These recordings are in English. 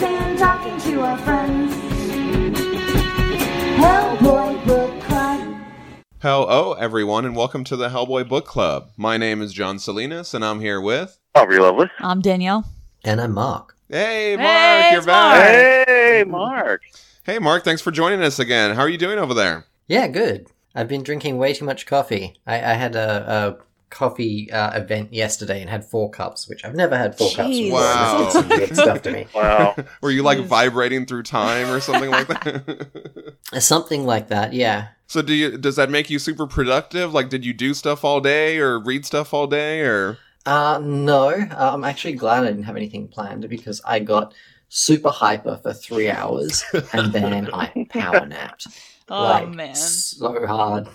stand talking to our friends. Hellboy Book Club. Hello, everyone, and welcome to the Hellboy Book Club. My name is John Salinas, and I'm here with. Aubrey Lovelace. I'm Danielle. And I'm Mark. Hey, Mark, Hey, you're it's back. Hey, Mark. Hey, Mark, thanks for joining us again. How are you doing over there? Yeah, good. I've been drinking way too much coffee. I, I had a, a coffee uh, event yesterday and had four cups, which I've never had four cups before. Wow. This some weird stuff to me. Wow. Were you like vibrating through time or something like that? Something like that, yeah. so, do you? Does that make you super productive? Like, did you do stuff all day or read stuff all day or? Uh, no, uh, I'm actually glad I didn't have anything planned because I got super hyper for three hours and then I power napped. Oh like, man, So hard.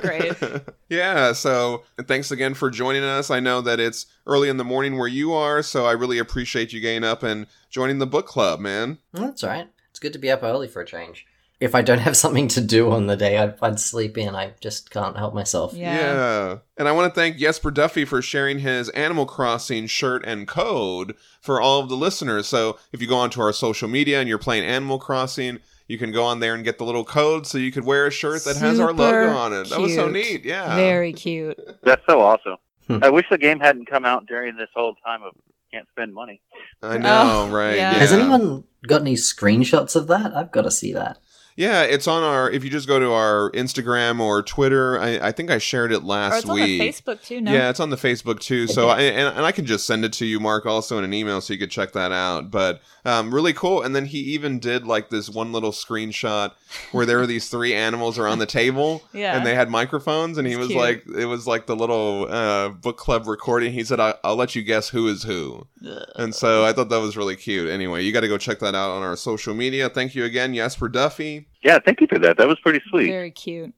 great. yeah, so thanks again for joining us. I know that it's early in the morning where you are, so I really appreciate you getting up and joining the book club, man. That's all right. It's good to be up early for a change. If I don't have something to do on the day, I'd, I'd sleep in. I just can't help myself. Yeah. And I want to thank Jesper Duffy for sharing his Animal Crossing shirt and code for all of the listeners. So if you go onto our social media and you're playing Animal Crossing, you can go on there and get the little code so you could wear a shirt that has our logo on it. That was so neat. Yeah. Very cute. That's so awesome. Hmm. I wish the game hadn't come out during this whole time of can't spend money. I know, Oh, right? yeah. Yeah. Has anyone got any screenshots of that? I've got to see that. Yeah, it's on our. If you just go to our Instagram or Twitter, I, I think I shared it last or it's week. on the Facebook too. No. Yeah, it's on the Facebook too. So I and, and I can just send it to you, Mark, also in an email, so you could check that out. But um, really cool. And then he even did like this one little screenshot where there were these three animals around the table, Yeah. and they had microphones, and he It's was cute. like, it was like the little uh, book club recording. He said, I, "I'll let you guess who is who," and so I thought that was really cute. Anyway, you got to go check that out on our social media. Thank you again, Jesper Duffy. Yeah, thank you for that. That was pretty sweet. Very cute.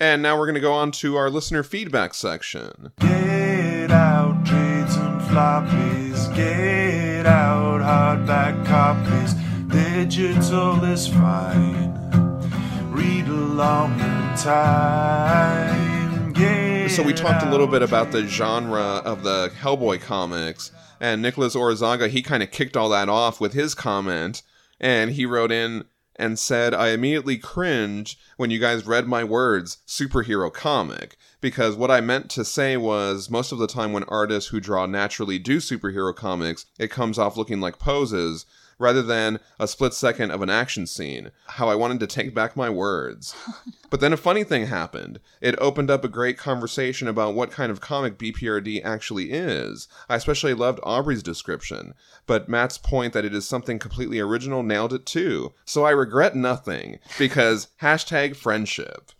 And now we're going to go on to our listener feedback section. Get out trades and floppies. Get out hardback copies. Digital is fine. Read along in time. Get So we talked a little bit about the genre of the Hellboy comics, and Nicholas Orizaga he kind of kicked all that off with his comment, and he wrote in and said, "I immediately cringe when you guys read my words, superhero comic." Because what I meant to say was, most of the time when artists who draw naturally do superhero comics, it comes off looking like poses rather than a split second of an action scene. How I wanted to take back my words. But then a funny thing happened. It opened up a great conversation about what kind of comic BPRD actually is. I especially loved Aubrey's description, but Matt's point that it is something completely original nailed it too. So I regret nothing because hashtag friendship.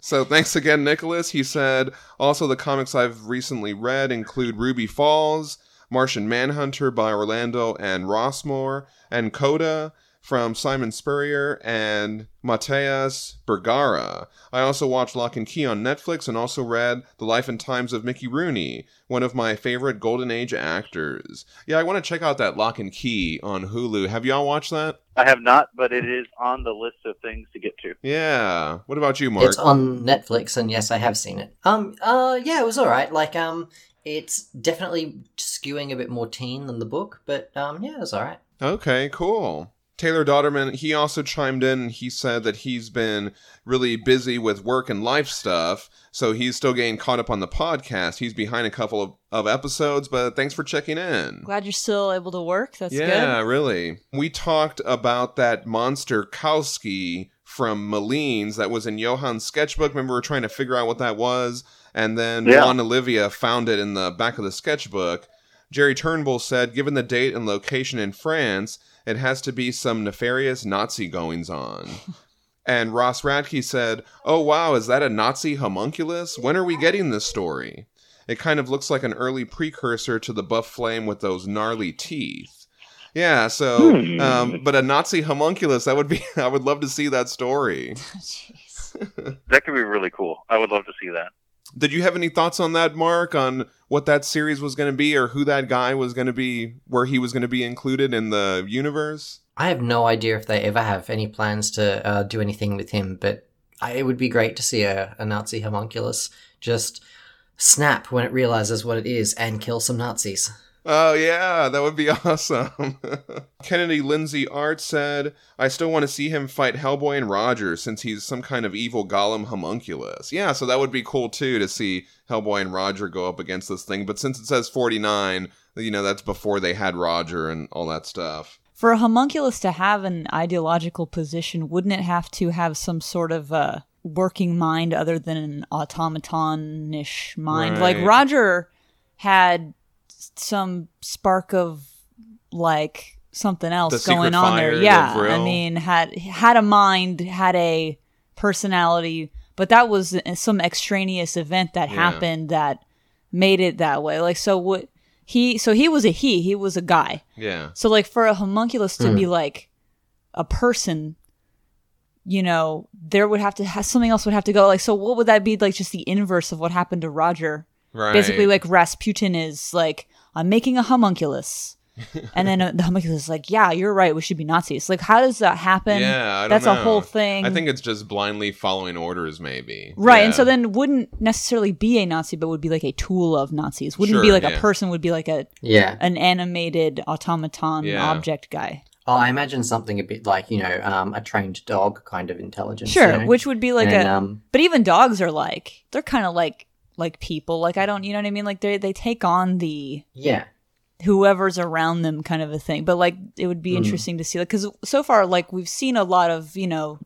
So thanks again, Nicholas. He said also the comics I've recently read include Ruby Falls, Martian Manhunter by Orlando and Rossmo, and Coda from Simon Spurrier and Mateus Bergara. I also watched Locke and Key on Netflix and also read The Life and Times of Mickey Rooney, one of my favorite Golden Age actors. Yeah, I want to check out that Locke and Key on Hulu. Have y'all watched that? I have not, but it is on the list of things to get to. Yeah. What about you, Mark? It's on Netflix, and yes, I have seen it. Um, uh, yeah, it was all right. Like, um, it's definitely skewing a bit more teen than the book, but um, yeah, it was all right. Okay, cool. Taylor Dodderman, he also chimed in. He said that he's been really busy with work and life stuff, so he's still getting caught up on the podcast. He's behind a couple of, of episodes, but thanks for checking in. Glad you're still able to work. That's yeah, good. really. We talked about that monster Kowski from Malines that was in Johann's sketchbook. Remember, we were trying to figure out what that was, and then Yeah. Juan Olivia found it in the back of the sketchbook. Jerry Turnbull said, given the date and location in France, it has to be some nefarious Nazi goings on. and Ross Radke said, Oh wow, is that a Nazi homunculus? When are we getting this story? It kind of looks like an early precursor to the Black Flame with those gnarly teeth. Yeah, so, Hmm. um, but a Nazi homunculus, that would be, I would love to see that story. That could be really cool. I would love to see that. Did you have any thoughts on that, Mark, on what that series was going to be or who that guy was going to be, where he was going to be included in the universe? I have no idea if they ever have any plans to uh, do anything with him, but I, it would be great to see a, a Nazi homunculus just snap when it realizes what it is and kill some Nazis. Oh yeah, that would be awesome. Kennedy Lindsay Art said, "I still want to see him fight Hellboy and Roger since he's some kind of evil golem homunculus." Yeah, so that would be cool too to see Hellboy and Roger go up against this thing. But since it says 49, you know, that's before they had Roger and all that stuff. For a homunculus to have an ideological position, wouldn't it have to have some sort of uh, working mind other than an automaton-ish mind? Like Roger had some spark of like something else The going on fire, there. the Yeah, I mean, had had a mind, had a personality, but that was some extraneous event that Yeah. happened that made it that way. Like, so what? He so he was a he. He was a guy. Yeah. So like for a homunculus to be hmm. like a person, you know, there would have to have something else would have to go. Like so what would that be like just the inverse of what happened to Roger? Right. Basically like Rasputin is like I'm making a homunculus. and then uh, the homunculus is like, "Yeah, you're right. We should be Nazis." Like, how does that happen? Yeah, I don't That's a whole thing. I think it's just blindly following orders, maybe. Right, Yeah. and so then wouldn't necessarily be a Nazi, but would be like a tool of Nazis. Wouldn't be like yeah. a person. Would be like a Yeah. an animated automaton Yeah. object guy. Oh, I imagine something a bit like you know um, a trained dog kind of intelligence. Sure, you know? which would be like And, a. um, but even dogs are like they're kind of like like people. Like I don't, you know what I mean? Like they they take on the yeah. whoever's around them kind of a thing. But like it would be Mm. interesting to see like because so far like we've seen a lot of you know.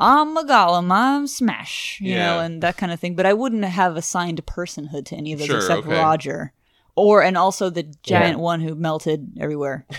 I'm a golem, I'm Smash, you know, and that kind of thing. But I wouldn't have assigned personhood to any of those Sure, except okay. Roger, or and also the giant Yeah. one who melted everywhere.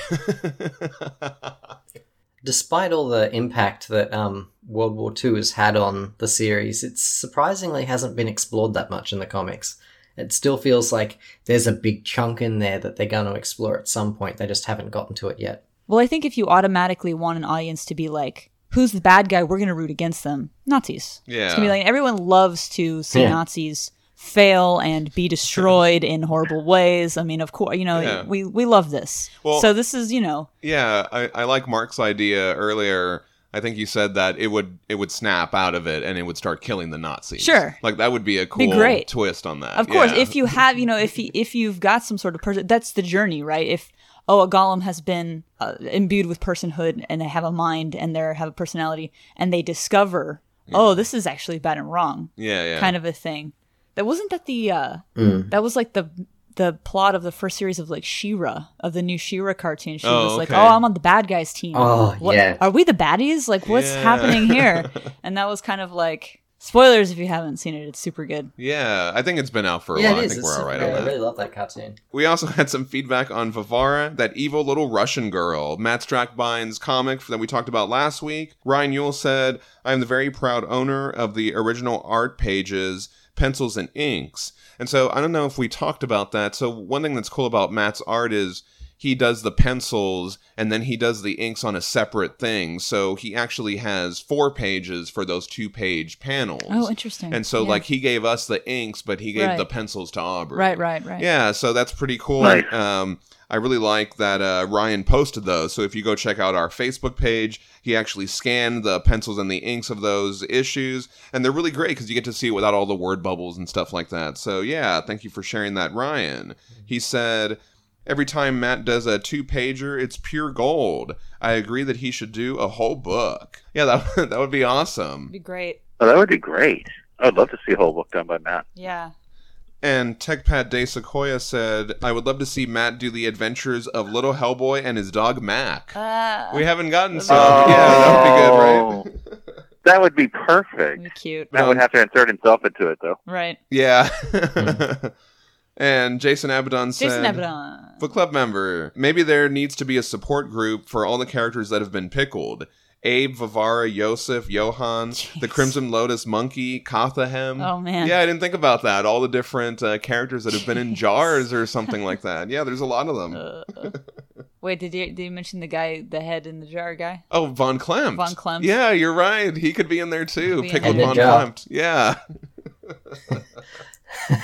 Despite all the impact that um, World War II has had on the series, it surprisingly hasn't been explored that much in the comics. It still feels like there's a big chunk in there that they're going to explore at some point. They just haven't gotten to it yet. Well, I think if you automatically want an audience to be like, "Who's the bad guy? We're going to root against them." Nazis. Yeah. It's gonna be like everyone loves to see Yeah. Nazis fail and be destroyed in horrible ways. I mean, of course, you know, Yeah. we we love this. Well- so this is, you know, Yeah, I, I like Mark's idea earlier. I think you said that it would it would snap out of it and it would start killing the Nazis. Sure. like that would be a cool Be great. twist on that. of course, Yeah. if you have, you know, if you, if you've got some sort of person, that's the journey, right? If oh, a golem has been uh, imbued with personhood and they have a mind and they have a personality, and they discover, oh, this is actually bad and wrong. yeah, yeah, kind of a thing. That wasn't that the uh Mm. that was like the the plot of the first series of like She-Ra of the new She-Ra cartoon. She Oh, was like, okay. "Oh, I'm on the bad guys team. Oh, What- yeah. Are we the baddies? Like, what's Yeah. happening here?" and that was kind of like spoilers if you haven't seen it. It's super good. yeah. I think it's been out for a yeah, while. I think It's we're all right super on good. I really love that cartoon. We also had some feedback on Varvara, that evil little Russian girl, Matt Strackbine's comic that we talked about last week. Ryan Yule said, I am the very proud owner of the original art pages, pencils, and inks. And so I don't know if we talked about that. So one thing that's cool about Matt's art is he does the pencils and then he does the inks on a separate thing. So he actually has four pages for those two page panels. Oh, interesting. And so, Yeah. like, he gave us the inks, but he gave Right. the pencils to Aubrey. right, right, right. Yeah, so that's pretty cool. Nice. Um, I really like that uh, Ryan posted those. So if you go check out our Facebook page, he actually scanned the pencils and the inks of those issues, and they're really great because you get to see it without all the word bubbles and stuff like that. So yeah, thank you for sharing that, Ryan. He said. Every time Matt does a two pager, it's pure gold. I agree that he should do a whole book. Yeah, that, that would be awesome. It'd be great. Oh, that would be great. I'd love to see a whole book done by Matt. Yeah. And TechPat De Sequoia said, I would love to see Matt do the adventures of little Hellboy and his dog Mac. Uh, we haven't gotten some. Oh. Yeah, that would be good, right? That would be perfect. cute. Matt would have to insert himself into it, though. Right. Yeah. and Jason Abaddon said, Jason Abaddon. Book club member, maybe there needs to be a support group for all the characters that have been pickled. Abe, Varvara, Iosif, Johann, the Crimson Lotus Monkey, Kathahem. Oh, man. Yeah, I didn't think about that. All the different uh, characters that have been in jars or something like that. Yeah, there's a lot of them. Uh, wait, did you did you mention the guy, the head in the jar guy? Oh, Von Klempt. Von Klempt. Yeah, you're right. He could be in there too. Be Pickled. Von Good. Klempt. Yeah.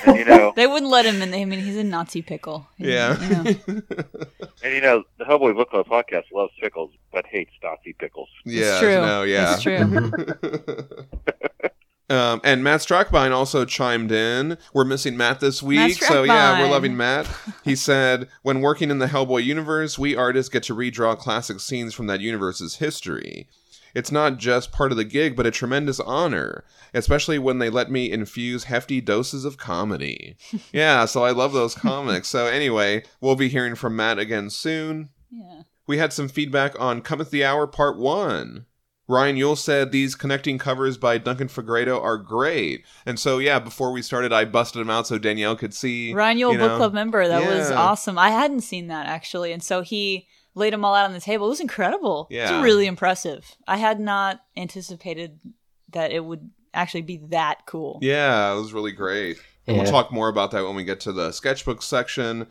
And you know, They wouldn't let him in. I mean, he's a Nazi pickle. Yeah. You know. and you know, the Hellboy Book Club podcast loves pickles, but hates Nazi pickles. yeah. true. No, yeah. It's true. um, and Matt Strackbine also chimed in. We're missing Matt this week. Matt so yeah, we're loving Matt. he said, When working in the Hellboy universe, we artists get to redraw classic scenes from that universe's history. It's not just part of the gig, but a tremendous honor, especially when they let me infuse hefty doses of comedy. yeah, so I love those comics. So, anyway, we'll be hearing from Matt again soon. Yeah. We had some feedback on Cometh the Hour Part 1. Ryan Yule said these connecting covers by Duncan Fegredo are great. And so, yeah, before we started, I busted them out so Danielle could see. Ryan Yule you book club member. That was awesome. I hadn't seen that actually, and so he laid them all out on the table. It was incredible. It Yeah. was really impressive. I had not anticipated that it would actually be that cool. Yeah, it was really great. And We'll talk more about that when we get to the sketchbook section.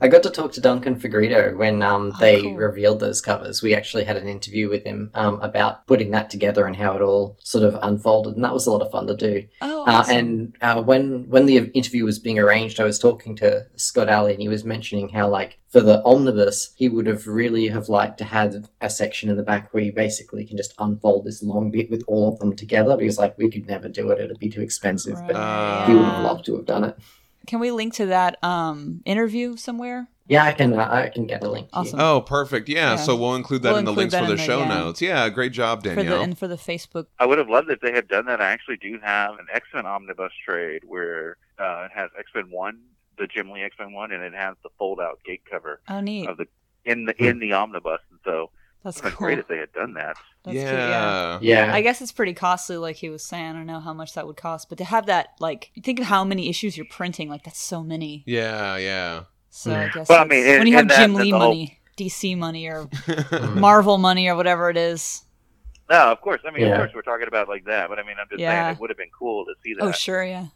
I got to talk to Duncan Fegredo when um, Oh, they cool. revealed those covers. We actually had an interview with him um, about putting that together and how it all sort of unfolded, and that was a lot of fun to do. Oh, Uh, and uh, when when the interview was being arranged, I was talking to Scott Allie, and he was mentioning how, like, for the omnibus, he would have really have liked to have a section in the back where you basically can just unfold this long bit with all of them together, because like we could never do it; it'd be too expensive. But Uh, he would have loved to have done it. Can we link to that um interview somewhere? Yeah, I can. Uh, I can get a link. Awesome. Oh, perfect. Yeah, Yeah. so we'll include that We'll in the links for the in the- show yeah. notes. Yeah, great job, For the Danielle. and for the Facebook. I would have loved it if they had done that. I actually do have an X Men omnibus trade where uh, it has X Men One, the Jim Lee X Men One, and it has the fold out gate cover Oh, neat. of the in the in the omnibus. And so That's it would have been cool. great if they had done that. That's yeah. cute. Yeah. Yeah. I guess it's pretty costly, like he was saying. I don't know how much that would cost, but to have that, like, think of how many issues you're printing. Like, that's so many. Yeah, yeah. So I mm. guess Well, I mean, and- when you have and that- Jim Lee whole- money, DC money, or Marvel money, or whatever it is. No, of course. I mean, Yeah. of course, we're talking about like that, but I mean, I'm just Yeah. saying it would have been cool to see oh, that. Oh, sure, yeah.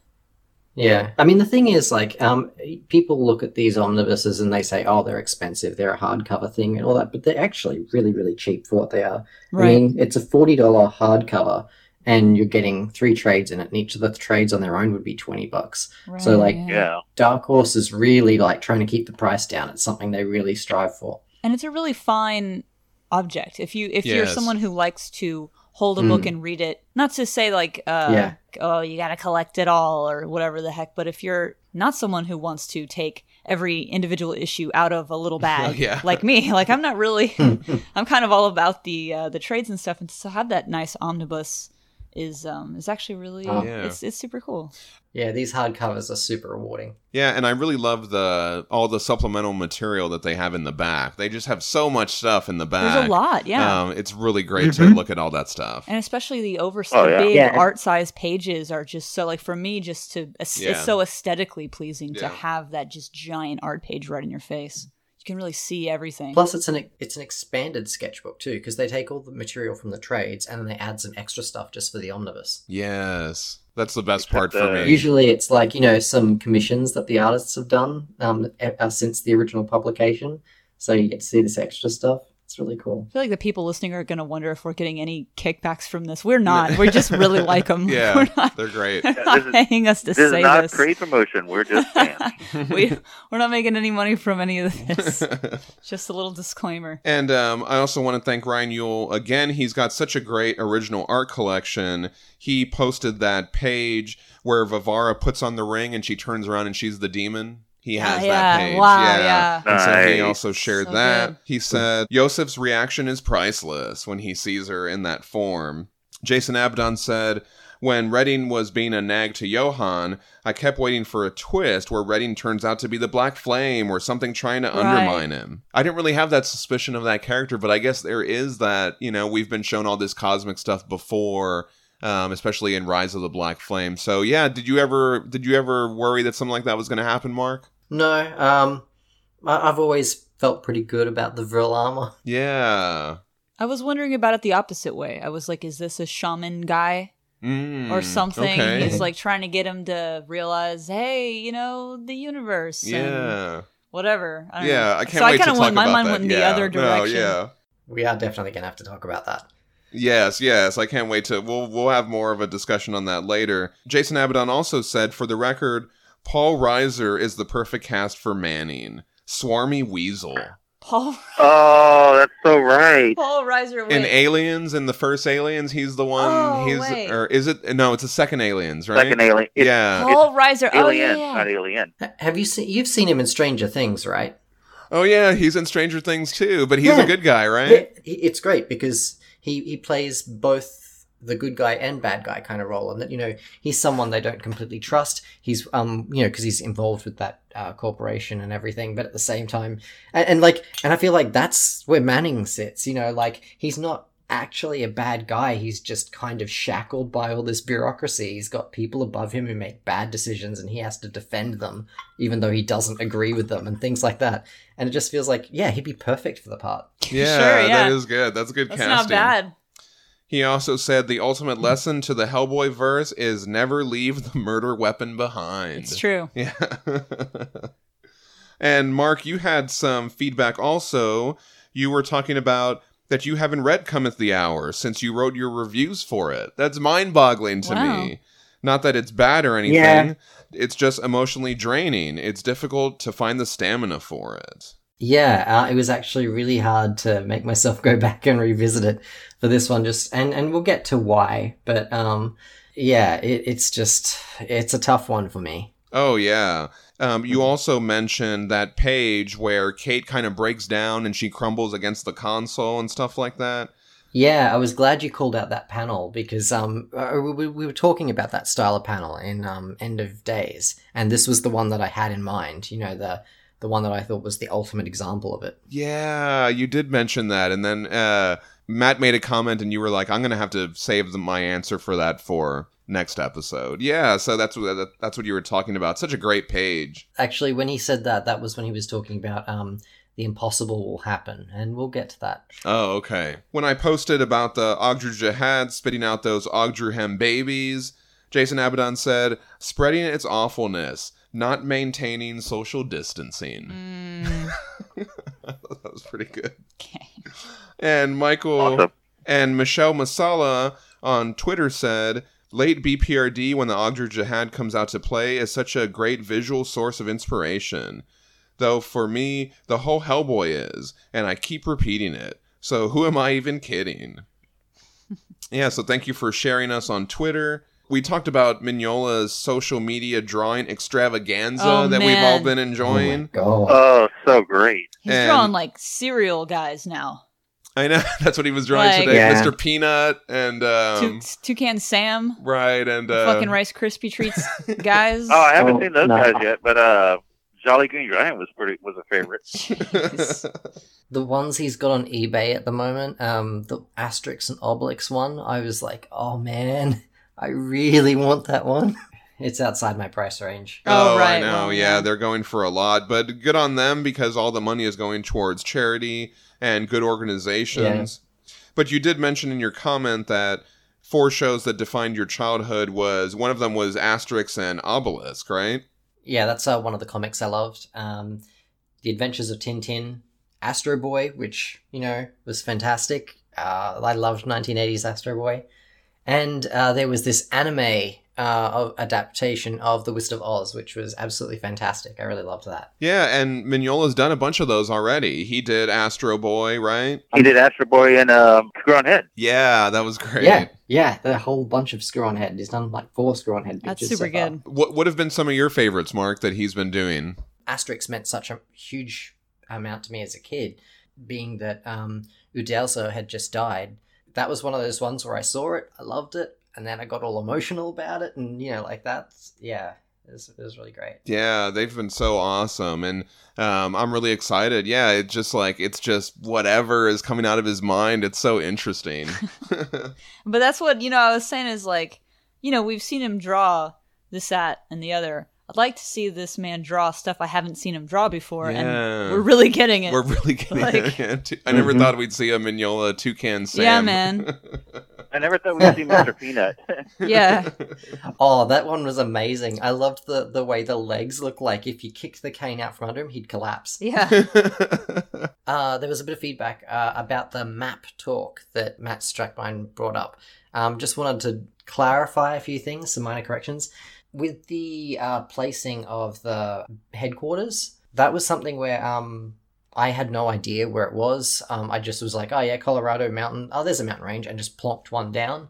Yeah, I mean the thing is, like, um, people look at these omnibuses and they say, "Oh, they're expensive. They're a hardcover thing and all that," but they're actually really, really cheap for what they are. Right. I mean, it's a forty dollar hardcover, and you're getting three trades in it, and each of the trades on their own would be twenty bucks. so, like, Yeah. Dark Horse is really like trying to keep the price down. It's something they really strive for. and it's a really fine object if you if you're someone who likes to hold a book Mm. and read it not to say like uh Yeah. oh you gotta collect it all or whatever the heck but if you're not someone who wants to take every individual issue out of a little bag Oh, yeah. like me like i'm not really i'm kind of all about the uh, the trades and stuff and to have that nice omnibus is um is actually really Oh. Yeah. it's it's super cool Yeah, these hardcovers are super rewarding. Yeah, and I really love the all the supplemental material that they have in the back. They just have so much stuff in the back. there's a lot yeah Um, it's really great Mm-hmm. to look at all that stuff. and especially the over Oh, yeah. big Yeah. art size pages are just so like for me just to it's so aesthetically pleasing to have that just giant art page right in your face you can really see everything Plus, it's an it's an expanded sketchbook too, because they take all the material from the trades and then they add some extra stuff just for the omnibus. Yes, that's the best part for me. Usually, it's like you know some commissions that the artists have done um, uh, since the original publication, so you get to see this extra stuff. It's really cool. I feel like the people listening are going to wonder if we're getting any kickbacks from this. We're not. We just really like them. yeah, we're not, they're great. they're not this is- paying us to This This is not this. trade promotion. We're just fans. we, we're not making any money from any of this. just a little disclaimer. And um, I also want to thank Ryan Yule again. He's got such a great original art collection. He posted that page where Varvara puts on the ring and she turns around and she's the demon. He has Ah, that page. Wow, yeah. yeah. And so he also shared So that. good. He said Iosif's reaction is priceless when he sees her in that form. Jason Abaddon said, when Redding was being a nag to Johann, I kept waiting for a twist where Redding turns out to be the Black Flame or something trying to Right. undermine him. I didn't really have that suspicion of that character, but I guess there is that, you know, we've been shown all this cosmic stuff before. Um, especially in Rise of the Black Flame. So yeah, did you ever did you ever worry that something like that was going to happen, Mark? No, um, I- I've always felt pretty good about the Vril armor. Yeah. I was wondering about it the opposite way. I was like, is this a shaman guy Mm, or something? okay. He's like trying to get him to realize, hey, you know, the universe. and Yeah. whatever. I don't Yeah, know. I can't so wait I kind to of talk went. My about mind that. went in yeah. the other No, direction. yeah. We are definitely going to have to talk about that. Yes, yes. I can't wait to. We'll we'll have more of a discussion on that later. Jason Abaddon also said, for the record, Paul Reiser is the perfect cast for Manning. Swarmy Weasel. Paul Oh, that's so right. Paul Reiser. In. Aliens, in the first Aliens, he's the one. Oh, he's wait. or is it? No, it's the second Aliens, right? Second alien. It's yeah. Paul Reiser. Oh Alien, yeah, not. Alien. Have you seen? You've seen him in Stranger Things, right? Oh yeah, he's in Stranger Things too, but he's Yeah. a good guy, right? It's great because he he plays both the good guy and bad guy kind of role, and that you know he's someone they don't completely trust. He's um you know because he's involved with that uh, corporation and everything, but at the same time, and, and like and I feel like that's where Manning sits. You know, like he's not actually a bad guy. He's just kind of shackled by all this bureaucracy. He's got people above him who make bad decisions, and he has to defend them, even though he doesn't agree with them, and things like that. And it just feels like, yeah, he'd be perfect for the part. Yeah, Sure, yeah. that is good. That's good That's casting. not bad. He also said the ultimate hmm. lesson to the Hellboy verse is never leave the murder weapon behind. It's true. Yeah. and Mark, you had some feedback also. You were talking about that you haven't read Cometh the Hour since you wrote your reviews for it. That's mind boggling to Wow. me. Not that it's bad or anything. Yeah. It's just emotionally draining. It's difficult to find the stamina for it. Yeah, uh, it was actually really hard to make myself go back and revisit it for this one. Just and and we'll get to why, but um, yeah, it, it's just it's a tough one for me. Oh yeah. Um, you also mentioned that page where Kate kind of breaks down and she crumbles against the console and stuff like that. Yeah, I was glad you called out that panel because um, uh, we, we- we were talking about that style of panel in um, End of Days, and this was the one that I had in mind. You know, the the one that I thought was the ultimate example of it. Yeah, you did mention that, and then uh, Matt made a comment, and you were like, "I'm gonna have to save the, my answer for that for next episode." Yeah, so that's what that's what you were talking about. Such a great page. Actually, when he said that, that was when he was talking about um, the impossible will happen, and we'll get to that. Oh, okay. When I posted about the Ogdru Jihad spitting out those Ogdruhem babies, Jason Abaddon said, "Spreading its awfulness." Not maintaining social distancing. Mm, that was pretty good. okay. And Michael Awesome. and Michelle Masala on Twitter said, Late BPRD when the Ogdru Jihad comes out to play is such a great visual source of inspiration. Though for me, the whole Hellboy is, and I keep repeating it. So who am I even kidding? yeah, so thank you for sharing us on Twitter. We talked about Mignola's social media drawing extravaganza Oh, that we've all man. been enjoying. God. Oh, so great. He's And- drawing like cereal guys now. I know that's what he was drawing Like- today, Yeah. Mr. Peanut and um, Tou- Toucan Sam, right and uh, fucking Rice Krispie treats guys. Oh, I haven't Oh, seen those no. guys yet, but uh, Jolly Green Giant was pretty was a favorite. Jeez. the ones he's got on eBay at the moment, um, the Asterix and Obelix one, I was like, oh man, I really want that one. It's outside my price range. Oh, Oh, I right, know. well, yeah, yeah. they're going for a lot, but good on them because all the money is going towards charity and good organizations. But you did mention in your comment that four shows that defined your childhood was one of them was Asterix and Obelix, right? Yeah, that's uh, one of the comics I loved. Um, the Adventures of Tintin, Astro Boy, which you know was fantastic. Uh, I loved 1980s Astro Boy, and uh, there was this anime uh, of adaptation of The Wizard of Oz, which was absolutely fantastic. I really loved that. Yeah, and Mignola's done a bunch of those already. He did Astro Boy, right? He did Astro Boy and um, Screw on Head. Yeah, that was great. Yeah, yeah, the whole bunch of Screw on Head. He's done like four Screw on Head. That's pictures super so far. good. What would have been some of your favorites, Mark, that he's been doing? Asterix meant such a huge amount to me as a kid, being that um, Uderzo had just died. That was one of those ones where I saw it, I loved it, and then I got all emotional about it, and you know, like that's yeah, it was, it was really great. Yeah, they've been so awesome, and um, I'm really excited. Yeah, it's just like it's just whatever is coming out of his mind. It's so interesting. But that's what you know. I was saying is like, you know, we've seen him draw this, that, and the other. I'd like to see this man draw stuff I haven't seen him draw before, Yeah. and we're really getting it. We're really getting Like- it. I never Mhm. thought we'd see a Mignola toucan Sam. Yeah, man. I never thought we'd see Mr. Peanut. yeah, Oh, that one was amazing. I loved the the way the legs look like if you kicked the cane out from under him, he'd collapse. yeah. Uh, there was a bit of feedback uh, about the map talk that Matt Strackmine brought up. Um, just wanted to clarify a few things, some minor corrections. With the uh, placing of the headquarters, that was something where um, I had no idea where it was. Um, I just was like, oh yeah, Colorado mountain. Oh, there's a mountain range, and just plonked one down.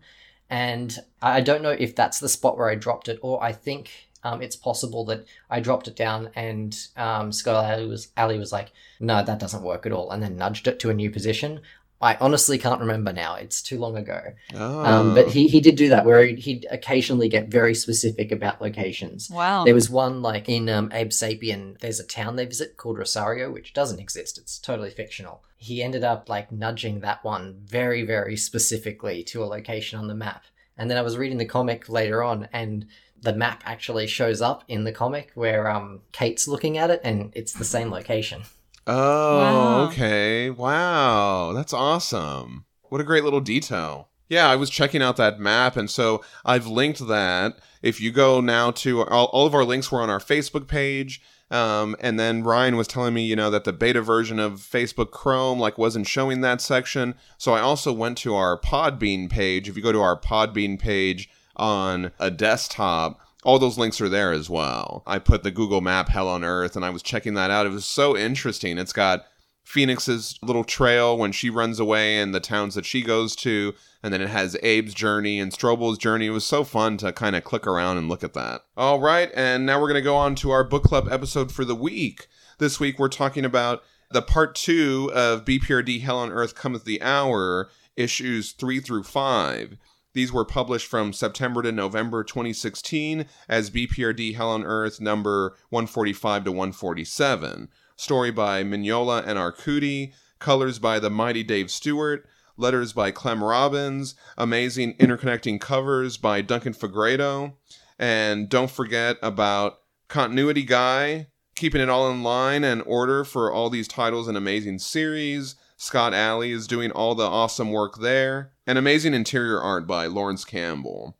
And I don't know if that's the spot where I dropped it, or I think um, it's possible that I dropped it down and um, Allie was, Allie was like, no, that doesn't work at all, and then nudged it to a new position. I honestly can't remember now. It's too long ago. Oh. Um, but he, he did do that where he'd, he'd occasionally get very specific about locations. Wow. There was one like in um, Abe Sapien. There's a town they visit called Rosario, which doesn't exist. It's totally fictional. He ended up like nudging that one very, very specifically to a location on the map. And then I was reading the comic later on, and the map actually shows up in the comic where um, Kate's looking at it, and it's the same location. Oh, Wow. okay. Wow. That's awesome. What a great little detail. Yeah, I was checking out that map, and so I've linked that. If you go now to all, all of our links were on our Facebook page. Um, and then Ryan was telling me, you know, that the beta version of Facebook Chrome like wasn't showing that section. So I also went to our Podbean page. If you go to our Podbean page on a desktop, all those links are there as well. I put the Google map Hell on Earth and I was checking that out. It was so interesting. It's got Fenix's little trail when she runs away and the towns that she goes to, and then it has Abe's journey and Strobl's journey. It was so fun to kind of click around and look at that. All right, and now we're going to go on to our book club episode for the week. This week we're talking about the part two of BPRD Hell on Earth Cometh the Hour, issues three through five. These were published from September to November 2016 as BPRD Hell on Earth number 145 to 147. Story by Mignola and Arcudi, colors by the mighty Dave Stewart, letters by Clem Robins, amazing interconnecting covers by Duncan Fegredo, and don't forget about Continuity Guy, keeping it all in line and order for all these titles and amazing series. Scott Allie is doing all the awesome work there, and amazing interior art by Laurence Campbell.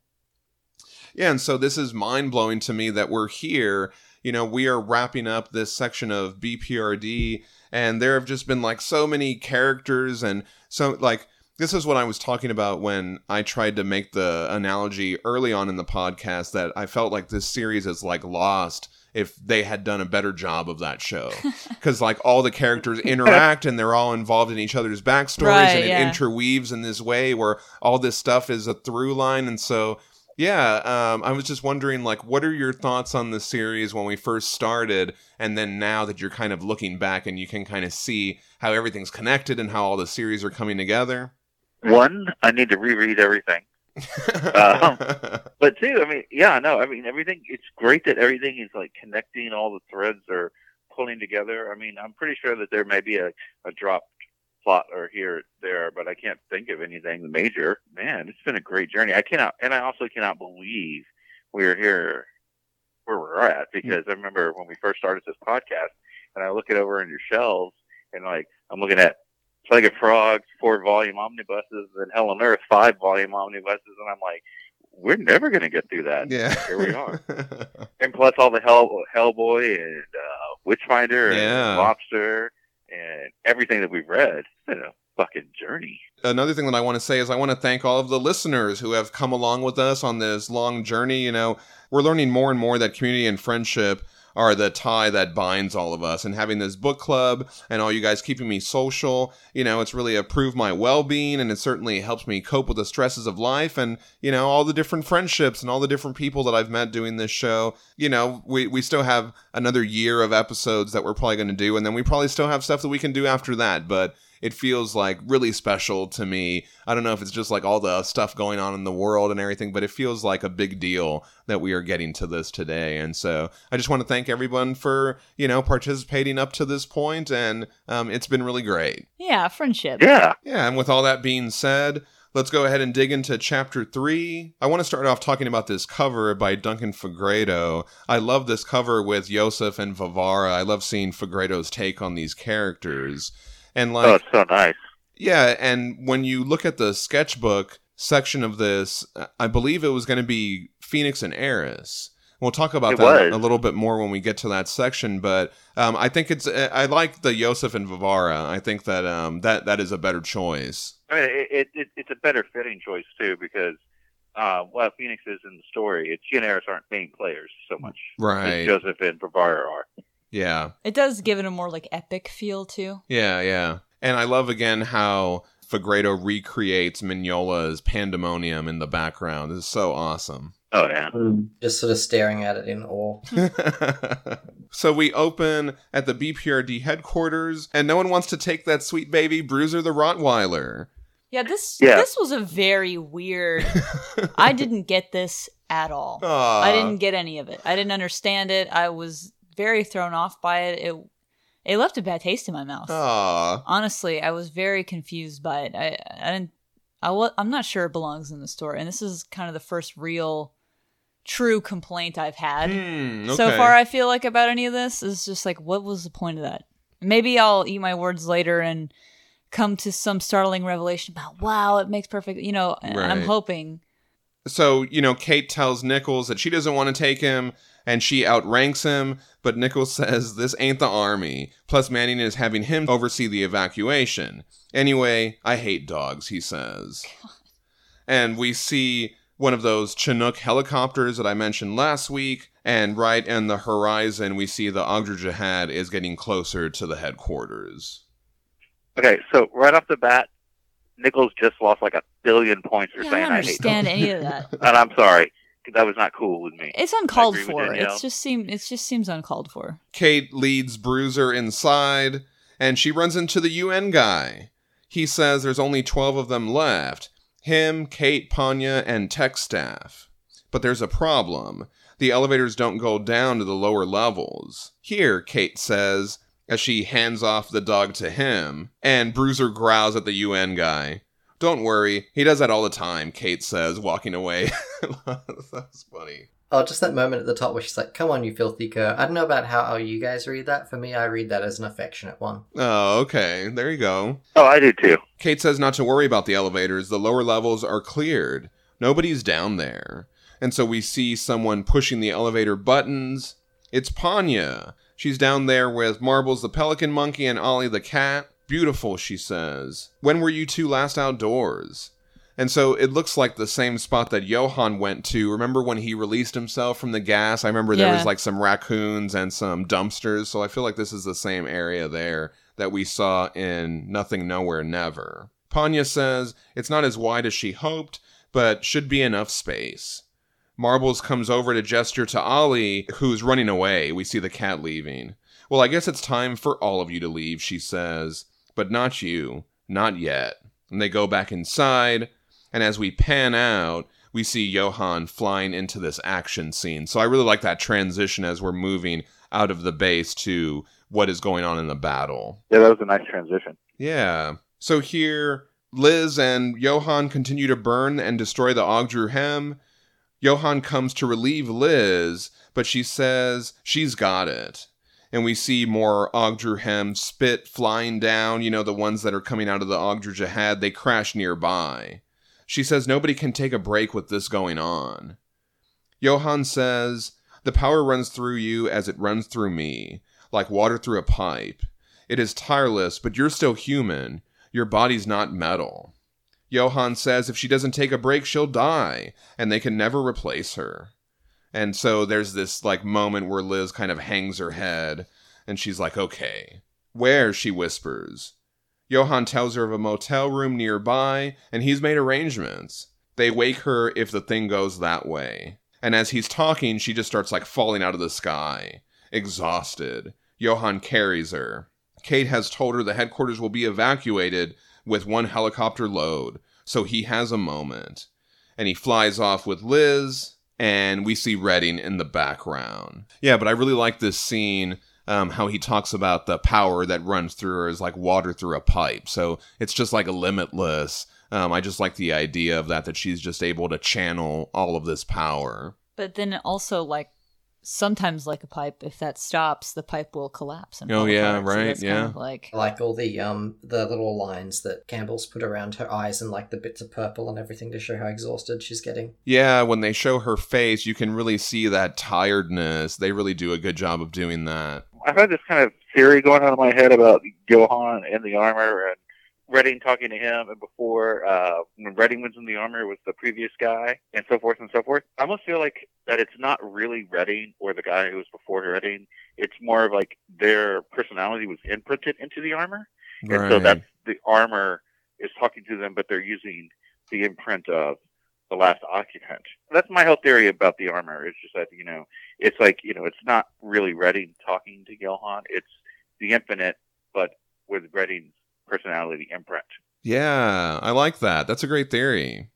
Yeah, and so this is mind blowing to me that we're here. You know, we are wrapping up this section of BPRD, and there have just been like so many characters, and so like this is what I was talking about when I tried to make the analogy early on in the podcast that I felt like this series is like lost if they had done a better job of that show because like all the characters interact and they're all involved in each other's backstories Right, and it yeah. interweaves in this way where all this stuff is a through line and so yeah um, i was just wondering like what are your thoughts on the series when we first started and then now that you're kind of looking back and you can kind of see how everything's connected and how all the series are coming together One, I need to reread everything. Um, But two, I mean, yeah, no, I mean, everything. It's great that everything is like connecting. All the threads are pulling together. I mean, I'm pretty sure that there may be a, a dropped plot or here there, but I can't think of anything major. Man, it's been a great journey. I cannot, and I also cannot believe we're here where we're at because I remember when we first started this podcast, and I look it over in your shelves, and like I'm looking at Plague of Frogs, four volume omnibuses, and Hell on Earth, five volume omnibuses, and I'm like, we're never going to get through that. yeah Here we are. And plus all the Hell Hellboy and uh, Witchfinder and Lobster and everything that we've read. It's been a fucking journey. another thing that I want to say is I want to thank all of the listeners who have come along with us on this long journey. You know, we're learning more and more that community and friendship are the tie that binds all of us. And having this book club and all you guys keeping me social you know it's really improved my well-being and it certainly helps me cope with the stresses of life and you know all the different friendships and all the different people that i've met doing this show. You know we, we still have another year of episodes that we're probably going to do and then we probably still have stuff that we can do after that. But it feels like really special to me. I don't know if it's just like all the stuff going on in the world and everything, but it feels like a big deal that we are getting to this today. And so I just want to thank everyone for, you know, participating up to this point, and um, it's been really great. Yeah, friendship. Yeah. Yeah, and with all that being said, let's go ahead and dig into chapter three. I want to start off talking about this cover by Duncan Fegredo. I love this cover with Iosif and Varvara. I love seeing Fegredo's take on these characters. And like oh, it's so nice. yeah, and when you look at the sketchbook section of this, I believe it was going to be Fenix and Eris. We'll talk about It that was. a little bit more when we get to that section, but um, I think it's I like the Iosif and Varvara. I think that um, that that is a better choice. I mean, it, it, it, it's a better fitting choice too because uh, while Fenix is in the story, it's she and Eris aren't main players so much. Right. Joseph and Varvara are. Yeah. It does give it a more like epic feel too. Yeah, yeah. And I love again how Fegredo recreates Mignola's pandemonium in the background. It's so awesome. Oh yeah. Just sort of staring at it in awe. so we open at the BPRD headquarters, and no one wants to take that sweet baby Bruiser the Rottweiler. Yeah, this Yeah. this was a very weird. I didn't get this at all. Aw. I didn't get any of it. I didn't understand it. I was very thrown off by it. It it left a bad taste in my mouth. Aw. Honestly, I was very confused by it. I I didn't. I wa- I'm not sure it belongs in the store, and this is kind of the first real, true complaint I've had Hmm, so far. I feel like about any of this is just like, what was the point of that? Maybe I'll eat my words later and come to some startling revelation about wow, it makes perfect. You know, and I'm hoping. So, you know, Kate tells Nichols that she doesn't want to take him and she outranks him, but Nichols says this ain't the army. Plus, Manning is having him oversee the evacuation. Anyway, I hate dogs, he says. And we see one of those Chinook helicopters that I mentioned last week, and right in the horizon, we see the Ogdru Jihad is getting closer to the headquarters. Okay, so right off the bat, Nichols just lost like a billion points for Yeah, I saying don't I, hate understand dogs. any of that. And I'm sorry, that was not cool with me. It's uncalled for. Danielle. It's just seem. It just seems uncalled for. Kate leads Bruiser inside, and she runs into the UN guy. He says there's only 12 of them left him, Kate, Panya, and tech staff. But there's a problem. The elevators don't go down to the lower levels. Here, Kate says, as she hands off the dog to him, and Bruiser growls at the UN guy. Don't worry, he does that all the time, Kate says, walking away. That's funny. Oh, just that moment at the top where she's like, "Come on, you filthy cur." I don't know about how, how you guys read that. For me, I read that as an affectionate one. Oh, okay. There you go. Oh, I do too. Kate says not to worry about the elevators. The lower levels are cleared. Nobody's down there. And so we see someone pushing the elevator buttons. It's Panya. She's down there with Marbles the pelican monkey and Ollie the cat. Beautiful, she says. When were you two last outdoors? And so it looks like the same spot that Johann went to. Remember when he released himself from the gas? I remember there Yeah. was like some raccoons and some dumpsters. So I feel like this is the same area there that we saw in Nothing Nowhere Never. Panya says it's not as wide as she hoped, but should be enough space. Marbles comes over to gesture to Ollie, who's running away. We see the cat leaving. Well, I guess it's time for all of you to leave, she says, but not you. Not yet. And they go back inside, and as we pan out, we see Johann flying into this action scene. So I really like that transition as we're moving out of the base to what is going on in the battle. Yeah, that was a nice transition. Yeah. So here, Liz and Johann continue to burn and destroy the Ogdru Hem. Johann comes to relieve Liz, but she says she's got it. And we see more Ogdru Hem spit flying down, you know, the ones that are coming out of the Ogdru Jihad, they crash nearby. She says nobody can take a break with this going on. Johann says, The power runs through you as it runs through me, like water through a pipe. It is tireless, but you're still human. Your body's not metal. Johann says if she doesn't take a break, she'll die, and they can never replace her. And so there's this like moment where Liz kind of hangs her head, and she's like, okay. Where? she whispers. Johann tells her of a motel room nearby, and he's made arrangements. They wake her if the thing goes that way. And as he's talking, she just starts like falling out of the sky, exhausted. Johann carries her. Kate has told her the headquarters will be evacuated with one helicopter load, so he has a moment. And he flies off with Liz, and we see Redding in the background. Yeah, but I really like this scene. Um, how he talks about the power that runs through her is like water through a pipe. So it's just like a limitless. Um, I just like the idea of that, that she's just able to channel all of this power. But then also like sometimes like a pipe, if that stops, the pipe will collapse. And Oh, yeah, apart. So right, kind yeah. of like like all the um the little lines that Campbell's put around her eyes and like the bits of purple and everything to show how exhausted she's getting. Yeah, when they show her face, you can really see that tiredness. They really do a good job of doing that. I've had this kind of theory going on in my head about Johann and the armor and Redding talking to him, and before uh, when Redding was in the armor it was the previous guy, and so forth and so forth. I almost feel like that it's not really Redding or the guy who was before Redding. It's more of like their personality was imprinted into the armor, and so Right. that's the armor is talking to them, but they're using the imprint of the last occupant. That's my whole theory about the armor. It's just that you know, it's like you know, it's not really Redding talking to Johann. It's the infinite, but with Redding's personality imprint. Yeah, I like that. That's a great theory.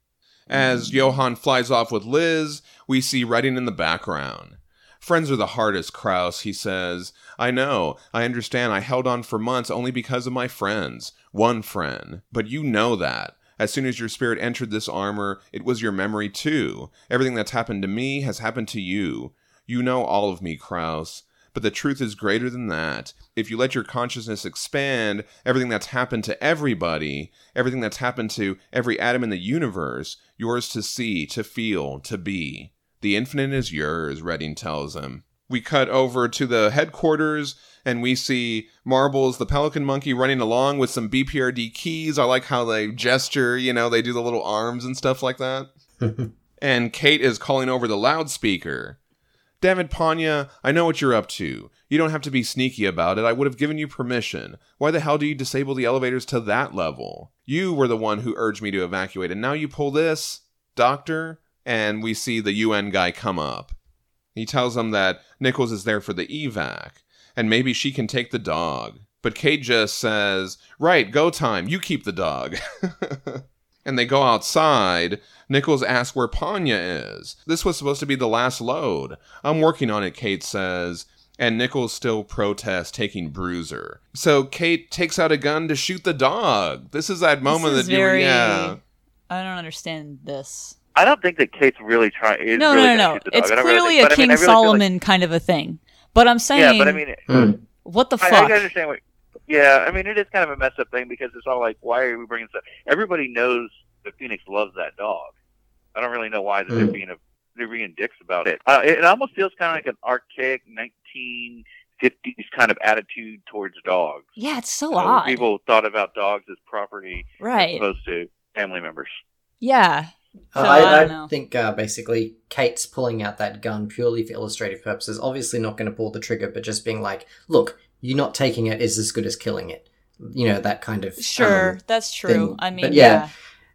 As mm. Johann flies off with Liz, we see Redding in the background. Friends are the hardest, Kraus, he says. I know. I understand. I held on for months only because of my friends. One friend. But you know that. As soon as your spirit entered this armor, it was your memory too. Everything that's happened to me has happened to you. You know all of me, Kraus. But the truth is greater than that. If you let your consciousness expand, everything that's happened to everybody, everything that's happened to every atom in the universe, yours to see, to feel, to be. The infinite is yours, Redding tells him. We cut over to the headquarters and we see Marbles, the pelican monkey, running along with some BPRD keys. I like how they gesture, you know, they do the little arms and stuff like that. and Kate is calling over the loudspeaker. David Panya, I know what you're up to. You don't have to be sneaky about it. I would have given you permission. Why the hell do you disable the elevators to that level? You were the one who urged me to evacuate, and now you pull this? Doctor? And we see the UN guy come up. He tells them that Nichols is there for the evac, and maybe she can take the dog. But Kate just says, Right, go time. You keep the dog. and they go outside. Nichols asks where Panya is. This was supposed to be the last load. I'm working on it, Kate says. And Nichols still protests taking Bruiser. So Kate takes out a gun to shoot the dog. This is that moment is that you very- yeah. I don't understand this. I don't think that Kate's really trying. No, really no, no, no. shoot the dog. It's I don't really clearly think- a but I King mean, really feel like- Solomon kind of a thing. But I'm saying, yeah, but I mean, Hmm. what the fuck? I, fuck? I understand what. Yeah, I mean, it is kind of a messed up thing because it's all like, why are we bringing stuff? Everybody knows that Fenix loves that dog. I don't really know why that they're Mm. being a, they're being dicks about it. Uh, it. It almost feels kind of like an archaic 1950s kind of attitude towards dogs. yeah, it's so You know, odd. People thought about dogs as property right, as right. opposed to family members. Yeah. So, Uh, I I, I, think uh, basically Kate's pulling out that gun purely for illustrative purposes. Obviously, not going to pull the trigger, but just being like, "Look, you not taking it is as good as killing it." You know that kind of Sure, um, that's true. thing. I mean, yeah. yeah.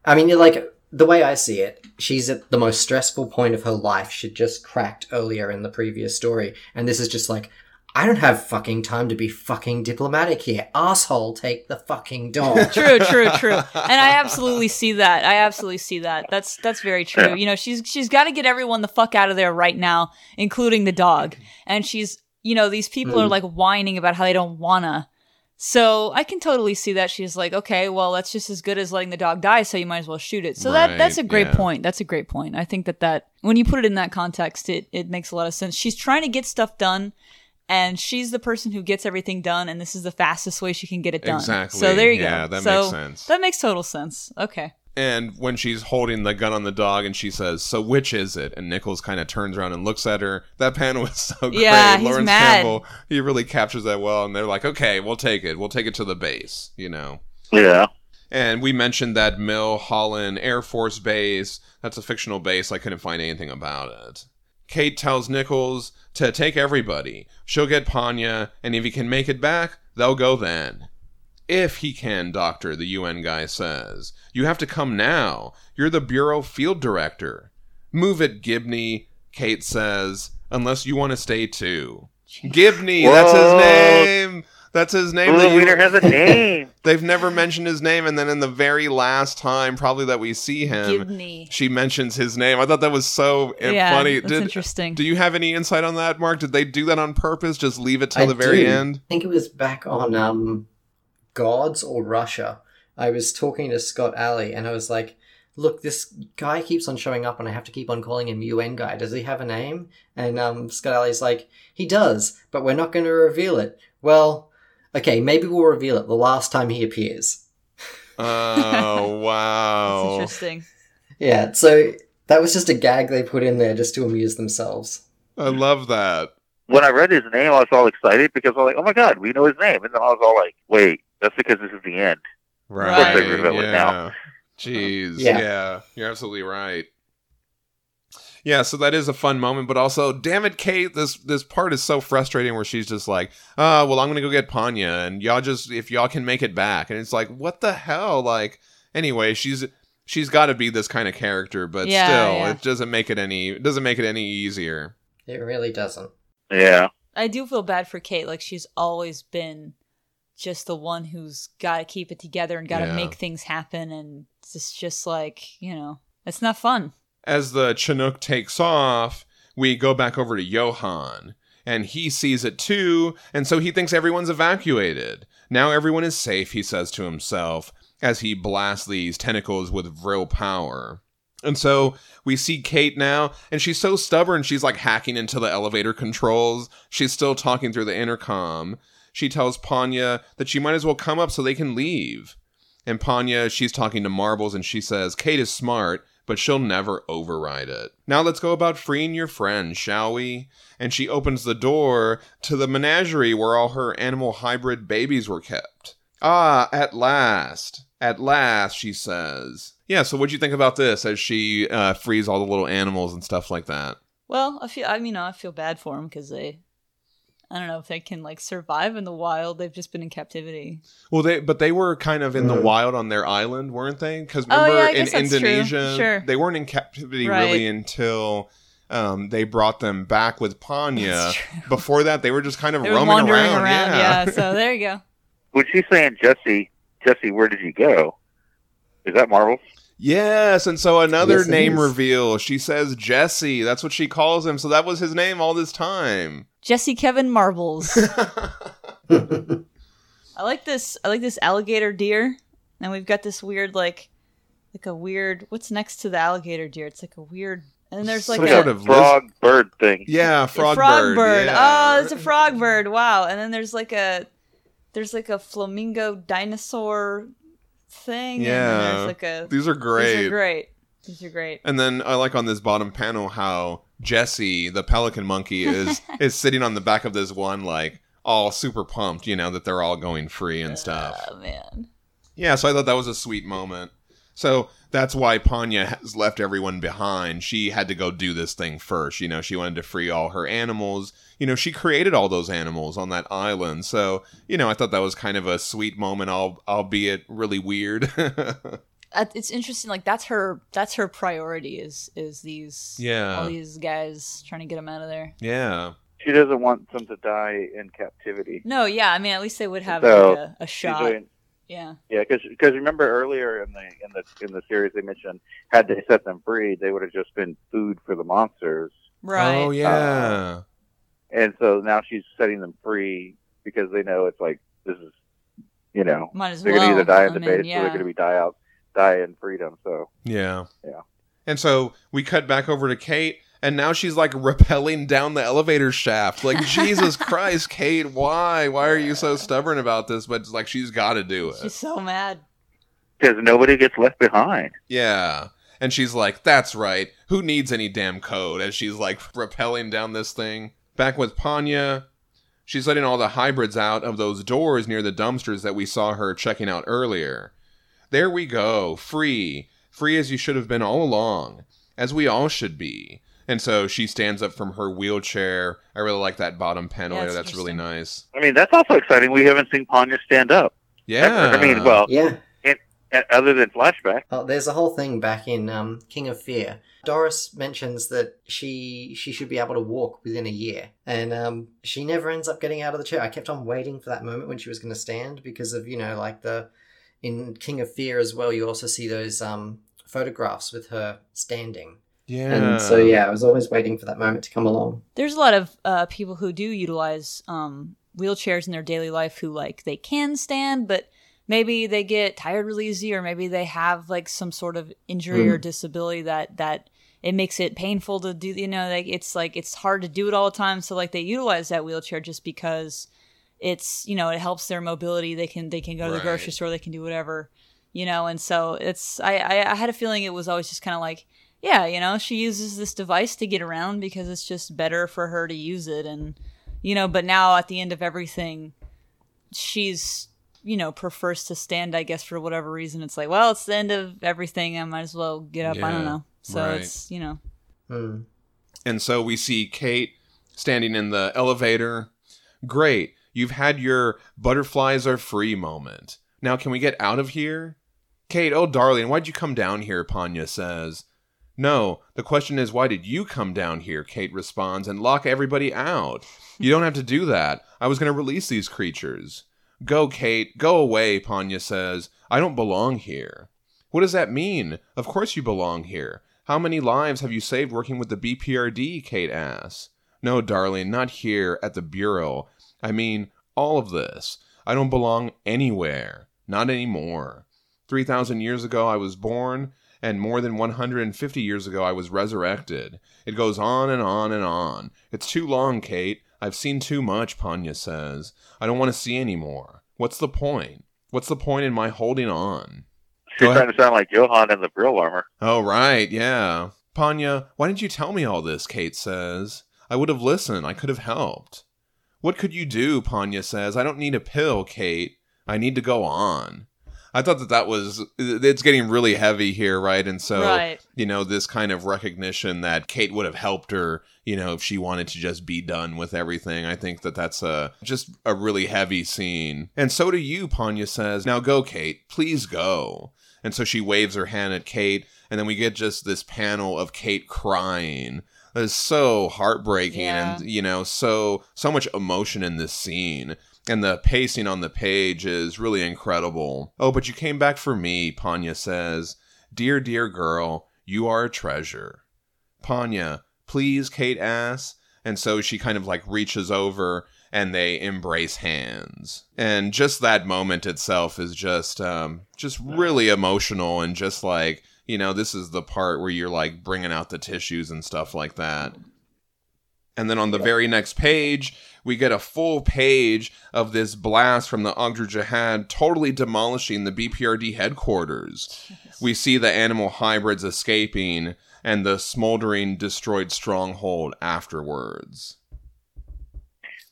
I mean, like the way I see it, she's at the most stressful point of her life. She'd just cracked earlier in the previous story, and this is just like, I don't have fucking time to be fucking diplomatic here. Asshole, take the fucking dog. true, true, true. And I absolutely see that. I absolutely see that. That's that's very true. You know, she's she's got to get everyone the fuck out of there right now, including the dog. And she's, you know, these people are Mm. like whining about how they don't wanna. So I can totally see that. She's like, okay, well, that's just as good as letting the dog die, so you might as well shoot it. So that that's a great yeah. point. That's a great point. I think that that when you put it in that context, it it makes a lot of sense. She's trying to get stuff done. And she's the person who gets everything done, and this is the fastest way she can get it done. Exactly. So there you Yeah, go. that so makes sense. That makes total sense. Okay. And when she's holding the gun on the dog and she says, So which is it? And Nichols kind of turns around and looks at her. That panel was so great. Yeah, he's Laurence mad. Campbell, he really captures that well. And they're like, Okay, we'll take it. We'll take it to the base, you know. Yeah. And we mentioned that Mill Holland Air Force Base. That's a fictional base. I couldn't find anything about it. Kate tells Nichols to take everybody. She'll get Panya, and if he can make it back, they'll go then. If he can, Doctor, the UN guy says. You have to come now. You're the Bureau Field Director. Move it, Gibney, Kate says, unless you want to stay too. Gibney, that's his name. That's his name. Ooh, the you- wiener has a name. They've never mentioned his name, and then in the very last time, probably that we see him, Gibney. she mentions his name. I thought that was so uh, Yeah, funny. that's interesting. Do you have any insight on that, Mark? Did they do that on purpose? Just leave it till I the very do. end? I think it was back on um, Gods or Russia. I was talking to Scott Allie and I was like, look, this guy keeps on showing up and I have to keep on calling him UN guy. Does he have a name? And um, Scott Allie's like, he does, but we're not going to reveal it. Well, okay, maybe we'll reveal it the last time he appears. Oh, wow. That's wow. interesting. Yeah, so that was just a gag they put in there just to amuse themselves. I love that. When I read his name, I was all excited because I was like, "Oh my god, we know his name!" And then I was all like, "Wait, that's because this is the end." Right. they reveal it now. Jeez. Yeah. Yeah. You're absolutely right. Yeah, so that is a fun moment, but also, damn it, Kate, this this part is so frustrating where she's just like, uh, well, I'm gonna go get Panya, and y'all just if y'all can make it back. And it's like, what the hell? Like, anyway, she's she's gotta be this kind of character, but Yeah, still, yeah. it doesn't make it any it doesn't make it any easier. It really doesn't. Yeah. I do feel bad for Kate. Like she's always been just the one who's got to keep it together and got to Yeah. make things happen, and it's just like you know, it's not fun. as the Chinook takes off, we go back over to Johann, and he sees it too, and so he thinks everyone's evacuated. Now everyone is safe, he says to himself, as he blasts these tentacles with Vril power. And so we see Kate now, and she's so stubborn, she's like hacking into the elevator controls. She's still talking through the intercom. She tells Panya that she might as well come up so they can leave. And Panya, she's talking to Marbles, and she says, Kate is smart, but she'll never override it. Now let's go about freeing your friend, shall we? And she opens the door to the menagerie where all her animal hybrid babies were kept. Ah, at last. At last, she says. Yeah, so what'd you think about this as she uh, frees all the little animals and stuff like that? Well, I feel I mean, I feel bad for them because they, I don't know if they can like survive in the wild. They've just been in captivity. Well, they but they were kind of in the Mm. wild on their island, weren't they? Because Oh, remember yeah, I in guess that's true. Indonesia, Sure. they weren't in captivity Right. really until um, they brought them back with Panya. That's. Before that, they were just kind of They were roaming wandering around. around. yeah. yeah. So there you go. When she's saying Jesse, Jesse, where did you go? Is that Marvel? Yes, and so another Yes, name reveal. She says Jesse. That's what she calls him. So that was his name all this time. Jesse Kevin Marbles. I like this. I like this alligator deer, and we've got this weird like, like a weird. What's next to the alligator deer? It's like a weird. And there's like Some a, sort a of frog bird thing. yeah, a frog, frog bird. Yeah. Oh, it's a frog bird. Wow. And then there's like a, there's like a flamingo dinosaur thing. Yeah. like a. These are great. These are great. These are great. And then I like on this bottom panel how Jesse, the pelican monkey, is is sitting on the back of this one, like all super pumped, you know, that they're all going free and oh, stuff. Oh man. Yeah, so I thought that was a sweet moment. So that's why Panya has left everyone behind. She had to go do this thing first. You know, she wanted to free all her animals. You know, she created all those animals on that island. So, you know, I thought that was kind of a sweet moment, al- albeit really weird. Uh, It's interesting. Like that's her. That's her priority. Is is these. Yeah. All these guys trying to get them out of there. yeah. She doesn't want them to die in captivity. No, yeah. I mean, at least they would have So, like a, a She's shot. doing- Yeah. yeah, because because remember earlier in the in the in the series they mentioned had they set them free, they would have just been food for the monsters. Right. Oh, yeah. Uh, and so now she's setting them free because they know it's like this is, you know, Might as they're well. gonna either die in I the mean, base or they're gonna be die out, die in freedom. So Yeah. Yeah. And so we cut back over to Kate, and now she's like rappelling down the elevator shaft. Like, Jesus Christ, Kate, why? Why are you so stubborn about this? But it's like she's got to do it. She's it. so mad. because nobody gets left behind. Yeah. And she's like, that's right. Who needs any damn code? As she's like rappelling down this thing. Back with Panya, she's letting all the hybrids out of those doors near the dumpsters that we saw her checking out earlier. There we go, free. Free as you should have been all along, as we all should be. And so she stands up from her wheelchair. I really like that bottom panel Yeah, there. it's That's really nice. I mean, that's also exciting. We haven't seen Panya stand up. Yeah. I mean, well, yeah. uh, other than flashback. Oh, there's a whole thing back in um, King of Fear. Doris mentions that she she should be able to walk within a year, and um, she never ends up getting out of the chair. I kept on waiting for that moment when she was going to stand because of you know like the in King of Fear as well. You also see those um, photographs with her standing, yeah. and so yeah, I was always waiting for that moment to come along. There's a lot of uh, people who do utilize um, wheelchairs in their daily life who like they can stand, but maybe they get tired really easy, or maybe they have like some sort of injury or disability that that it makes it painful to do. You know, like it's like it's hard to do it all the time. So like they utilize that wheelchair just because it's you know it helps their mobility. They can they can go to the grocery store. They can do whatever. You know, and so it's I I, I had a feeling it was always just kind of like yeah, you know, she uses this device to get around because it's just better for her to use it. And, you know, but now at the end of everything, she's you know, prefers to stand, I guess, for whatever reason. It's like, well, it's the end of everything. I might as well get up. I don't know. So right. it's, you know, Hmm. And so we see Kate standing in the elevator. Great. You've had your butterflies are free moment. Now can we get out of here? Kate, oh darling, why'd you come down here? Panya says. No, the question is why did you come down here? Kate responds and lock everybody out. You don't have to do that. I was going to release these creatures. Go, Kate. Go away, Panya says. I don't belong here. What does that mean? Of course you belong here. How many lives have you saved working with the BPRD? Kate asks. No, darling, not here at the Bureau. I mean, all of this. I don't belong anywhere. Not anymore. 3,000 years ago I was born, and more than 150 years ago I was resurrected. It goes on and on and on. It's too long, Kate. I've seen too much, Panya says. I don't want to see any more. What's the point? What's the point in my holding on? She's trying to sound like Johann in the Vril armor. Oh, right, yeah. Panya, why didn't you tell me all this? Kate says. I would have listened. I could have helped. What could you do? Panya says. I don't need a pill, Kate. I need to go on. I thought that that was. It's getting really heavy here, right? And so, Right. you know, this kind of recognition that Kate would have helped her, you know, if she wanted to just be done with everything. I think that that's a just a really heavy scene. And so do you, Panya says. Now go, Kate. Please go. And so she waves her hand at Kate, and then we get just this panel of Kate crying. Is so heartbreaking Yeah. and you know, so so much emotion in this scene. And the pacing on the page is really incredible. Oh, but you came back for me, Panya says. Dear, dear girl, you are a treasure. Panya, please, Kate asks. And so she kind of like reaches over and they embrace hands. And just that moment itself is just um just really emotional and just like, you know, this is the part where you're like bringing out the tissues and stuff like that. And then on the very next page, we get a full page of this blast from the Ogdru Jihad totally demolishing the BPRD headquarters. We see the animal hybrids escaping and the smoldering destroyed stronghold afterwards.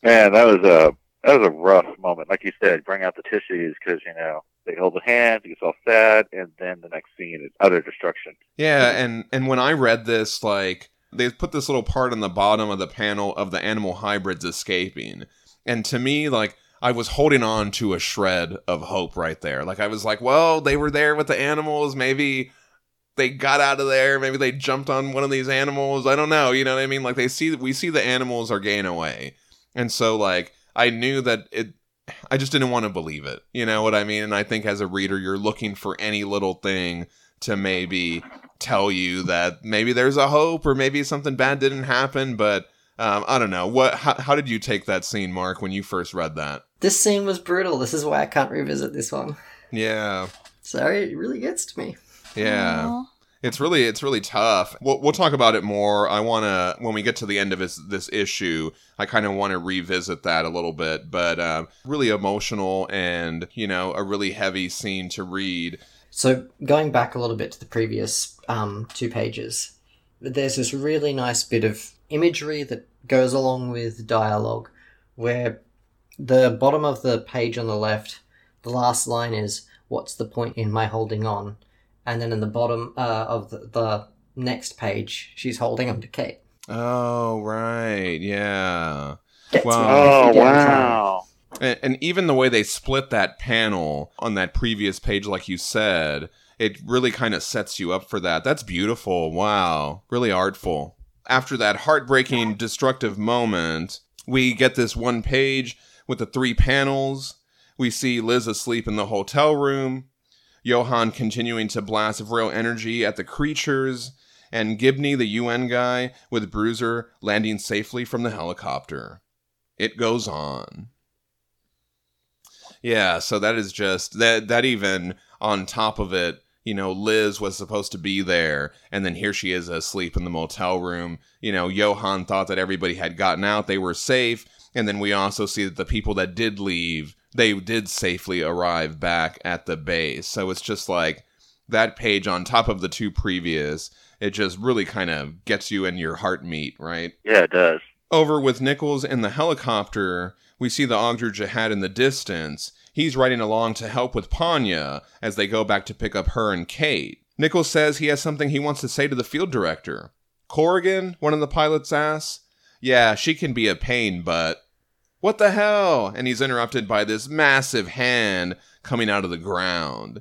Man, that was a that was a rough moment. Like you said, bring out the tissues because you know they hold the hands, you get all sad, and then the next scene is utter destruction. Yeah, and and when I read this, like they put this little part on the bottom of the panel of the animal hybrids escaping, and to me, like I was holding on to a shred of hope right there. Like I was like, well, they were there with the animals, maybe they got out of there, maybe they jumped on one of these animals. I don't know, you know what I mean? Like they see we see the animals are getting away, and so like I knew that it. I just didn't want to believe it. You know what I mean? And I think as a reader, you're looking for any little thing to maybe tell you that maybe there's a hope or maybe something bad didn't happen. But um, I don't know. What? How, how did you take that scene, Mark, when you first read that? This scene was brutal. This is why I can't revisit this one. Yeah, Sorry, it really gets to me. yeah. Aw. It's really it's really tough. We'll, we'll talk about it more. I want to when we get to the end of this this issue. I kind of want to revisit that a little bit, but um, really emotional and you know a really heavy scene to read. So going back a little bit to the previous um, two pages, there's this really nice bit of imagery that goes along with dialogue, where the bottom of the page on the left, the last line is "What's the point in my holding on?" and then in the bottom uh, of the, the next page, she's holding on to Kate. Oh right, yeah. Gets me Wow. Oh every damn time. wow! And, and even the way they split that panel on that previous page, like you said, it really kind of sets you up for that. That's beautiful. Wow. Really artful. After that heartbreaking, destructive moment, we get this one page with the three panels. We see Liz asleep in the hotel room, Johann continuing to blast Vril energy at the creatures, and Gibney, the UN guy, with Bruiser landing safely from the helicopter. It goes on. Yeah, so that is just that that even on top of it, you know, Liz was supposed to be there and then here she is asleep in the motel room. You know, Johann thought that everybody had gotten out, they were safe, and then we also see that the people that did leave, they did safely arrive back at the base. So it's just like that page on top of the two previous, it just really kind of gets you in your heart meat, right? Yeah, it does. Over with Nichols in the helicopter, we see the Ogdru Jihad in the distance. He He's riding along to help with Panya as they go back to pick up her and Kate. Nichols says he has something he wants to say to the field director. Corrigan, one of the pilots asks. Yeah, she can be a pain, but. What the hell? And he's interrupted by this massive hand coming out of the ground.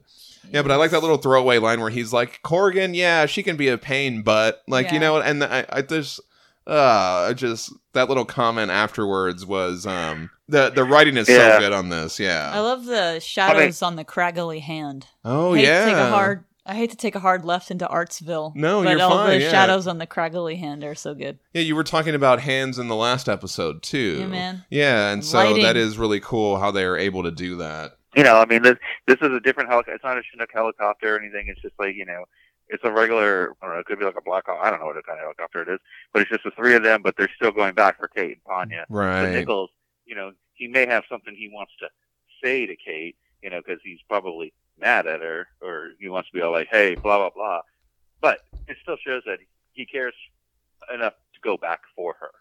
Yeah, but I like that little throwaway line where he's like, Corrigan, yeah, she can be a pain, but. Like, you Yeah. know, and I, I just. Uh, I just that little comment afterwards was um the the writing is so good on this, yeah. I love the shadows on the craggly hand. oh I hate yeah. To take a hard, I hate to take a hard left into Artsville. No, but you're all fine, the yeah. shadows on the craggly hand are so good. Yeah, you were talking about hands in the last episode too. Yeah, man. Yeah, and so Lighting. that is really cool how they are able to do that. you know, I mean, this this is a different helicopter. It's not a Chinook helicopter or anything. It's just like you know, it's a regular. I don't know. It could be like a Black Hawk. I don't know what kind of helicopter it is, but it's just the three of them. But they're still going back for Kate and Panya. But Right. Nichols, you know, he may have something he wants to say to Kate, you know, because he's probably mad at her, or he wants to be all like, "Hey, blah blah blah." But it still shows that he cares enough to go back for her,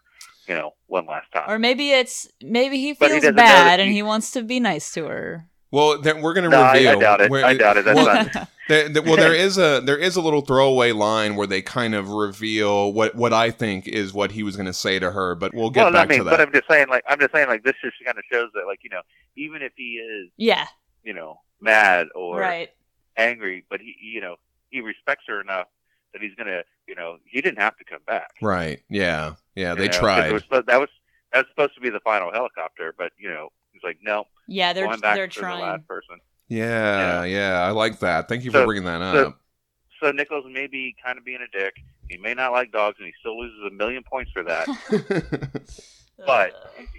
you know, one last time. Or maybe it's maybe he But he feels bad that and he- he wants to be nice to her. Well, then we're going to no, I, reveal. I doubt it. I doubt it. That's well, not. there- there- well, there is a there is a little throwaway line where they kind of reveal what what I think is what he was going to say to her, but we'll get well, back I mean, to but that. I'm just saying, like, I'm just saying, like, this just kind of shows that, like, you know, even if he is, yeah, you know, mad or right. angry, but he, you know, he respects her enough that he's gonna, you know, he didn't have to come back. Right? Yeah, yeah. you They know, 'cause tried. Was, that was that was supposed to be the final helicopter, but you know, he's like, no, Yeah, they're back they're for the trying. last person. Yeah, yeah, I like that. Thank you for bringing that so- up. So Nichols may be kind of being a dick. He may not like dogs, and he still loses a million points for that. but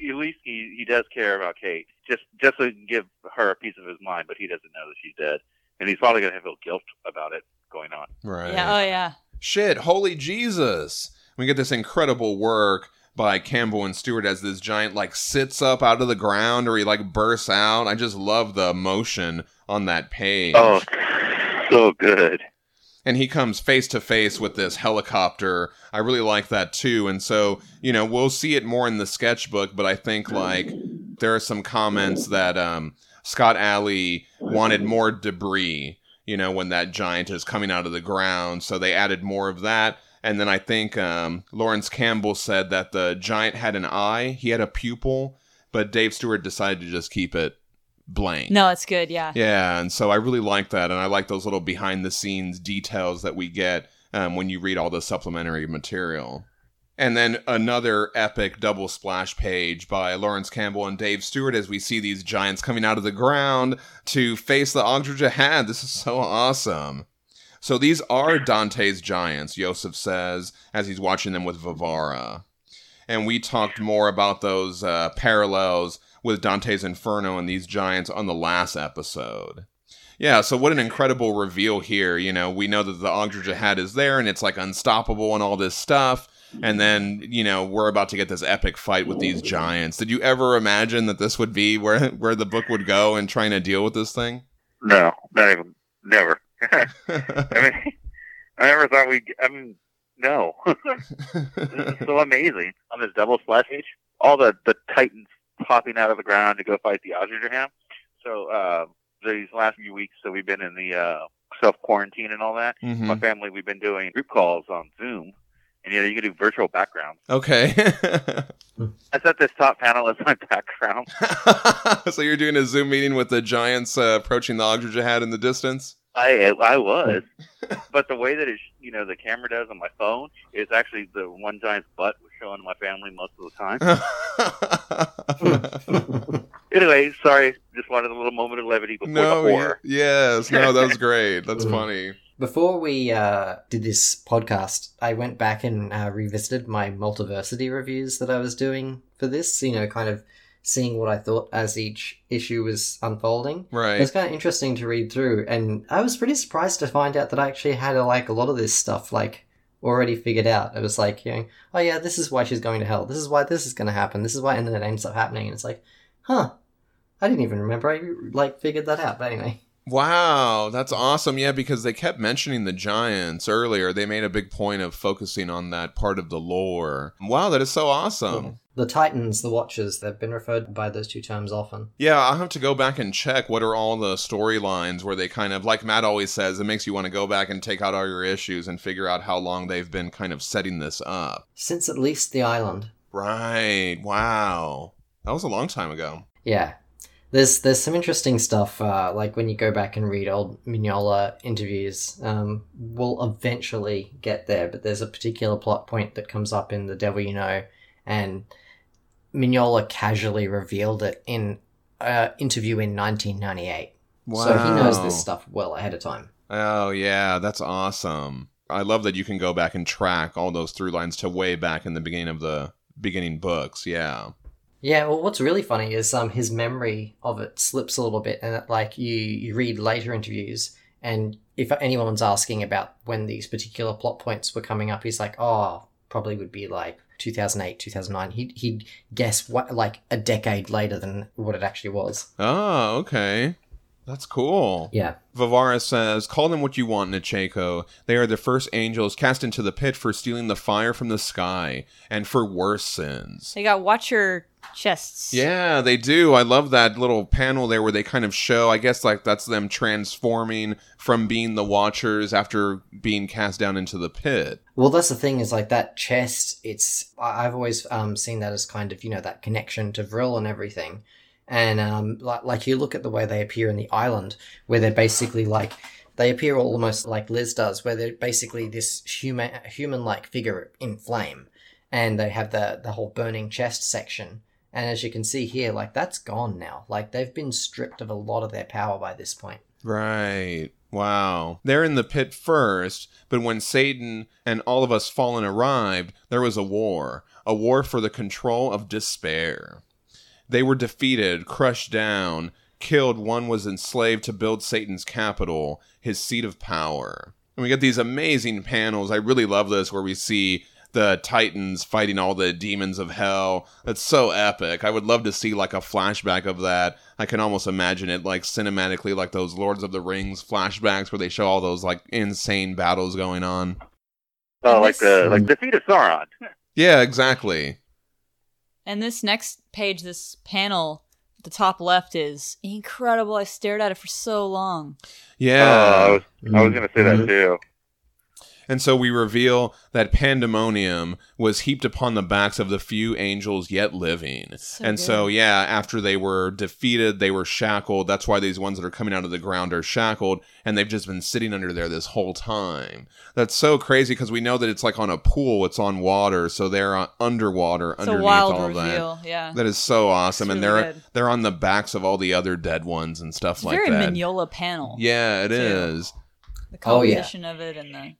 at least he, he does care about Kate, just just so he can give her a piece of his mind. But he doesn't know that she's dead, and he's probably gonna feel guilt about it going on. right. yeah, oh yeah. Shit, holy Jesus. We get this incredible work by Campbell and Stewart as this giant like sits up out of the ground or he like bursts out. I just love the motion on that page. Oh, so good. and he comes face to face with this helicopter. I really like that too. And so, you know, we'll see it more in the sketchbook, but I think like there are some comments that um, Scott Allie wanted more debris, you know, when that giant is coming out of the ground. So they added more of that. And then I think um, Laurence Campbell said that the giant had an eye, he had a pupil, but Dave Stewart decided to just keep it blank. No, it's good. Yeah. Yeah, and so I really like that, and I like those little behind the scenes details that we get um, when you read all the supplementary material. And then another epic double splash page by Laurence Campbell and Dave Stewart as we see these giants coming out of the ground to face the Ogdru Jihad. This is so awesome. So these are Dante's giants, Iosif says, as he's watching them with Varvara. And we talked more about those uh, parallels with Dante's Inferno and these giants on the last episode. Yeah, so what an incredible reveal here. You know, we know that the Ogdru Jihad is there and it's like unstoppable and all this stuff. And then, you know, we're about to get this epic fight with these giants. Did you ever imagine that this would be where where the book would go and trying to deal with this thing? No, not even, never. I mean, I never thought we. I mean, no. this is so amazing on this double splash page. All the the titans popping out of the ground to go fight the Azerbaijan. So uh, these last few weeks, so we've been in the uh, self quarantine and all that. Mhm. My family, we've been doing group calls on Zoom, and you know you can do virtual backgrounds. Okay. I set this top panel as my background. so you're doing a Zoom meeting with the giants uh, approaching the Ogdru Jihad in the distance? I I was, but the way that it you know the camera does on my phone is actually the one giant's butt was showing my family most of the time. Anyway, sorry, just wanted a little moment of levity before no, the y- yes, no, that was great. That's funny. Before we uh, did this podcast, I went back and uh, revisited my multiversity reviews that I was doing for this, you know, kind of seeing what I thought as each issue was unfolding. It Right. was kind of interesting to read through, and I was pretty surprised to find out that I actually had uh, like a lot of this stuff like already figured out. It was like, you know, oh yeah, this is why she's going to hell. This is why this is going to happen. This is why, and then it ends up happening, and it's like, huh, I didn't even remember I like figured that out. But anyway, Wow, that's awesome. Yeah, because they kept mentioning the giants earlier. They made a big point of focusing on that part of the lore. Wow, that is so awesome. The Titans, the Watchers, they've been referred by those two terms often. Yeah, I'll have to go back and check what are all the storylines where they kind of, like Matt always says, it makes you want to go back and take out all your issues and figure out how long they've been kind of setting this up. Since at least the island. Right. Wow. That was a long time ago. Yeah. There's there's some interesting stuff, uh, like when you go back and read old Mignola interviews. Um, we'll eventually get there, but there's a particular plot point that comes up in The Devil You Know, and Mignola casually revealed it in an interview in 1998. Wow. So he knows this stuff well ahead of time. Oh yeah, that's awesome. I love that you can go back and track all those through lines to way back in the beginning of the beginning books. Yeah. Yeah, well, what's really funny is um his memory of it slips a little bit, and it, like you you read later interviews, and if anyone's asking about when these particular plot points were coming up, he's like, oh, probably would be like 2008, 2009. He'd he'd guess what like a decade later than what it actually was. Oh, okay. That's cool. Yeah, Varvara says, Call them what you want, Nichayko. They are the first angels cast into the pit for stealing the fire from the sky and for worse sins. They got Watcher chests. Yeah, they do. I love that little panel there where they kind of show, I guess, like that's them transforming from being the Watchers after being cast down into the pit. Well, that's the thing is like that chest. It's I- I've always um, seen that as kind of you know that connection to Vril and everything, and um, like like you look at the way they appear in the island, where they're basically like they appear almost like Liz does, where they're basically this human human like figure in flame, and they have the the whole burning chest section. And as you can see here, like that's gone now. Like they've been stripped of a lot of their power by this point. Right. Wow. They're in the pit first, but when Satan and all of us fallen arrived, there was a war. A war for the control of despair. They were defeated, crushed down, killed. One was enslaved to build Satan's capital, his seat of power. And we get these amazing panels. I really love this where we see the Titans fighting all the demons of hell. That's so epic. I would love to see like a flashback of that. I can almost imagine it like cinematically, like those Lords of the Rings flashbacks where they show all those like insane battles going on. Oh, like the like defeat of Sauron. Yeah, exactly. And this next page, this panel, the top left is incredible. I stared at it for so long. Yeah. Oh, I was, was gonna say that too. And so we reveal that pandemonium was heaped upon the backs of the few angels yet living. So and good. so, yeah, after they were defeated, they were shackled. That's why these ones that are coming out of the ground are shackled, and they've just been sitting under there this whole time. That's so crazy because we know that it's like on a pool, it's on water, so they're uh, underwater It's a underneath wild all that. Yeah. That is so awesome, It's and they're good. they're on the backs of all the other dead ones and stuff It's like very that. Mignola panel. Yeah, it too. is. The Oh, yeah. composition of it and the.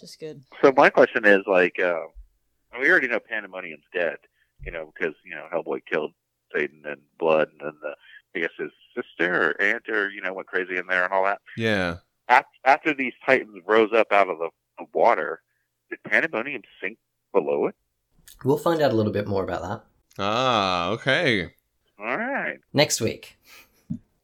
It's just good. So my question is like, uh, we already know Pandemonium's dead, you know, because you know Hellboy killed Satan and Blood, and then the I guess his sister or aunt or you know went crazy in there and all that. Yeah. After, after these titans rose up out of the, the water, did Pandemonium sink below it? We'll find out a little bit more about that Ah, okay. All right. next week.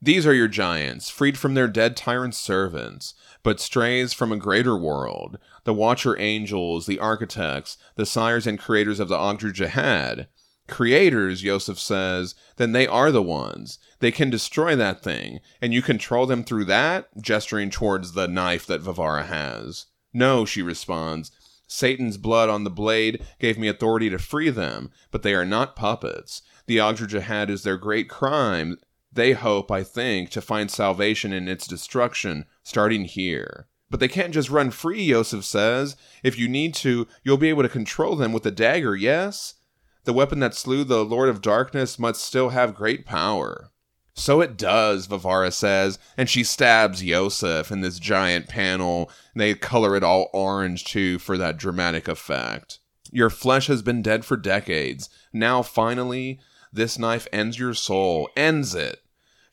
These are your giants, freed from their dead tyrant servants, but strays from a greater world, the Watcher angels, the architects, the sires and creators of the Ogdru Jihad. Creators, Iosif says, then they are the ones. They can destroy that thing, and you control them through that, gesturing towards the knife that Varvara has. No, she responds. Satan's blood on the blade gave me authority to free them, but they are not puppets. The Ogdru Jihad is their great crime. They hope, I think, to find salvation in its destruction, starting here. But they can't just run free, Iosif says. If you need to, you'll be able to control them with a dagger, yes? The weapon that slew the Lord of Darkness must still have great power. So it does, Varvara says, and she stabs Iosif in this giant panel. They color it all orange too for that dramatic effect. Your flesh has been dead for decades. Now, finally, this knife ends your soul, ends it.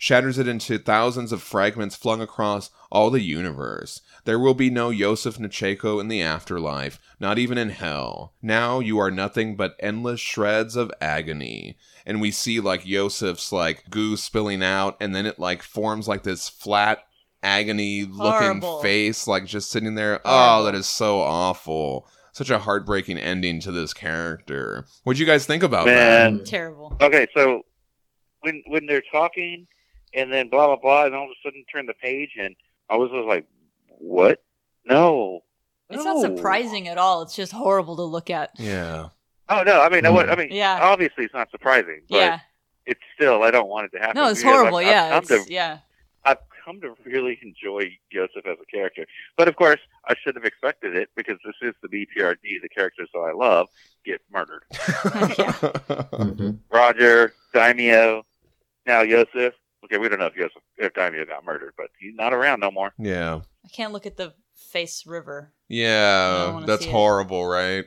Shatters it into thousands of fragments flung across all the universe. There will be no Iosif Nichayko in the afterlife, not even in hell. Now you are nothing but endless shreds of agony. And we see like Iosif's like goo spilling out, and then it like forms like this flat agony looking face, like just sitting there. Oh, that is so awful. Such a heartbreaking ending to this character. What'd you guys think about that? Terrible. Okay, so when when they're talking, and then blah blah blah, and all of a sudden turn the page, and I was just like, "What? No." It's No. not surprising at all. It's just horrible to look at. Yeah. Oh no! I mean, I, I mean, Yeah. obviously it's not surprising, but Yeah. it's still I don't want it to happen. No, it's because horrible. I've, yeah. I've It's, to yeah. I've come to really enjoy Joseph as a character, but of course I should have expected it because this is the BPRD. The characters that I love get murdered. hmm Roger, Daimio, now Joseph. Okay, we don't know if Joseph if Daimio got murdered, but he's not around no more. yeah. I can't look at the face river. Yeah, that's see it. horrible, right?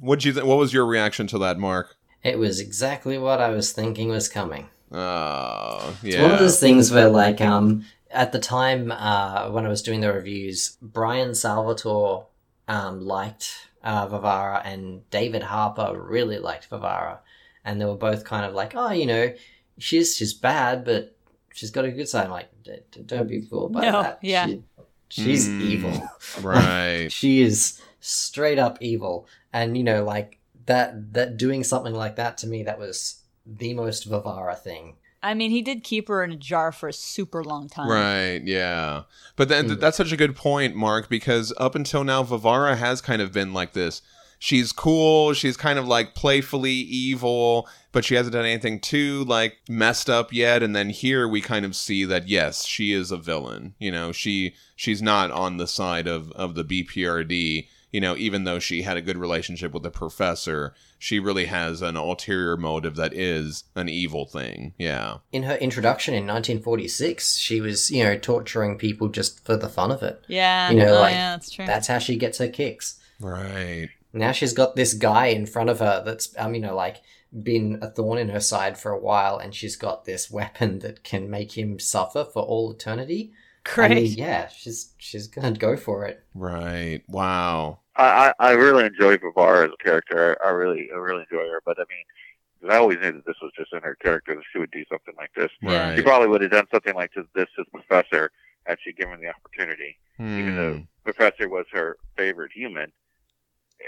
What'd you th- what was your reaction to that, Mark? It was exactly what I was thinking was coming. Oh, It's yeah. one of those things where, like, um, at the time uh, when I was doing the reviews, Brian Salvatore um, liked uh, Varvara, and David Harper really liked Varvara, and they were both kind of like, oh, you know, she's she's bad, but she's got a good side. I'm like, "D- d- don't be fooled by No, that. yeah. She- she's Mm. evil. right. she is straight up evil, and you know, like that that doing something like that to me, that was the most Varvara thing. I mean, he did keep her in a jar for a super long time. Right, yeah. But then Mm. that's such a good point, Mark, because up until now Varvara has kind of been like this. She's cool, she's kind of like playfully evil, but she hasn't done anything too like messed up yet and then here we kind of see that yes, she is a villain. You know, she she's not on the side of of the BPRD, you know, even though she had a good relationship with the professor, she really has an ulterior motive that is an evil thing. Yeah. in her introduction in 1946, she was, you know, torturing people just for the fun of it. Yeah. You know, oh, like, yeah, that's true. That's how she gets her kicks. Right. Now she's got this guy in front of her that's, um, you know, like been a thorn in her side for a while, and she's got this weapon that can make him suffer for all eternity. Great. I mean, yeah, she's she's gonna go for it. Right. Wow. I, I, I really enjoy Varvara as a character. I, I really I really enjoy her, but I mean, I always knew that this was just in her character that she would do something like this. Yeah. She probably would have done something like this, this as Professor had she given the opportunity. Even Hmm. though Professor was her favorite human,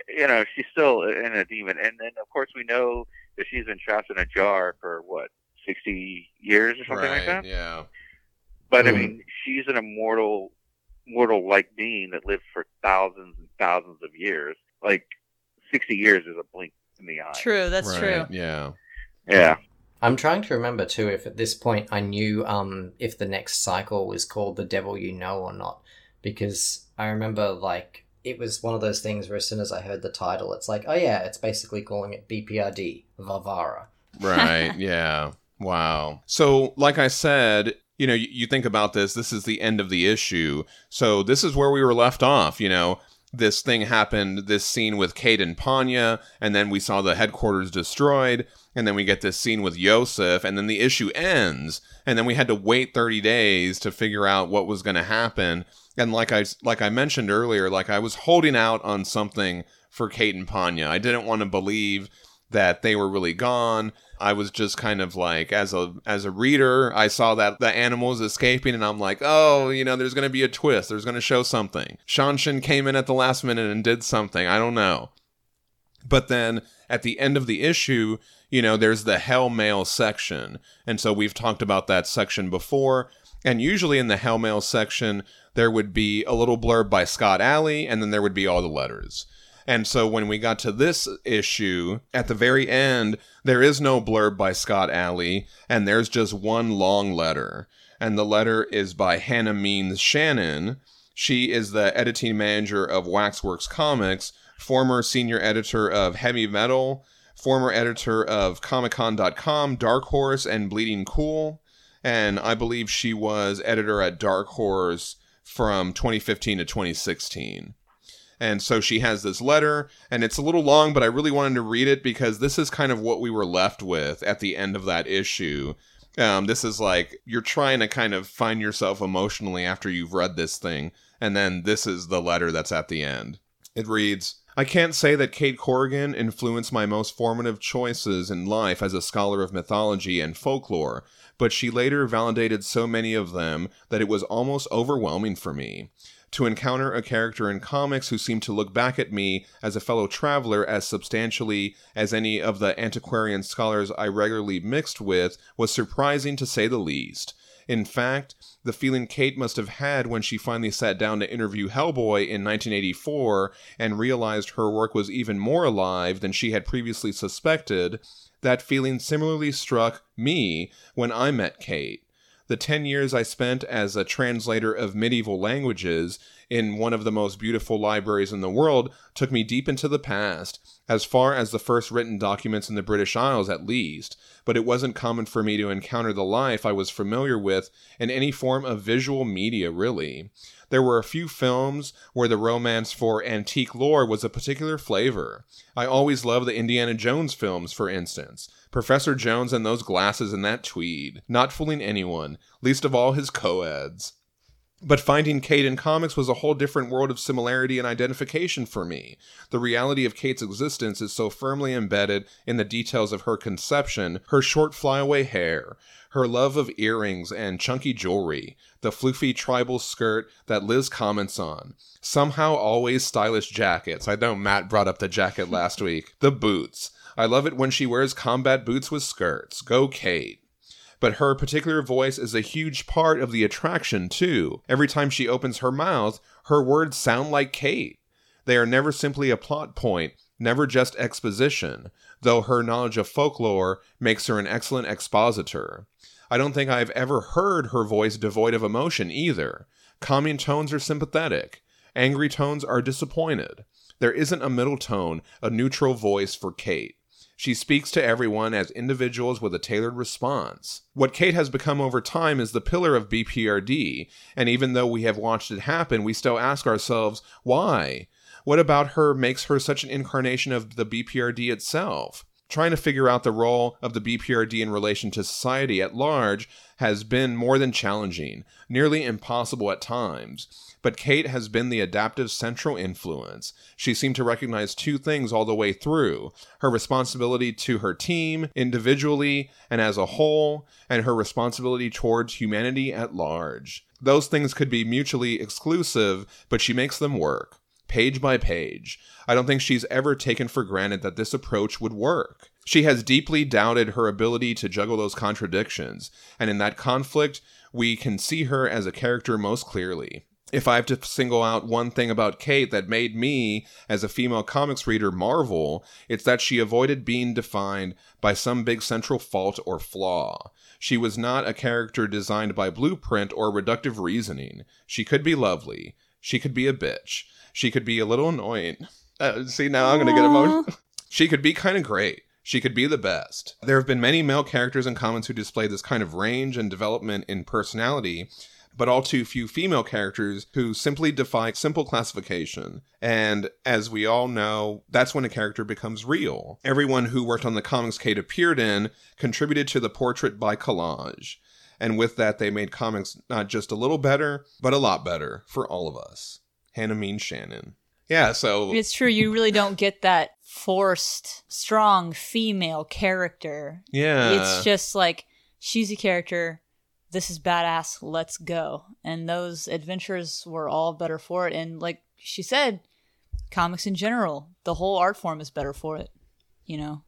you know, she's still in a demon. And then, of course, we know that she's been trapped in a jar for what, 60 years or something right. like that? Yeah. But I Mhm. mean, she's an immortal, mortal-like being that lived for thousands and thousands of years. Like, 60 years is a blink in the eye. True. That's right. true. Yeah. Yeah. I'm trying to remember too if at this point I knew um if the next cycle was called The Devil You Know or not because I remember like it was one of those things where as soon as I heard the title it's like oh yeah it's basically calling it BPRD Varvara. Right. yeah. Wow. So, like I said, you know, you, you think about this, this is the end of the issue. So, this is where we were left off, you know. This thing happened, this scene with Kate and Panya, and then we saw the headquarters destroyed, and then we get this scene with Iosif, and then the issue ends, and then we had to wait 30 days to figure out what was going to happen. And like I like I mentioned earlier, like I was holding out on something for Kate and Panya. I didn't want to believe that they were really gone. I was just kind of like as a as a reader, I saw that the animals escaping and I'm like, "Oh, you know, there's going to be a twist. There's going to show something." Shanshin came in at the last minute and did something. I don't know. But then at the end of the issue, you know, there's the Hell Mail section. And so we've talked about that section before. And usually in the Hell Mail section, there would be a little blurb by Scott Allie, and then there would be all the letters. And so when we got to this issue, at the very end, there is no blurb by Scott Allie, and there's just one long letter. And the letter is by Hannah Means Shannon. She is the editing manager of Waxworks Comics, former senior editor of Heavy Metal, former editor of ComicCon.com, Dark Horse, and Bleeding Cool. And I believe she was editor at Dark Horse from 2015 to 2016. And so she has this letter, and it's a little long, but I really wanted to read it because this is kind of what we were left with at the end of that issue. Um, this is like you're trying to kind of find yourself emotionally after you've read this thing, and then this is the letter that's at the end. It reads I can't say that Kate Corrigan influenced my most formative choices in life as a scholar of mythology and folklore, but she later validated so many of them that it was almost overwhelming for me. To encounter a character in comics who seemed to look back at me as a fellow traveler as substantially as any of the antiquarian scholars I regularly mixed with was surprising to say the least. In fact, the feeling Kate must have had when she finally sat down to interview Hellboy in 1984 and realized her work was even more alive than she had previously suspected, that feeling similarly struck me when I met Kate. The 10 years I spent as a translator of medieval languages in one of the most beautiful libraries in the world took me deep into the past, as far as the first written documents in the British Isles at least, but it wasn't common for me to encounter the life I was familiar with in any form of visual media, really. There were a few films where the romance for antique lore was a particular flavor. I always loved the Indiana Jones films, for instance. Professor Jones and those glasses and that tweed, not fooling anyone, least of all his co-eds. But finding Kate in comics was a whole different world of similarity and identification for me. The reality of Kate's existence is so firmly embedded in the details of her conception, her short flyaway hair, her love of earrings and chunky jewelry, the floofy tribal skirt that Liz comments on, somehow always stylish jackets. I know Matt brought up the jacket last week. The boots. I love it when she wears combat boots with skirts. Go Kate but her particular voice is a huge part of the attraction, too. Every time she opens her mouth, her words sound like Kate. They are never simply a plot point, never just exposition, though her knowledge of folklore makes her an excellent expositor. I don't think I've ever heard her voice devoid of emotion either. Calming tones are sympathetic, angry tones are disappointed. There isn't a middle tone, a neutral voice for Kate. She speaks to everyone as individuals with a tailored response. What Kate has become over time is the pillar of BPRD, and even though we have watched it happen, we still ask ourselves, why? What about her makes her such an incarnation of the BPRD itself? Trying to figure out the role of the BPRD in relation to society at large has been more than challenging, nearly impossible at times. But Kate has been the adaptive central influence. She seemed to recognize two things all the way through her responsibility to her team, individually and as a whole, and her responsibility towards humanity at large. Those things could be mutually exclusive, but she makes them work, page by page. I don't think she's ever taken for granted that this approach would work. She has deeply doubted her ability to juggle those contradictions, and in that conflict, we can see her as a character most clearly if I have to single out one thing about Kate that made me, as a female comics reader, marvel, it's that she avoided being defined by some big central fault or flaw. She was not a character designed by blueprint or reductive reasoning. She could be lovely. She could be a bitch. She could be a little annoying. Uh, see, now I'm going to get emotional. she could be kind of great. She could be the best. There have been many male characters in comics who display this kind of range and development in personality, but all too few female characters who simply defy simple classification. And as we all know, that's when a character becomes real. Everyone who worked on the comics Kate appeared in contributed to the portrait by collage. And with that, they made comics not just a little better, but a lot better for all of us. Hannah Means-Shannon. Yeah, so It's true. You really don't get that forced, strong female character. yeah, It's just like she's a character. This is badass. Let's go. And those adventures were all better for it. And like she said, comics in general, the whole art form is better for it. You know,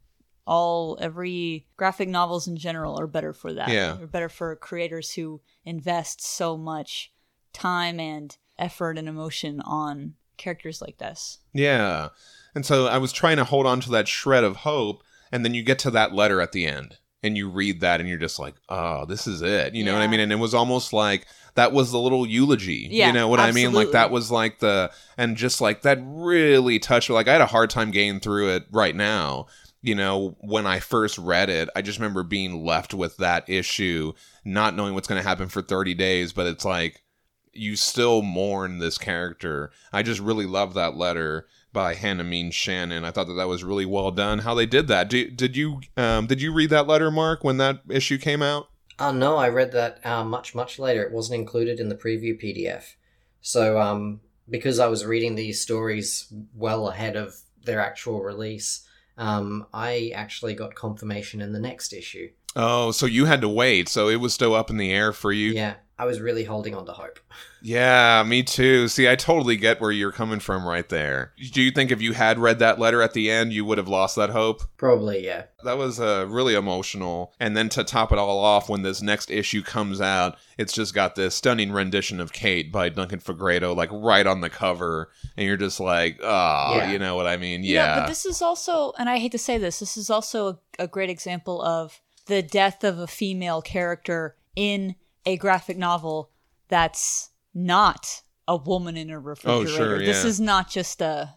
all every graphic novels in general are better for that. Yeah. They're better for creators who invest so much time and effort and emotion on characters like this. Yeah. And so I was trying to hold on to that shred of hope, and then you get to that letter at the end, and you read that, and you're just like, oh, this is it. You know what I mean? And it was almost like that was the little eulogy. Yeah, you know what I mean? Like that was like the, and just like that really touched me. Like I had a hard time getting through it right now. You know, when I first read it, I just remember being left with that issue, not knowing what's going to happen for 30 days, but it's like, you still mourn this character. I just really love that letter by Hannah Means-Shannon. I thought that that was really well done. How they did that. Did, did you um, did you read that letter, Mark, when that issue came out? Oh no, I read that uh, much much later. It wasn't included in the preview PDF. So um, because I was reading these stories well ahead of their actual release, um, I actually got confirmation in the next issue. Oh, so you had to wait. So it was still up in the air for you. Yeah, I was really holding on to hope. Yeah, me too. See, I totally get where you're coming from right there. Do you think if you had read that letter at the end, you would have lost that hope? Probably, yeah. That was uh, really emotional. And then to top it all off, when this next issue comes out, it's just got this stunning rendition of Kate by Duncan Fegredo, like right on the cover. And you're just like, oh, Yeah. you know what I mean? Yeah, Yeah. but this is also, and I hate to say this, this is also a, a great example of the death of a female character in a graphic novel that's not a woman in a refrigerator. Oh, sure, This is not just a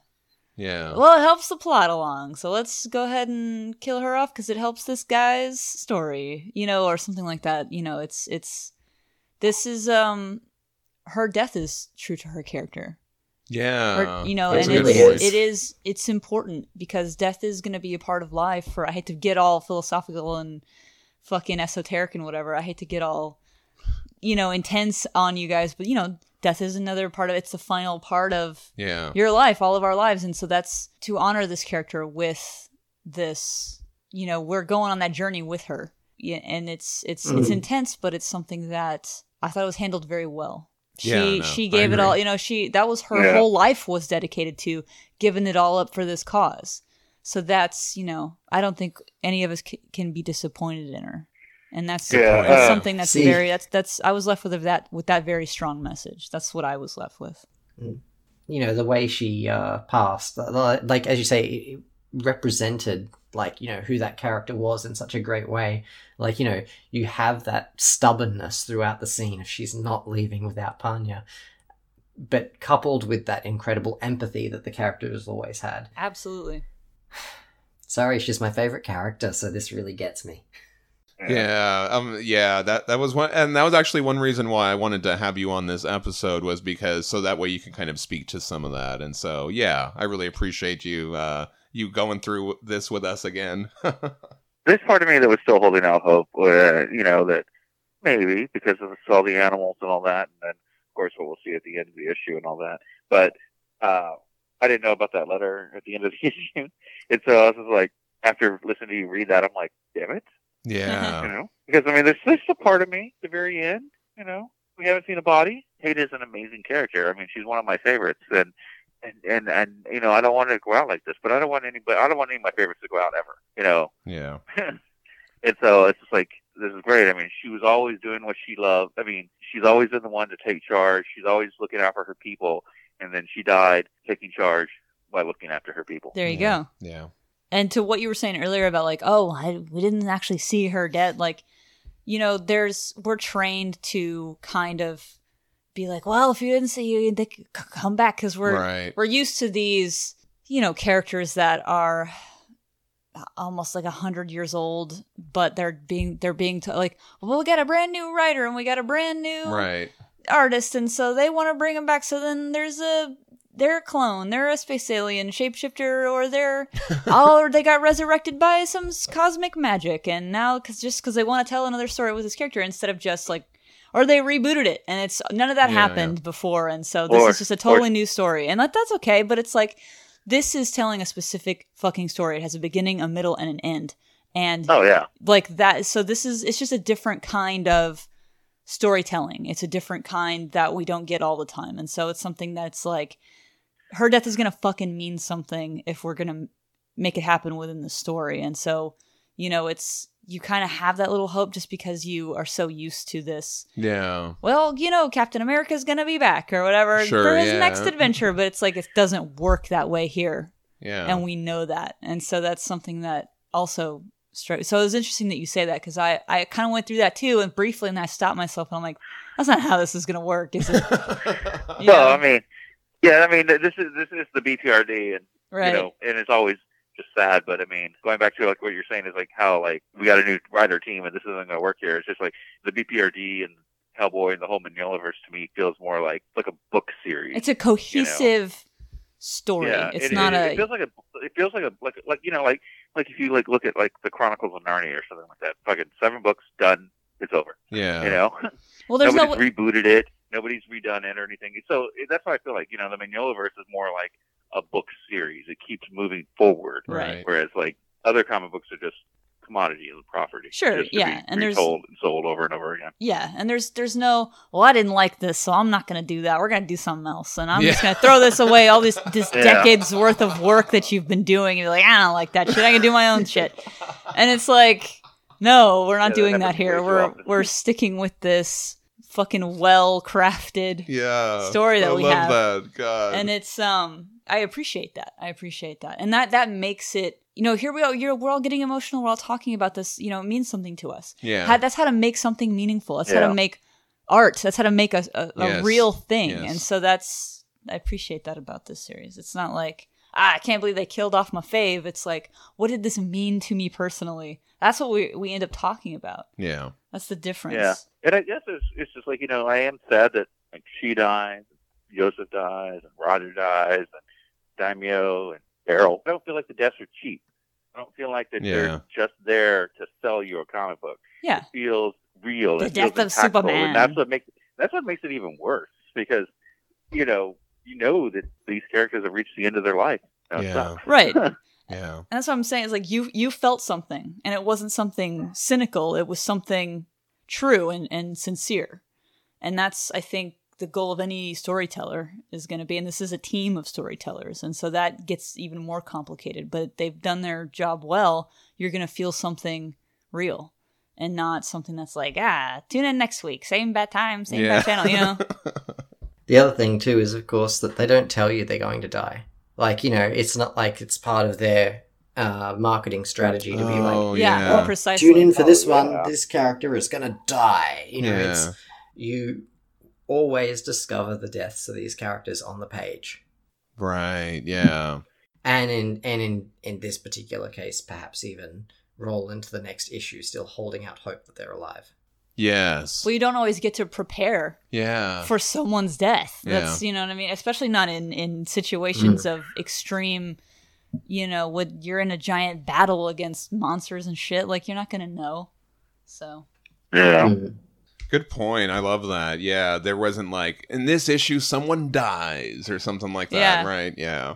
yeah. well, it helps the plot along, so let's go ahead and kill her off because it helps this guy's story, you know, or something like that. You know, it's it's this is um her death is true to her character yeah. or you know That's and a good really it's, point. it is it's important because death is going to be a part of life for i hate to get all philosophical and fucking esoteric and whatever i hate to get all you know intense on you guys but you know death is another part of it's the final part of Yeah. your life all of our lives. And so that's to honor this character with this you know we're going on that journey with her. Yeah, and it's it's it's Mhm. intense but it's something that i thought was handled very well. She Yeah, no, she gave it all you know she that was her Yeah. whole life was dedicated to giving it all up for this cause. So that's you know i don't think any of us c- can be disappointed in her and that's, Yeah, that's uh, something that's See- very that's that's i was left with that with that very strong message. That's what i was left with. You know the way she uh, passed like as you say it represented like you know who that character was in such a great way. Like you know you have that stubbornness throughout the scene if she's not leaving without panya but coupled with that incredible empathy that the character has always had. Absolutely. Sorry she's my favorite character so this really gets me Yeah, um, yeah, that that was one, and that was actually one reason why I wanted to have you on this episode was because so that way you can kind of speak to some of that, and so yeah, I really appreciate you uh you going through this with us again. this part of me that was still holding out hope, uh, you know, that maybe because of all the animals and all that, and then of course what we'll see at the end of the issue and all that. But uh, I didn't know about that letter at the end of the issue, and so I was just like, after listening to you read that, I'm like, damn it, you know, because I mean, there's there's a part of me at the very end, you know, we haven't seen a body. Kate is an amazing character. I mean, she's one of my favorites, and and and and you know, I don't want to go out like this, but I don't want anybody. I don't want any of my favorites to go out ever, you know. yeah, and so it's just like this is great. I mean, she was always doing what she loved. I mean, she's always been the one to take charge. She's always looking out for her people, and then she died taking charge by looking after her people. there you Yeah. go yeah, and to what you were saying earlier about like oh I, we didn't actually see her dead like you know there's we're trained to kind of be like well if you didn't see you they could come back because we're right, we're used to these you know characters that are almost like a hundred years old but they're being they're being to like well we got a brand new writer and we got a brand new right, artist and so they want to bring him back so then there's a they're a clone. They're a space alien shapeshifter or they're oh or they got resurrected by some cosmic magic. And now cause just because they want to tell another story with this character instead of just like or they rebooted it and it's none of that Yeah, happened before. And so this Or- is just a totally new story. And that, that's okay but it's like this is telling a specific fucking story. It has a beginning a middle and an end. And Oh yeah, like that so this is it's just a different kind of storytelling. It's a different kind that we don't get all the time. And so it's something that's like her death is gonna fucking mean something if we're gonna make it happen within the story. And so you know it's you kind of have that little hope just because you are so used to this. Yeah, well you know captain america's gonna be back or whatever. Sure, for his yeah. next adventure but it's like it doesn't work that way here. Yeah, and we know that. And so that's something that also stri- so it was interesting that you say that because i i kind of went through that too and briefly and i stopped myself and i'm like that's not how this is gonna work is it? You Well. I mean, yeah, I mean, this is this is the BPRD, and right you know, and it's always just sad. But I mean, going back to like what you're saying is like how like we got a new writer team, and this isn't going to work here. It's just like the BPRD and Hellboy and the whole Mignolaverse to me feels more like like a book series. it's a cohesive story yeah, it's it, not it, a It feels like a. It feels like a like like you know like like if you like look at like the Chronicles of Narnia or something like that. Fucking seven books done, it's over. Yeah. You know, Well, there's no. rebooted it. Nobody's redone it or anything. So eh, that's why I feel like you know the Mignolaverse is more like a book series. It keeps moving forward, Right. whereas like other comic books are just commodity and property. Sure, just to yeah, be and there's- retold and sold over and over again. Yeah, and there's there's no. Well, I didn't like this, so I'm not going to do that. We're going to do something else, and I'm just going to throw this away. All this this Yeah. decades worth of work that you've been doing. And you're like, I don't like that shit. I can do my own shit. And it's like, no, we're not Yeah, doing that happens here. We're we're sticking with this fucking well crafted Yeah. story that I we love have. that. God. and it's um i appreciate that i appreciate that and that that makes it you know here we are you're, we're all getting emotional we're all talking about this you know it means something to us yeah. How- that's how to make something meaningful that's how to make art that's how to make a, a, a Yes. real thing Yes. and so that's i appreciate that about this series it's not like ah, i can't believe they killed off my fave it's like what did this mean to me personally that's what we we end up talking about yeah. that's the difference Yeah, and I guess it's, it's just like you know I am sad that like she dies, and Joseph dies, and Roger dies, and Daimio and Daryl. I don't feel like the deaths are cheap. I don't feel like that Yeah. they're just there to sell you a comic book. yeah It feels real. The it feels death of impactful, Superman. And that's what makes that's what makes it even worse because you know you know that these characters have reached the end of their life. Now, Yeah. sucks. right Yeah. And that's what I'm saying. Is like you you felt something, and it wasn't something cynical. It was something true and, and sincere. And that's I think the goal of any storyteller is going to be. And this is a team of storytellers, and so that gets even more complicated. But they've done their job well. You're going to feel something real, and not something that's like ah, tune in next week, same bad time, same Yeah. bad channel. You know. The other thing too is, of course, that they don't tell you they're going to die. Like you know, it's not like it's part of their uh, marketing strategy to be like, oh, yeah, yeah. more precisely. tune in for Oh, this yeah. one. This character is gonna die. You know, Yeah. it's you always discover the deaths of these characters on the page, Right. Yeah. and in and in in this particular case, perhaps even roll into the next issue, still holding out hope that they're alive. Yes. Well, you don't always get to prepare yeah. for someone's death. Yeah. That's you know what I mean. Especially not in in situations of extreme. You know, when you're in a giant battle against monsters and shit, like you're not gonna know. So Yeah. Mm. Good point. I love that. Yeah. There wasn't like in this issue someone dies or something like that. Yeah. Right. Yeah.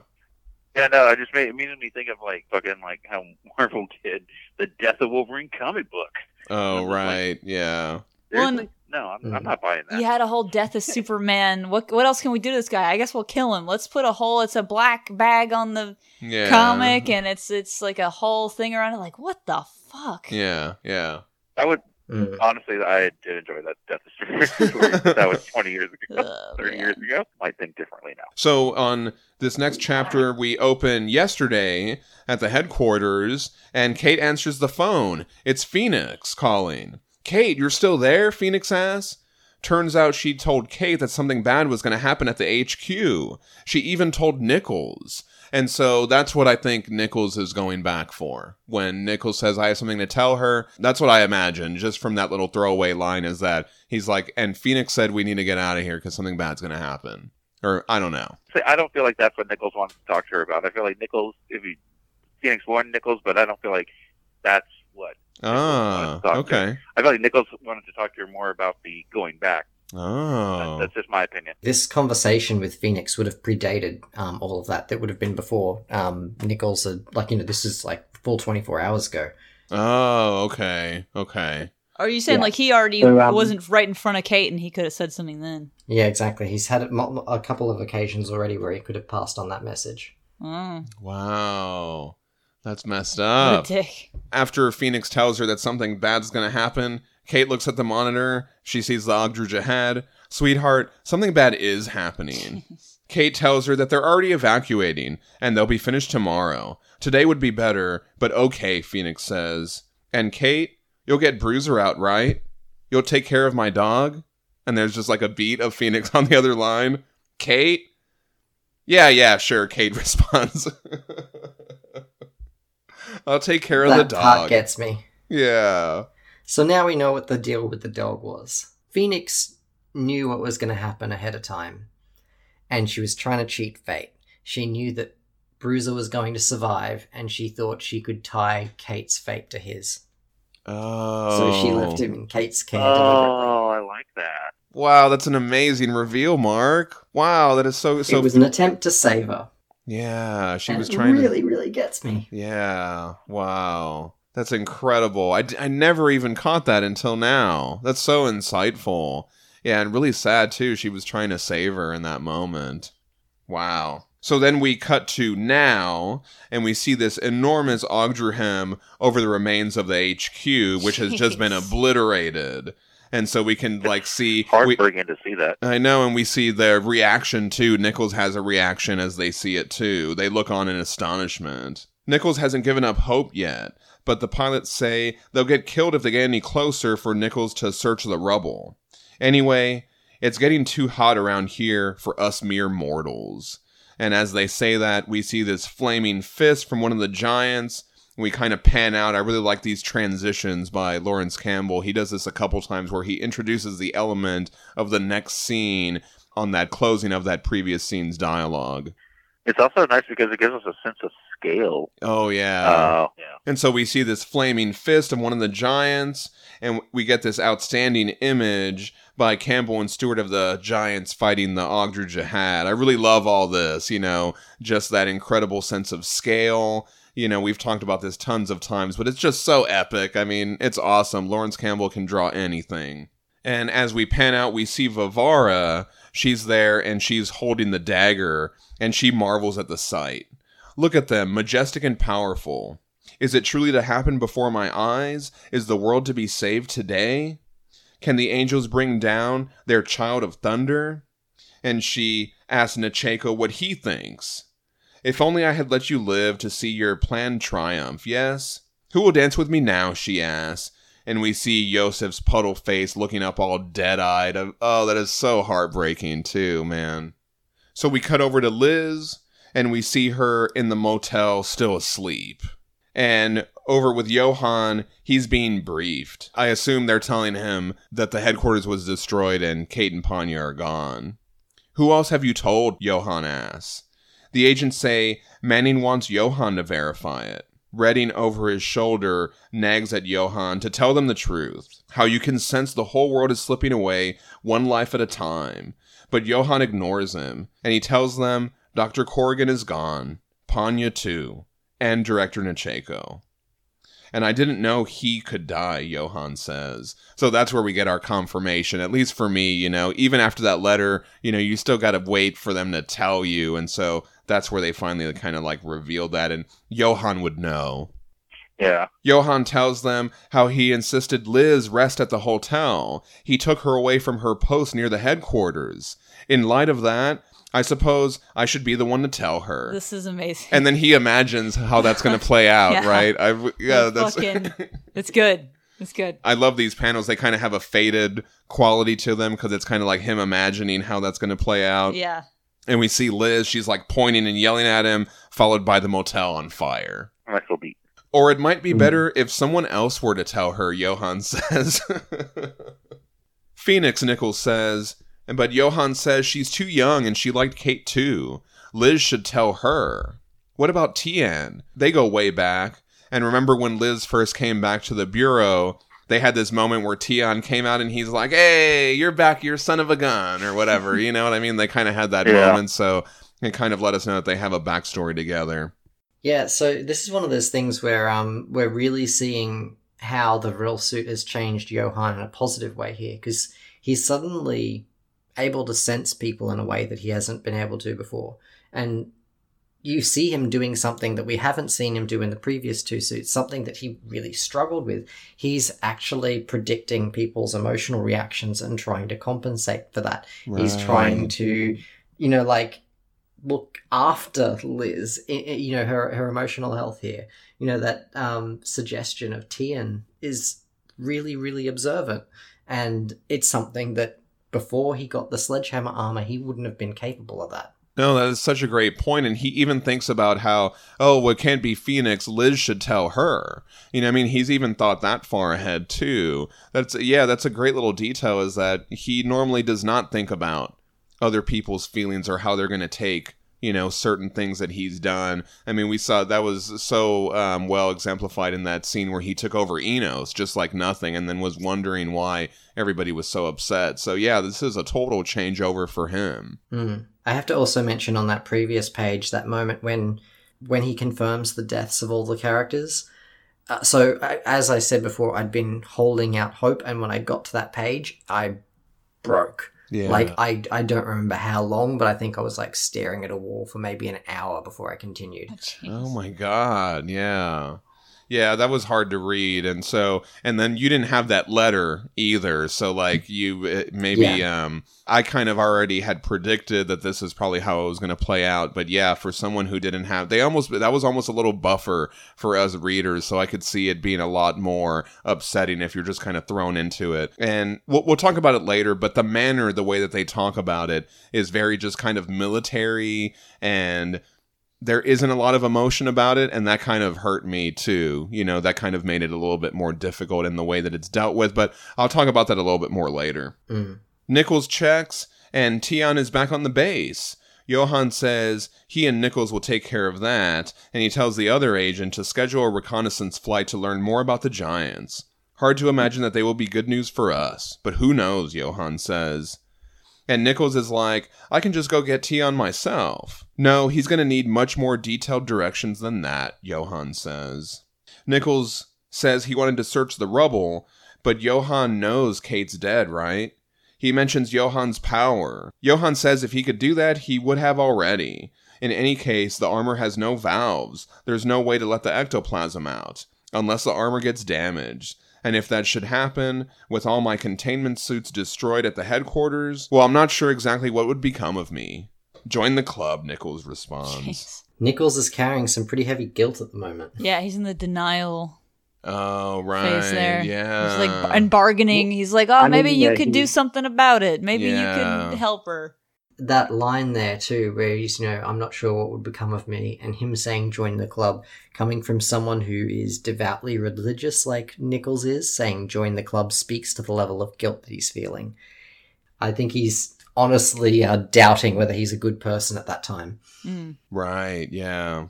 Yeah, no, I just made it made me think of like fucking like how Marvel did the Death of Wolverine comic book. Oh. It's like- Right. Yeah. Well, and- no, I'm, Mm. I'm not buying that. you had a whole death of Superman. What what else can we do to this guy? I guess we'll kill him. Let's put a whole. It's a black bag on the Yeah. comic, and it's it's like a whole thing around it. Like what the fuck? Yeah. Yeah. I would Mm. honestly, I did enjoy that Death of Superman. that was 20 years ago, Ugh, 30 man. years ago. Might think differently now. So on this next chapter, we open yesterday at the headquarters, and Kate answers the phone. It's Fenix calling. Kate, you're still there? Fenix asks. Turns out she told Kate that something bad was going to happen at the HQ. She even told Nichols. And so that's what I think Nichols is going back for. When Nichols says, I have something to tell her, that's what I imagine, just from that little throwaway line, is that he's like, and Fenix said we need to get out of here because something bad's going to happen. Or I don't know. See, I don't feel like that's what Nichols wants to talk to her about. I feel like Nichols, if he Fenix warned Nichols, but I don't feel like that's what. Ah, Nichols wants to talk to okay. I feel like Nichols wanted to talk to her more about the going back. Oh, That's just my opinion. This conversation with Fenix would have predated um, all of that. That would have been before um, Nichols had, like, you know, this is like full 24 hours ago. oh, okay, okay. Are you saying Yeah. like he already So, um, wasn't right in front of Kate and he could have said something then? Yeah, exactly. He's had a couple of occasions already where he could have passed on that message. Oh, Wow, that's messed what a up. dick. After Fenix tells her that something bad's gonna happen, Kate looks at the monitor. She sees the Ogdru Jihad. Sweetheart, something bad is happening. Kate tells her that they're already evacuating and they'll be finished tomorrow. Today would be better, but okay, Fenix says. And Kate, you'll get Bruiser out, right? You'll take care of my dog? And there's just like a beat of Fenix on the other line. Kate? Yeah, yeah, sure, Kate responds. I'll take care of the dog. that gets me. yeah. So now we know what the deal with the dog was. Fenix knew what was going to happen ahead of time, and she was trying to cheat fate. She knew that Bruiser was going to survive, and she thought she could tie Kate's fate to his. Oh. So she oh. left him in Kate's care. Oh, I like that. Wow, that's an amazing reveal, Mark. Wow, that is so so. it was an attempt to save her. yeah, she and was it trying to. really, really gets me. Yeah. Wow. That's incredible. I, I never even caught that until now. That's so insightful. Yeah, and really sad too. She was trying to save her in that moment. Wow. So then we cut to now, and we see this enormous Ogdru Hem over the remains of the HQ, which has just been obliterated. And so we can like see we, Heartbreaking to see that. I know, and we see the reaction too. Nichols has a reaction as they see it too. They look on in astonishment. Nichols hasn't given up hope yet, but the pilots say they'll get killed if they get any closer for Nichols to search the rubble. Anyway, it's getting too hot around here for us mere mortals. And as they say that, we see this flaming fist from one of the giants. We kind of pan out. I really like these transitions by Laurence Campbell. He does this a couple times where he introduces the element of the next scene on that closing of that previous scene's dialogue. It's also nice because it gives us a sense of scale. Oh, yeah. Uh, yeah. And so we see this flaming fist of one of the giants, and we get this outstanding image by Campbell and Stewart of the giants fighting the Ogdru Jihad. I really love all this, you know, just that incredible sense of scale. You know, we've talked about this tons of times, but it's just so epic. I mean, it's awesome. Laurence Campbell can draw anything. And as we pan out, we see Varvara. She's there and she's holding the dagger, and she marvels at the sight. Look at them, majestic and powerful. Is it truly to happen before my eyes? Is the world to be saved today? Can the angels bring down their child of thunder? And she asks Nichayko what he thinks. If only I had let you live to see your planned triumph, yes? Who will dance with me now? she asks. And we see Iosif's puddle face looking up all dead eyed. Oh, that is so heartbreaking, too, man. So we cut over to Liz, and we see her in the motel still asleep. And over with Johann, he's being briefed. I assume they're telling him that the headquarters was destroyed and Kate and Panya are gone. Who else have you told? Johann asks. The agents say Manning wants Johann to verify it. Redding over his shoulder nags at Johann to tell them the truth. How you can sense the whole world is slipping away, one life at a time. But Johann ignores him, and he tells them Dr. Corrigan is gone, Panya too, and Director Nichayko. And I didn't know he could die, Johann says. So that's where we get our confirmation, at least for me, you know. Even after that letter, you know, you still got to wait for them to tell you. And so that's where they finally kind of like revealed that. And Johann would know. Yeah. Johann tells them how he insisted Liz rest at the hotel. He took her away from her post near the headquarters. In light of that, I suppose I should be the one to tell her. This is amazing. and then he imagines how that's going to play out, Yeah. right? I yeah, That's that's fucking- it's good. It's good. I love these panels. They kind of have a faded quality to them because it's kind of like him imagining how that's going to play out. Yeah. And we see Liz, she's like pointing and yelling at him, followed by the motel on fire. Nice little beat. Or it might be Mm. better if someone else were to tell her, Johann says. Fenix Nichols says, but Johann says she's too young and she liked Kate too. Liz should tell her. What about Tian? They go way back. And remember when Liz first came back to the bureau, they had this moment where Tian came out and he's like, Hey, you're back, you're son of a gun, or whatever. you know what I mean? They kind of had that Yeah. moment, so it kind of let us know that they have a backstory together. Yeah, so this is one of those things where um we're really seeing how the Vril suit has changed Johann in a positive way here because he's suddenly able to sense people in a way that he hasn't been able to before, and you see him doing something that we haven't seen him do in the previous two suits, something that he really struggled with. He's actually predicting people's emotional reactions and trying to compensate for that. He's trying to, you know, like look after Liz, you know, her her emotional health here. You know, that um, suggestion of Tian is really, really observant. And it's something that before he got the sledgehammer armor, he wouldn't have been capable of that. No, that is such a great point. And he even thinks about how, oh, what can't be Fenix. Liz should tell her. You know, I mean, he's even thought that far ahead, too. That's, yeah, that's a great little detail is that he normally does not think about other people's feelings or how they're going to take you know certain things that he's done. I mean, we saw that was so um, well exemplified in that scene where he took over Enos just like nothing, and then was wondering why everybody was so upset. So yeah, this is a total changeover for him. Mm. I have to also mention on that previous page that moment when when he confirms the deaths of all the characters. Uh, so I, as I said before, I'd been holding out hope, and when I got to that page, I broke. Yeah, Like I, I don't remember how long, but I think I was like staring at a wall for maybe an hour before I continued. Oh, jeez. Oh my god, yeah. Yeah, that was hard to read and so and then you didn't have that letter either. So like you it- maybe um I kind of already had predicted that this is probably how it was going to play out, but yeah, for someone who didn't have they almost that was almost a little buffer for us readers, so I could see it being a lot more upsetting if you're just kind of thrown into it. And we'll, we'll talk about it later, but the manner the way that they talk about it is very just kind of military and there isn't a lot of emotion about it and that kind of hurt me too. You know that kind of made it a little bit more difficult in the way that it's dealt with but i'll talk about that a little bit more later. Mm. nichols checks and tion is back on the base. Johann says he and nichols will take care of that and he tells the other agent to schedule a reconnaissance flight to learn more about the giants. Hard to imagine that they will be good news for us but who knows johann says and Nichols is like, I can just go get Tion myself. No, he's going to need much more detailed directions than that, Johann says. Nichols says he wanted to search the rubble, but Johann knows Kate's dead, right? He mentions Johann's power. Johann says if he could do that, he would have already. In any case, the armor has no valves. There's no way to let the ectoplasm out, unless the armor gets damaged. And if that should happen, with all my containment suits destroyed at the headquarters, well, I'm not sure exactly what would become of me. Join the club, Nichols responds. Jeez. Nichols is carrying some pretty heavy guilt at the moment. Yeah, he's in the denial Oh, right. phase there. Yeah. He's like and bargaining. He's like, "Oh, I maybe mean, you yeah, could he- do something about it. Maybe Yeah. you could help her." That line there too, where he's, you know, I'm not sure what would become of me, and him saying join the club, coming from someone who is devoutly religious like Nichols is, saying join the club speaks to the level of guilt that he's feeling. I think he's honestly uh, doubting whether he's a good person at that time. Mm. Right, yeah.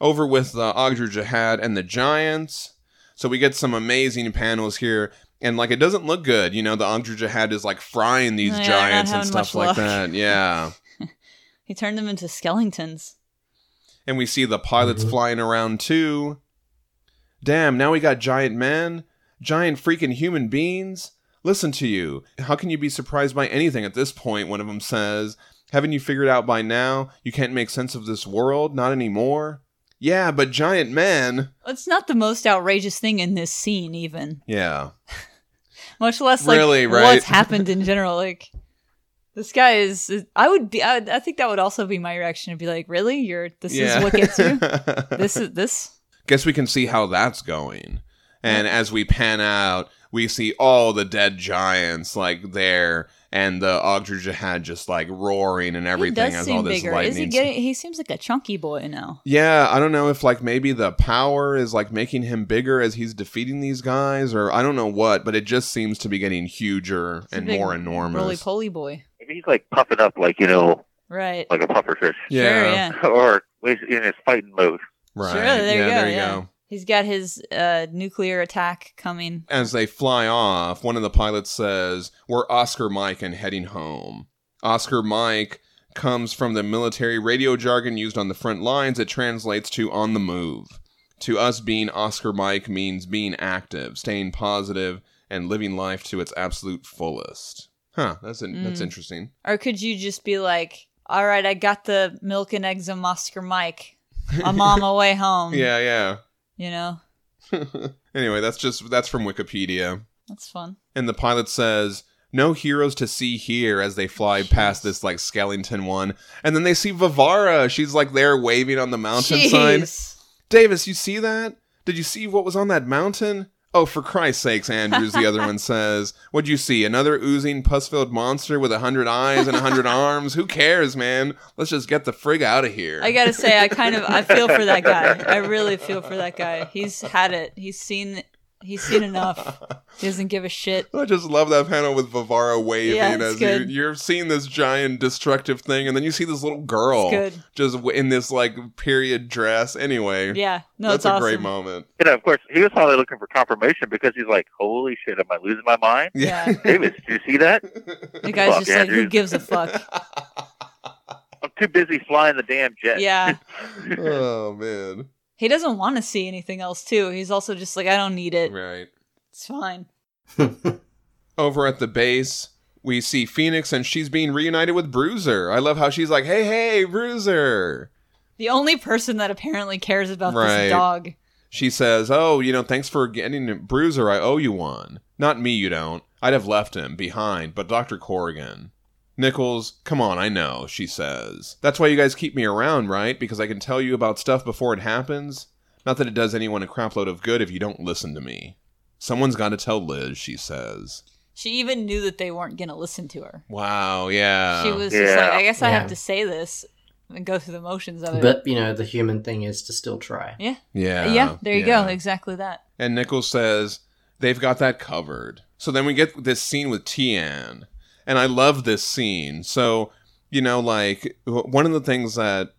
Over with the Ogdru Jihad and the Giants. So we get some amazing panels here. And like it doesn't look good, you know, the Ogdru Jihad is like frying these Yeah, giants and stuff like luck. that. Yeah. He turned them into skeletons. And we see the pilots Mhm. flying around too. Damn, now we got giant men, giant freaking human beings. Listen to you. How can you be surprised by anything at this point? One of them says. Haven't you figured out by now you can't make sense of this world? Not anymore. Yeah, but giant men. It's not the most outrageous thing in this scene, even. Yeah. Much less like Really, right? what's happened in general. Like this guy is. I would be. I, would, I think that would also be my reaction to be like, really, you're. This yeah. is what gets you. this is this. Guess we can see how that's going. And as we pan out, we see all the dead giants like there, and the Ogdru Jihad just like roaring and everything he does as seem all this bigger. lightning. Is he getting? He seems like a chunky boy now. Yeah, I don't know if like maybe the power is like making him bigger as he's defeating these guys, or I don't know what, but it just seems to be getting huger He's a and big more Roly enormous. poly boy. Maybe he's like puffing up, like you know, Right. like a puffer fish, Sure. Yeah. or he's in his fighting mode. Right. Sure. There yeah, you go. there you yeah. go. He's got his uh, nuclear attack coming. As they fly off, one of the pilots says, We're Oscar Mike and heading home. Oscar Mike comes from the military radio jargon used on the front lines. It translates to on the move. To us, being Oscar Mike means being active, staying positive, and living life to its absolute fullest. Huh, that's, in- that's Mm. interesting. Or could you just be like, "All right, I got the milk and eggs of Oscar Mike. I'm on my way home." Yeah, yeah. You know, anyway, that's just that's from Wikipedia. that's fun. And the pilot says, "No heroes to see here." As they fly past this like skeleton one, and then they see Varvara. She's like there waving on the mountainside. Jeez. Davis, you see that? Did you see what was on that mountain? Oh, for Christ's sakes, Andrews, the other one says. What'd you see? Another oozing, pus-filled monster with a hundred eyes and a hundred arms? Who cares, man? Let's just get the frig out of here. I gotta say, I kind of I feel for that guy. I really feel for that guy. He's had it. He's seen He's seen enough. He doesn't give a shit. I just love that panel with Varvara waving Yeah, it's as you, good. you're seeing this giant destructive thing, and then you see this little girl just in this like period dress. Anyway, Yeah. No, that's it's a awesome. great moment. You know, of course, he was probably looking for confirmation because he's like, "Holy shit, am I losing my mind?" Yeah. Davis, did you see that? The guy's Fuck just like, who gives a fuck? I'm too busy flying the damn jet. Yeah. oh man, He doesn't want to see anything else, too. He's also just like, I don't need it. right. It's fine. Over at the base, we see Fenix, and she's being reunited with Bruiser. I love how she's like, "Hey, hey, Bruiser." The only person that apparently cares about Right. this dog. She says, "Oh, you know, thanks for getting Bruiser. I owe you one. Not me, you don't. I'd have left him behind, but Dr. Corrigan." Nichols, come on, I know, she says. That's why you guys keep me around, right? Because I can tell you about stuff before it happens? Not that it does anyone a crapload of good if you don't listen to me. Someone's got to tell Liz, she says. She even knew that they weren't going to listen to her. Wow, yeah. She was just like, I guess I Yeah. have to say this and go through the motions of it. but you know, the human thing is to still try. yeah. Yeah. yeah, there you yeah. go. Exactly that. And Nichols says they've got that covered. So then we get this scene with Tian. And I love this scene. So, you know, like one of the things that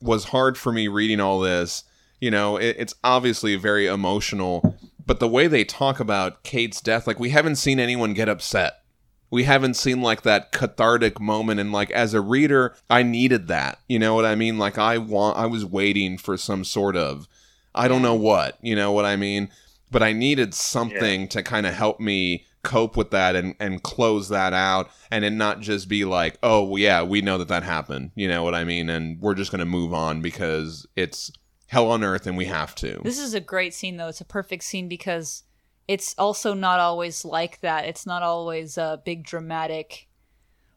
was hard for me reading all this, you know, it, it's obviously very emotional, but the way they talk about Kate's death, like we haven't seen anyone get upset. We haven't seen like that cathartic moment and like as a reader, I needed that. You know what I mean? Like I want I was waiting for some sort of I don't know what, you know what I mean? But I needed something to kind of help me cope with that and, and close that out and it not just be like, oh, yeah, we know that that happened. You know what I mean? And we're just going to move on because it's hell on earth and we have to. This is a great scene, though. It's a perfect scene because it's also not always like that. It's not always a big dramatic.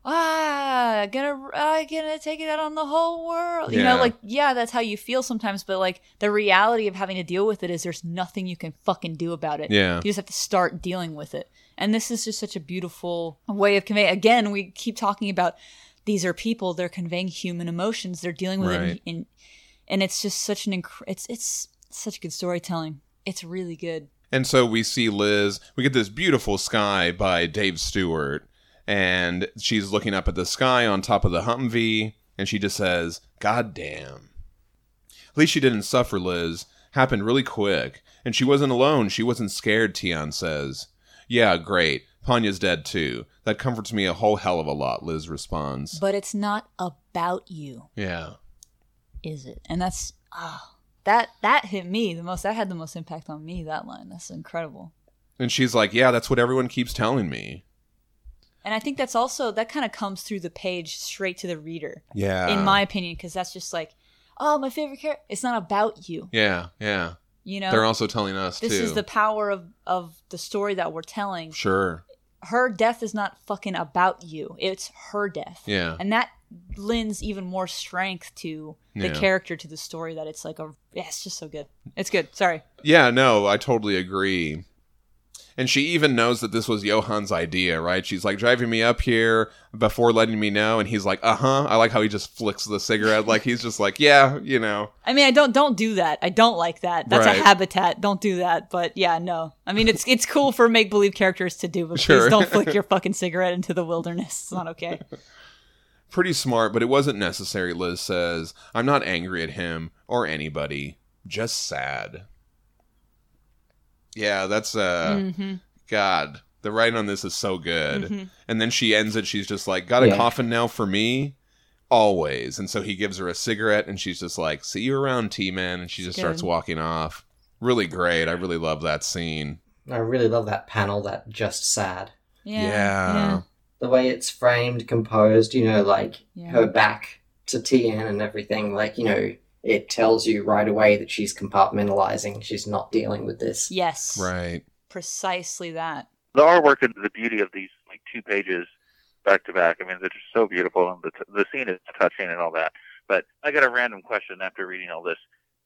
Ah, gonna, uh, gonna take it out on the whole world. You know, like yeah, that's how you feel sometimes. But like the reality of having to deal with it is there's nothing you can fucking do about it. Yeah. you just have to start dealing with it. And this is just such a beautiful way of conveying. Again, we keep talking about these are people. They're conveying human emotions. They're dealing with it in, in and it's just such an inc- it's it's such good storytelling. It's really good. And so we see Liz. We get this beautiful sky by Dave Stewart, and she's looking up at the sky on top of the Humvee, and she just says, "God damn." At least she didn't suffer. Liz happened really quick, and she wasn't alone. She wasn't scared. Tian says, "Yeah, great. Panya's dead too. That comforts me a whole hell of a lot." Liz responds, But it's not about you, "Yeah, is it? And that's ah that that hit me the most. That had the most impact on me. That line. That's incredible. and she's like, "Yeah, that's what everyone keeps telling me." And I think that's also that kind of comes through the page straight to the reader, Yeah, in my opinion, because that's just like, oh, my favorite character. It's not about you. yeah, yeah. You know, They're also telling us this too. is the power of of the story that we're telling. sure. Her death is not fucking about you. It's her death. Yeah. and that lends even more strength to the Yeah. character to the story that it's like a yeah, it's just so good it's good sorry Yeah, no, I totally agree. And she even knows that this was Johann's idea, right? She's like driving me up here before letting me know, and he's like, "Uh huh." I like how he just flicks the cigarette, like he's just like, "Yeah, you know." i mean i don't don't do that i don't like that that's Right. a habitat don't do that but yeah no i mean it's it's cool for make believe characters to do but Sure. please don't flick your fucking cigarette into the wilderness it's not okay Pretty smart, but it wasn't necessary. Liz says, "I'm not angry at him or anybody, just sad." Yeah, that's uh, mm-hmm. God. The writing on this is so good. Mhm. And then she ends it. She's just like, "Got a Yeah. coffin now for me." Always. And so he gives her a cigarette and she's just like, See you around, T Man. And she just Good. starts walking off. Really great. I really love that scene. I really love that panel, that just sad. yeah Yeah. The way it's framed, composed, you know, like Yeah. her back to Tian and everything, like, you know, it tells you right away that she's compartmentalizing. She's not dealing with this. yes Right. precisely that The artwork and the beauty of these like two pages back to back. I mean, they're just so beautiful, and the the scene is touching and all that. But I got a random question after reading all this: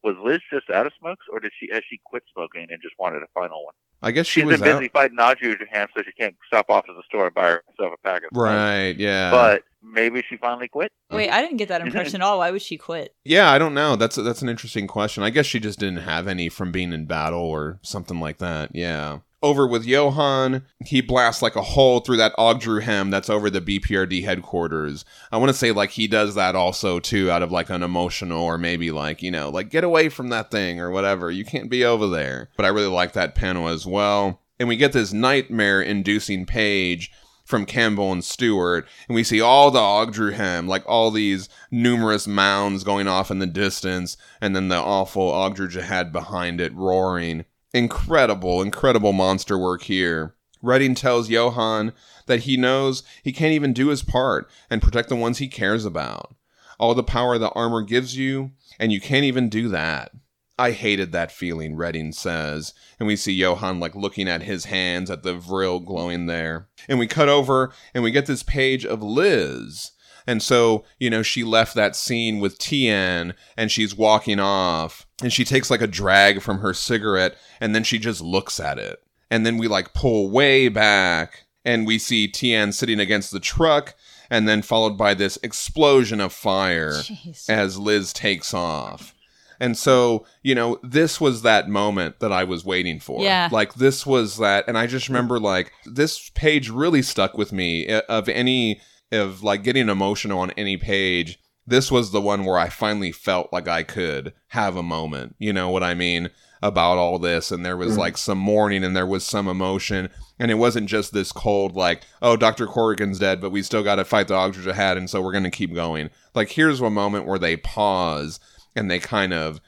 Was Liz just out of smokes, or did she has she quit smoking and just wanted a final one? I guess she She's was been out. busy fighting Ogdru Hem, so she can't stop off at the store and buy herself a pack of smokes. Right, yeah. But maybe she finally quit. Wait, I didn't get that impression at all. Why would she quit? Yeah, I don't know. That's that's an interesting question. I guess she just didn't have any from being in battle or something like that. Yeah. Over with Johann, he blasts like a hole through that Ogdru hem that's over the BPRD headquarters. I want to say like he does that also too, out of like an emotional or maybe like you know like get away from that thing or whatever. You can't be over there. But I really like that panel as well. And we get this nightmare-inducing page from Campbell and Stewart, and we see all the Ogdru Hem, like all these numerous mounds going off in the distance, and then the awful Ogdru Jihad behind it roaring. Incredible, incredible monster work here. Redding tells Johann that he knows he can't even do his part and protect the ones he cares about. All the power the armor gives you, and you can't even do that. I hated that feeling, Redding says. And we see Johann like looking at his hands at the vril glowing there. And we cut over and we get this page of Liz. And so, you know, she left that scene with Tien and she's walking off and she takes like a drag from her cigarette and then she just looks at it. And then we like pull way back and we see Tien sitting against the truck and then followed by this explosion of fire Jeez. as Liz takes off. And so, you know, this was that moment that I was waiting for. Yeah. Like, this was that. And I just remember, like, this page really stuck with me uh, of any, of like getting emotional on any page. This was the one where I finally felt like I could have a moment. You know what I mean? About all this. And there was mm. like some mourning and there was some emotion. And it wasn't just this cold, like, oh, Dr. Corrigan's dead, but we still got to fight the Ogdru Jihad. And so we're going to keep going. Like, here's a moment where they pause and they kind of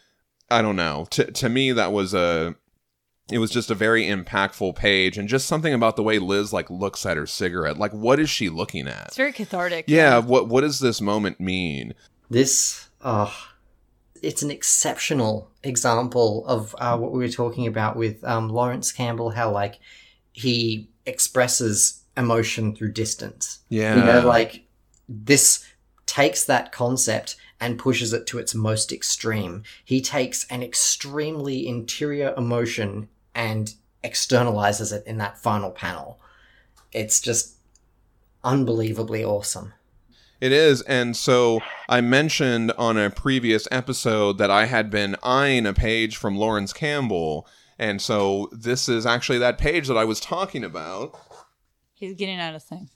i don't know to, to me that was a it was just a very impactful page and just something about the way liz like looks at her cigarette like what is she looking at It's very cathartic. yeah what what does this moment mean This, uh, it's an exceptional example of uh, what we were talking about with um, Laurence Campbell, how like he expresses emotion through distance. yeah You know, like this takes that concept and pushes it to its most extreme. He takes an extremely interior emotion and externalizes it in that final panel. It's just unbelievably awesome. It is. And so I mentioned on a previous episode that I had been eyeing a page from Laurence Campbell. And so this is actually that page that I was talking about. He's getting out of thing.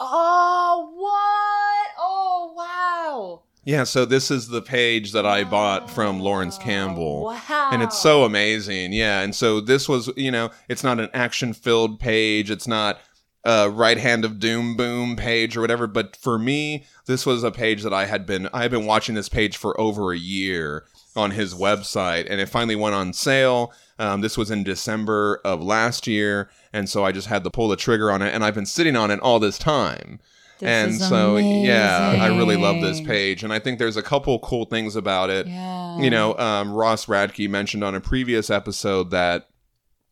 Oh, what? Oh, wow. Yeah, so this is the page that I bought from Laurence Campbell. Wow. And it's so amazing. Yeah. And so this was, you know, it's not an action filled page. It's not a right hand of doom boom page or whatever. But for me, this was a page that I had been, I had been watching this page for over a year on his website. And it finally went on sale. Um, this was in December of last year. And so I just had to pull the trigger on it. And I've been sitting on it all this time. This and so, yeah, I really love this page. And I think there's a couple cool things about it Yeah. you know, um, Ross Radke mentioned on a previous episode that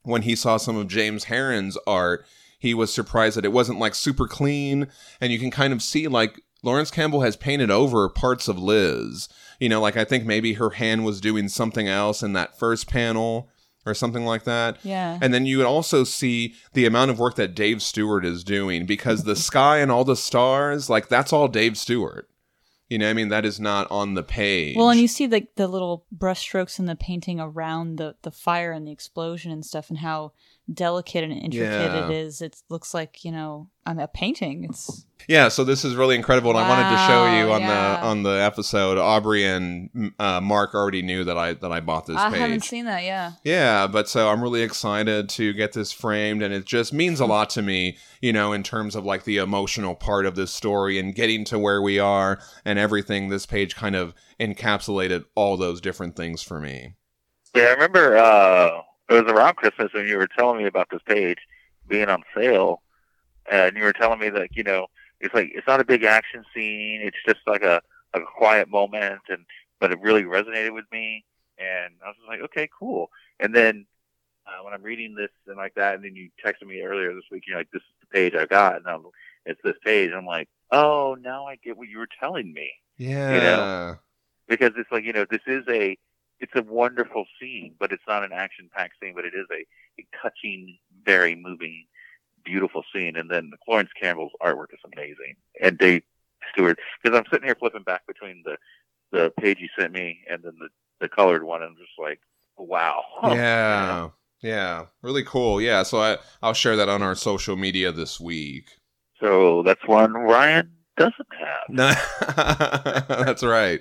when he saw some of James Harren's art, he was surprised that it wasn't like super clean, and you can kind of see like Laurence Campbell has painted over parts of Liz. You know, like I think maybe her hand was doing something else in that first panel or something like that. Yeah. And then you would also see the amount of work that Dave Stewart is doing because the sky and all the stars, like that's all Dave Stewart. You know, what I mean, that is not on the page. Well, and you see the the little brushstrokes in the painting around the the fire and the explosion and stuff, and how delicate and intricate Yeah. it is. It looks like you know, I'm a painting. It's Yeah, so this is really incredible, and I wanted to show you on yeah. the on the episode. Aubrey and uh, Mark already knew that I that I bought this I page. haven't seen that. Yeah. Yeah, but so I'm really excited to get this framed, and it just means a lot to me, you know, in terms of like the emotional part of this story and getting to where we are and everything. This page kind of encapsulated all those different things for me. Yeah, I remember uh, it was around Christmas when you were telling me about this page being on sale, and you were telling me that you know it's like it's not a big action scene; it's just like a like a quiet moment, and but it really resonated with me, and I was just like, okay, cool. And then uh, when I'm reading this and like that, and then you texted me earlier this week, you're like, this is the page I got, and I'm, it's this page. I'm like, oh, now I get what you were telling me Yeah, because it's like you know this is a it's a wonderful scene, but it's not an action-packed scene, but it is a, a touching, very moving, beautiful scene. And then Laurence Campbell's artwork is amazing, and Dave Stewart. Because I'm sitting here flipping back between the the page you sent me and then the the colored one, and I'm just like, wow. Yeah. Yeah. Really cool. Yeah. So I, I'll share that on our social media this week. So that's one Ryan doesn't have. That's right.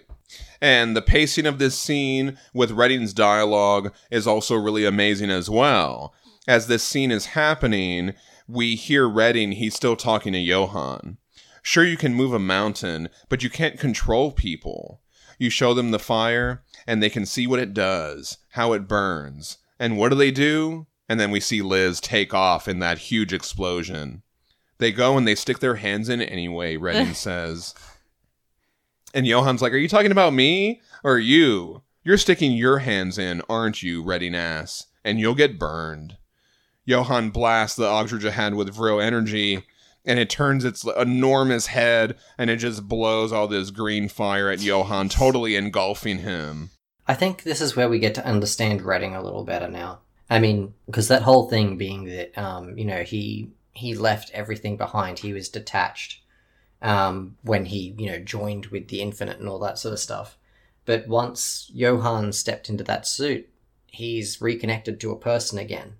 And the pacing of this scene with Redding's dialogue is also really amazing as well. As this scene is happening, we hear Redding, he's still talking to Johann. Sure, you can move a mountain, but you can't control people. You show them the fire, and they can see what it does, how it burns. And what do they do? And then we see Liz take off in that huge explosion. They go and they stick their hands in anyway, Redding says. And Johann's like, Are you talking about me or you? You're sticking your hands in, aren't you, Redding ass? And you'll get burned. Johann blasts the Ogdru Jahad with Vril energy, and it turns its enormous head, and it just blows all this green fire at Johann, totally engulfing him. I think this is where we get to understand Redding a little better now. I mean, because that whole thing being that, um, you know, he he left everything behind. He was detached um, when he, you know, joined with the Infinite and all that sort of stuff. But once Johann stepped into that suit, he's reconnected to a person again.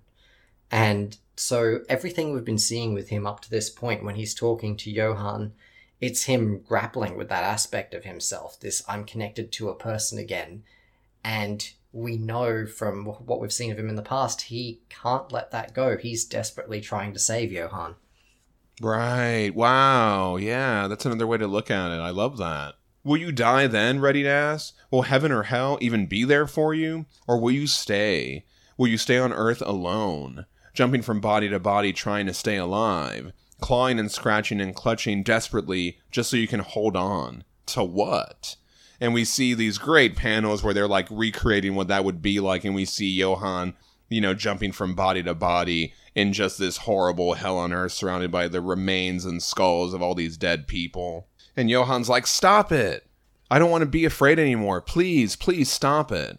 And so everything we've been seeing with him up to this point, when he's talking to Johann, it's him grappling with that aspect of himself. This I'm connected to a person again. And we know from what we've seen of him in the past, he can't let that go. He's desperately trying to save Johann. Right. Wow. Yeah, that's another way to look at it. I love that. Will you die then, Ready to ask? Will heaven or hell even be there for you? Or will you stay? Will you stay on earth alone, jumping from body to body trying to stay alive, clawing and scratching and clutching desperately just so you can hold on? To what? And we see these great panels where they're like recreating what that would be like, and we see Johann, you know, jumping from body to body in just this horrible hell on earth surrounded by the remains and skulls of all these dead people. And Johann's like, Stop it! I don't want to be afraid anymore. Please, please stop it.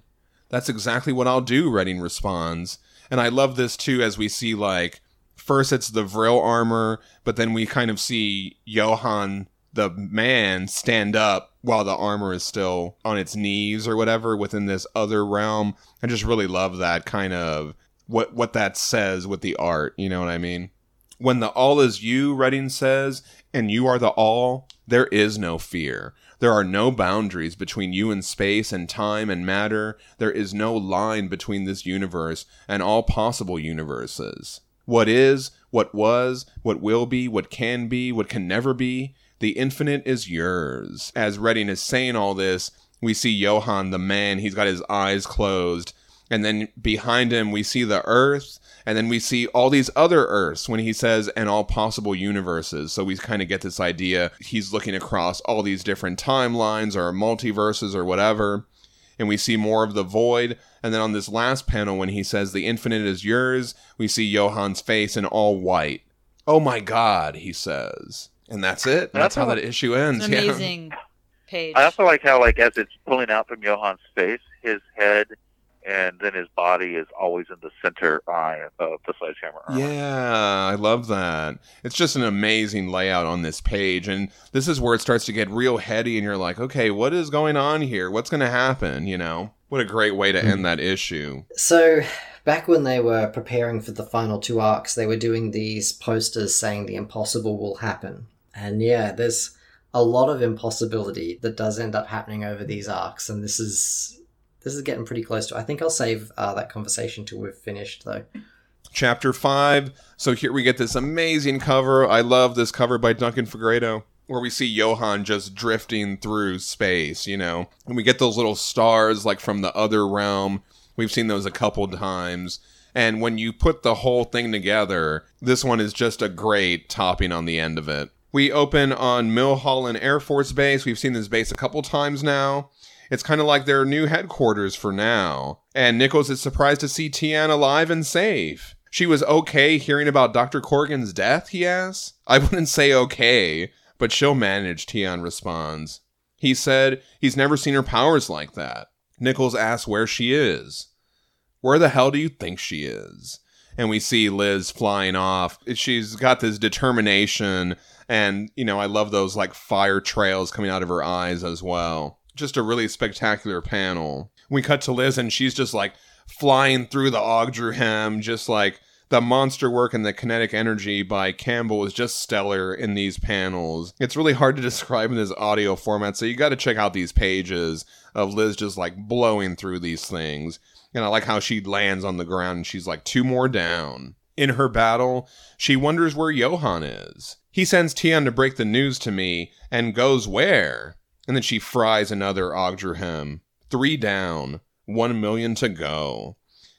That's exactly what I'll do, Redding responds. And I love this too as we see like first it's the Vril armor, but then we kind of see Johann the man stand up while the armor is still on its knees or whatever within this other realm. I just really love that kind of what what that says with the art, you know what I mean? When the all is you, Redding says, and you are the all, there is no fear. There are no boundaries between you and space and time and matter. There is no line between this universe and all possible universes. What is, what was, what will be, what can be, what can never be, the infinite is yours. As Redding is saying all this, we see Johann, the man, he's got his eyes closed. And then behind him, we see the earth. And then we see all these other earths when he says, and all possible universes. So we kind of get this idea he's looking across all these different timelines or multiverses or whatever. And we see more of the void. And then on this last panel, when he says, the infinite is yours, we see Johann's face in all white. Oh my God, he says. And that's it. That's how that issue ends. It's an Yeah. amazing page. I also like how, like, as it's pulling out from Johann's face, his head and then his body is always in the center eye of the sledgehammer. armor. Yeah, I love that. It's just an amazing layout on this page. And this is where it starts to get real heady, and you're like, okay, what is going on here? What's going to happen? You know? What a great way to end that issue. So, back when they were preparing for the final two arcs, they were doing these posters saying the impossible will happen. And yeah, there's a lot of impossibility that does end up happening over these arcs, and this is this is getting pretty close to. I think I'll save uh, that conversation till we've finished, though. Chapter 5. So here we get this amazing cover. I love this cover by Duncan Fegredo. Where we see Johann just drifting through space, you know, and we get those little stars like from the other realm. We've seen those a couple times. And when you put the whole thing together, this one is just a great topping on the end of it. We open on Milholland Air Force Base. We've seen this base a couple times now. It's kind of like their new headquarters for now. And Nichols is surprised to see Tian alive and safe. She was okay hearing about Dr. Corrigan's death, he asks. I wouldn't say okay, but she'll manage, Tian responds. He said he's never seen her powers like that. Nichols asks where she is. Where the hell do you think she is? And we see Liz flying off. She's got this determination, and, you know, I love those like fire trails coming out of her eyes as well. Just a really spectacular panel. We cut to Liz, and she's just like flying through the Ogdru Hem, just like the monster work and the kinetic energy by Campbell is just stellar in these panels. It's really hard to describe in this audio format, so you got to check out these pages of Liz just like blowing through these things. And I like how she lands on the ground and she's like, two more down. In her battle, she wonders where Johann is. He sends Tian to break the news to me and goes where? And then she fries another Ogdru Hem. Three down, one million to go.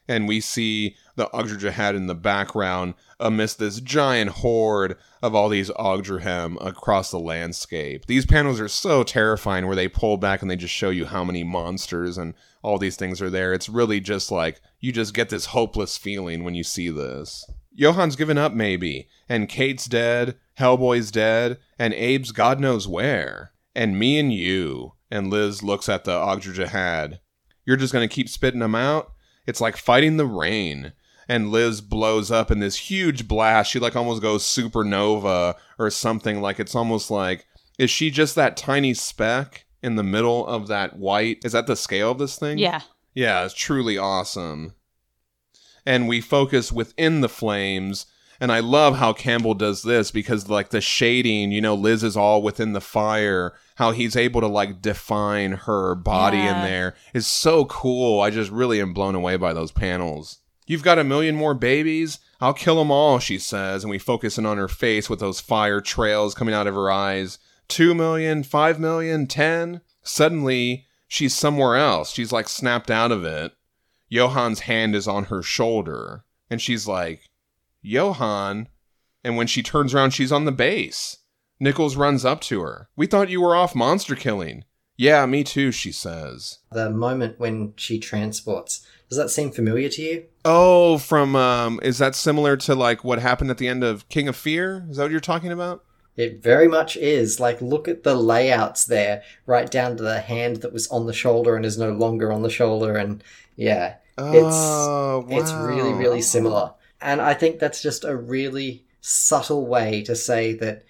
And we see the Ogdru in the background amidst this giant horde of all these Ogdru Hem across the landscape. These panels are so terrifying where they pull back and they just show you how many monsters and all these things are there. It's really just like you just get this hopeless feeling when you see this. Johann's given up, maybe, and Kate's dead, Hellboy's dead, and Abe's God knows where. And me and you. And Liz looks at the Ogdru You're just gonna keep spitting them out? It's like fighting the rain and Liz blows up in this huge blast. She like almost goes supernova or something. Like it's almost like is she just that tiny speck in the middle of that white? Is that the scale of this thing? Yeah. Yeah, it's truly awesome. And we focus within the flames. And I love how Campbell does this because, like, the shading, you know, Liz is all within the fire. How he's able to, like, define her body Yeah. in there is so cool. I just really am blown away by those panels. You've got a million more babies? I'll kill them all, she says, and we focus in on her face with those fire trails coming out of her eyes. Two million, five million, ten? Suddenly, she's somewhere else. She's like snapped out of it. Johann's hand is on her shoulder, and she's like, Johann? And when she turns around, she's on the base. Nichols runs up to her. We thought you were off monster killing. Yeah, me too, she says. The moment when she transports, does that seem familiar to you? Oh, from um is that similar to like what happened at the end of King of Fear? Is that what you're talking about? It very much is. Like, look at the layouts there, right down to the hand that was on the shoulder and is no longer on the shoulder. And yeah, Oh, it's really, really similar. And I think that's just a really subtle way to say that,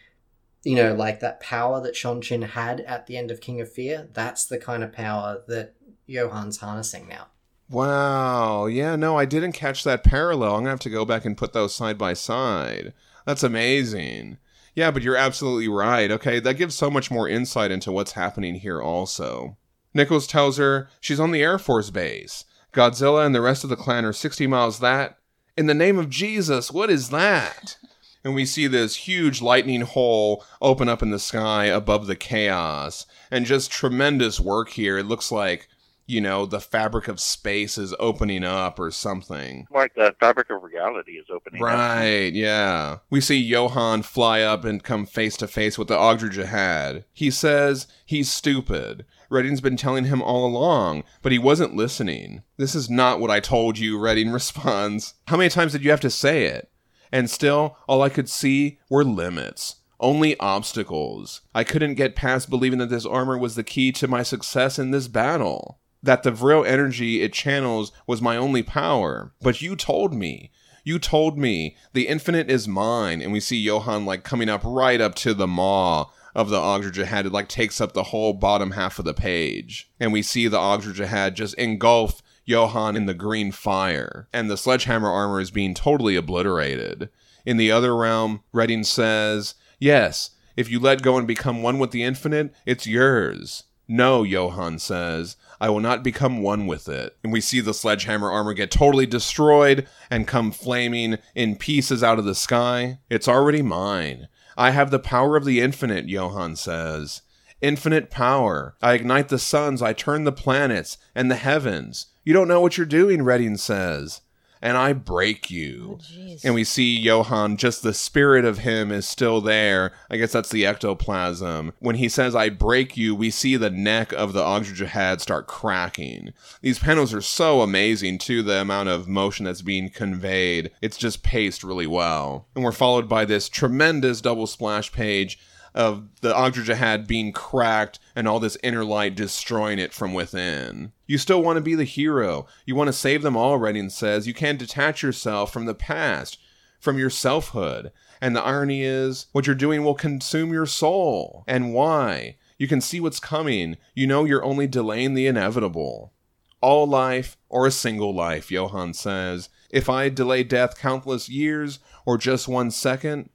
you know, like that power that Shon-Chin had at the end of King of Fear, that's the kind of power that Johann's harnessing now. Wow. Yeah, no, I didn't catch that parallel. I'm going to have to go back and put those side by side. That's amazing. Yeah, but you're absolutely right. Okay, that gives so much more insight into what's happening here, also. Nichols tells her she's on the Air Force Base. Godzilla and the rest of the clan are 60 miles that. In the name of Jesus, what is that? And we see this huge lightning hole open up in the sky above the chaos. And just tremendous work here. It looks like, you know, the fabric of space is opening up or something. Like the fabric of reality is opening. up. Right, yeah. We see Johann fly up and come face to face with the Ogdru Jahad. He says he's stupid. Redding's been telling him all along, but he wasn't listening. This is not what I told you, Redding responds. How many times did you have to say it? And still, all I could see were limits. Only obstacles. I couldn't get past believing that this armor was the key to my success in this battle. That the Vril energy it channels was my only power. But you told me. You told me the infinite is mine, and we see Johann like coming up right up to the maw of the Ogdru Jahad. It like takes up the whole bottom half of the page. And we see the Ogdru Jahad just engulf Johann in the green fire, and the sledgehammer armor is being totally obliterated. In the other realm, Redding says, Yes, if you let go and become one with the infinite, it's yours. No, Johann says, I will not become one with it. And we see the sledgehammer armor get totally destroyed and come flaming in pieces out of the sky. It's already mine. I have the power of the infinite, Johann says. Infinite power. I ignite the suns, I turn the planets and the heavens. You don't know what you're doing, Redding says. And I break you. Oh, jeez. And we see Johann, just the spirit of him is still there. I guess that's the ectoplasm. When he says, I break you, we see the neck of the Ogdru Jahad start cracking. These panels are so amazing, too, the amount of motion that's being conveyed. It's just paced really well. And we're followed by this tremendous double splash page of the Ogdru Jahad being cracked and all this inner light destroying it from within. You still want to be the hero. You want to save them all, Redding says. You can't detach yourself from the past, from your selfhood. And the irony is, what you're doing will consume your soul. And why? You can see what's coming. You know you're only delaying the inevitable. All life, or a single life, Johann says. If I delay death countless years, or just one second,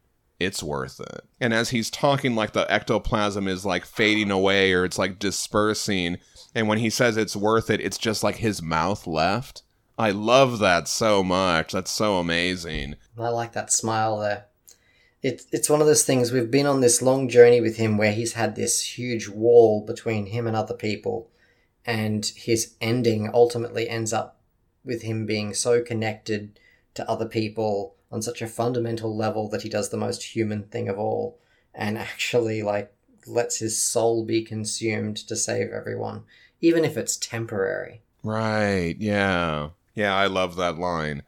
it's worth it. And as he's talking, like the ectoplasm is like fading away or it's like dispersing. And when he says it's worth it, it's just like his mouth left. I love that so much. That's so amazing. I like that smile there. It's it's one of those things we've been on this long journey with him where he's had this huge wall between him and other people, and his ending ultimately ends up with him being so connected to other people on such a fundamental level that he does the most human thing of all, and actually like lets his soul be consumed to save everyone, even if it's temporary. Right, yeah. Yeah, I love that line.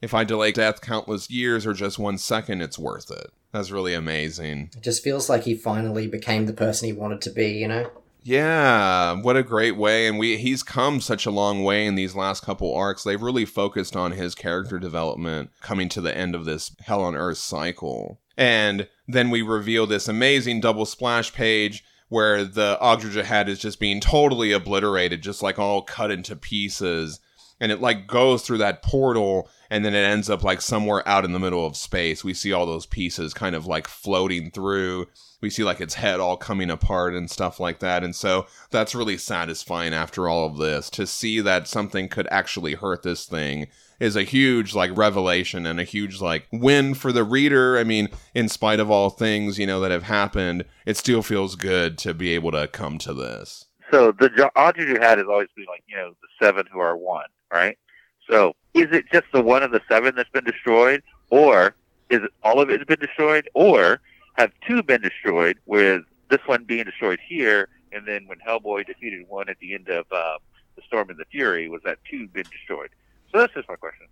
If I delay death countless years or just one second, it's worth it. That's really amazing. It just feels like he finally became the person he wanted to be, you know? Yeah, what a great way. And we he's come such a long way in these last couple arcs. They've really focused on his character development coming to the end of this Hell on Earth cycle. And then we reveal this amazing double splash page where the Ogdru Jahad is just being totally obliterated, just like all cut into pieces. And it like goes through that portal and then it ends up like somewhere out in the middle of space. We see all those pieces kind of like floating through. We see like its head all coming apart and stuff like that. And so that's really satisfying after all of this to see that something could actually hurt this thing is a huge like revelation and a huge like win for the reader. I mean, in spite of all things, you know, that have happened, it still feels good to be able to come to this. So the Ogdru Jahad is always been like, you know, the seven who are one, right? So is it just the one of the seven that's been destroyed, or is it all of it has been destroyed, or have two been destroyed, with this one being destroyed here, and then when Hellboy defeated one at the end of uh, the Storm and the Fury, was that two been destroyed? So that's just my question.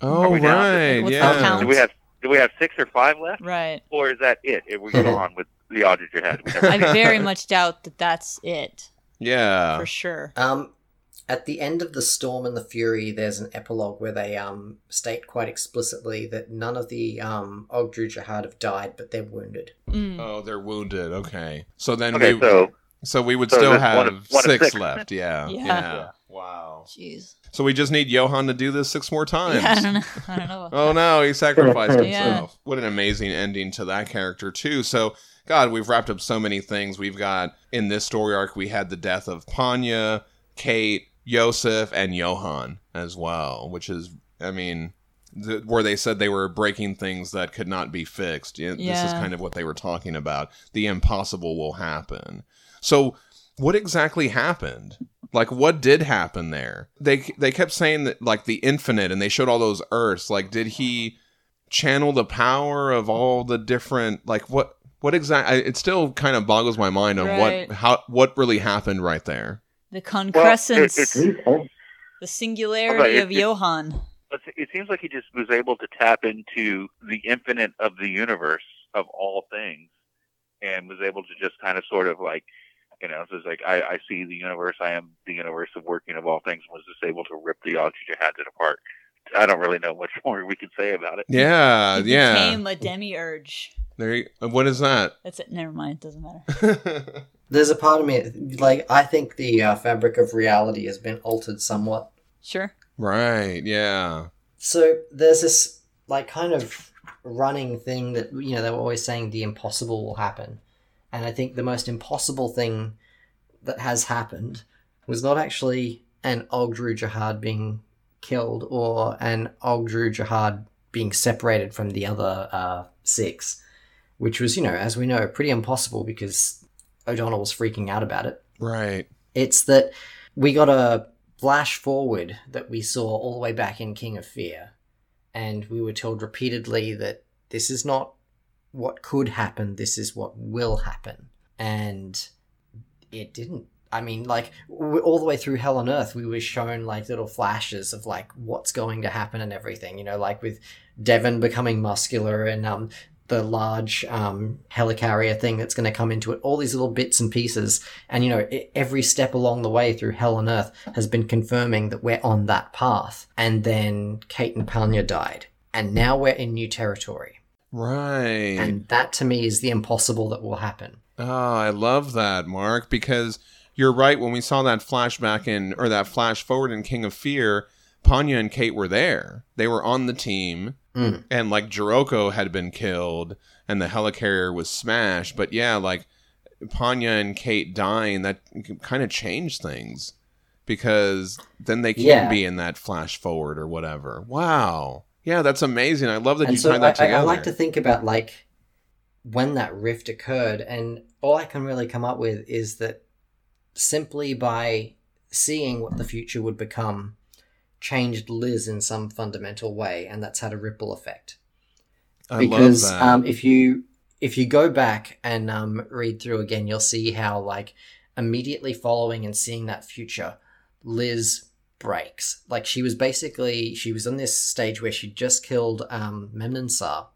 Oh we down to- right, yeah. Do we have do we have six or five left, Right. or is that it? If we go on with the Ogdru Jahad, I very much doubt that that's it Yeah. for sure. Um, at the end of the storm and the fury, there's an epilogue where they um state quite explicitly that none of the um Ogdru Jahad have died, but they're wounded. Mm. Oh, they're wounded. Okay. So then okay, we so so we would so still have one of- one of six, six. left. Yeah. Yeah. yeah. Wow. Jeez. So we just need Johann to do this six more times. Yeah, I don't know. I don't know. Oh no, he sacrificed Yeah. himself. What an amazing ending to that character too. So God, we've wrapped up so many things. We've got in this story arc we had the death of Panya, Kate, Iosif, and Johann as well, which is I mean th- where they said they were breaking things that could not be fixed. Yeah, This is kind of what they were talking about. The impossible will happen. So what exactly happened? Like what did happen there? They they kept saying that like the infinite and they showed all those earths. Like did he channel the power of all the different like what what exactly it still kind of boggles my mind on Right. what how what really happened right there. The well, it, concrescence, the singularity it- of it- Johann. It seems like he just was able to tap into the infinite of the universe of all things and was able to just kind of sort of like, you know, so it's like, I, I see the universe, I am the universe of working of all things, and was just able to rip the Ogdru Jahad it apart. I don't really know much more we can say about it. Yeah, He yeah. became a demiurge. There you, what is that? That's it. Never mind. It doesn't matter. There's a part of me like I think the uh, fabric of reality has been altered somewhat. Sure. right, yeah. So there's this like kind of running thing that you know they were always saying the impossible will happen, and I think the most impossible thing that has happened was not actually an Ogdru Jahad being killed or an Ogdru Jahad being separated from the other uh, six, which was you know as we know pretty impossible because O'Donnell was freaking out about it. Right. It's that we got a flash forward that we saw all the way back in King of Fear, and we were told repeatedly that this is not what could happen, this is what will happen. And it didn't. I mean, like, w- all the way through Hell on Earth, we were shown, like, little flashes of, like, what's going to happen and everything, you know, like with Devon becoming muscular and, um, the large um, helicarrier thing that's going to come into it, all these little bits and pieces. And, you know, every step along the way through Hell on Earth has been confirming that we're on that path. And then Kate and Panya died. And now we're in new territory. Right. And that to me is the impossible that will happen. Oh, I love that, Mark, because you're right. When we saw that flashback in, or that flash forward in King of Fear, Panya and Kate were there. They were on the team, Mm. and like Giarocco had been killed, and the helicarrier was smashed. But yeah, like Panya and Kate dying, that kind of changed things because then they can't Yeah. be in that flash forward or whatever. Wow. Yeah, that's amazing. I love that and you so tied I, that I, together. I like to think about like when that rift occurred, and all I can really come up with is that simply by seeing what the future would become, changed Liz in some fundamental way, and that's had a ripple effect. I because um, if you if you go back and um, read through again, you'll see how like immediately following and seeing that future, Liz breaks. Like she was basically she was on this stage where she just killed um, Memnan Saa,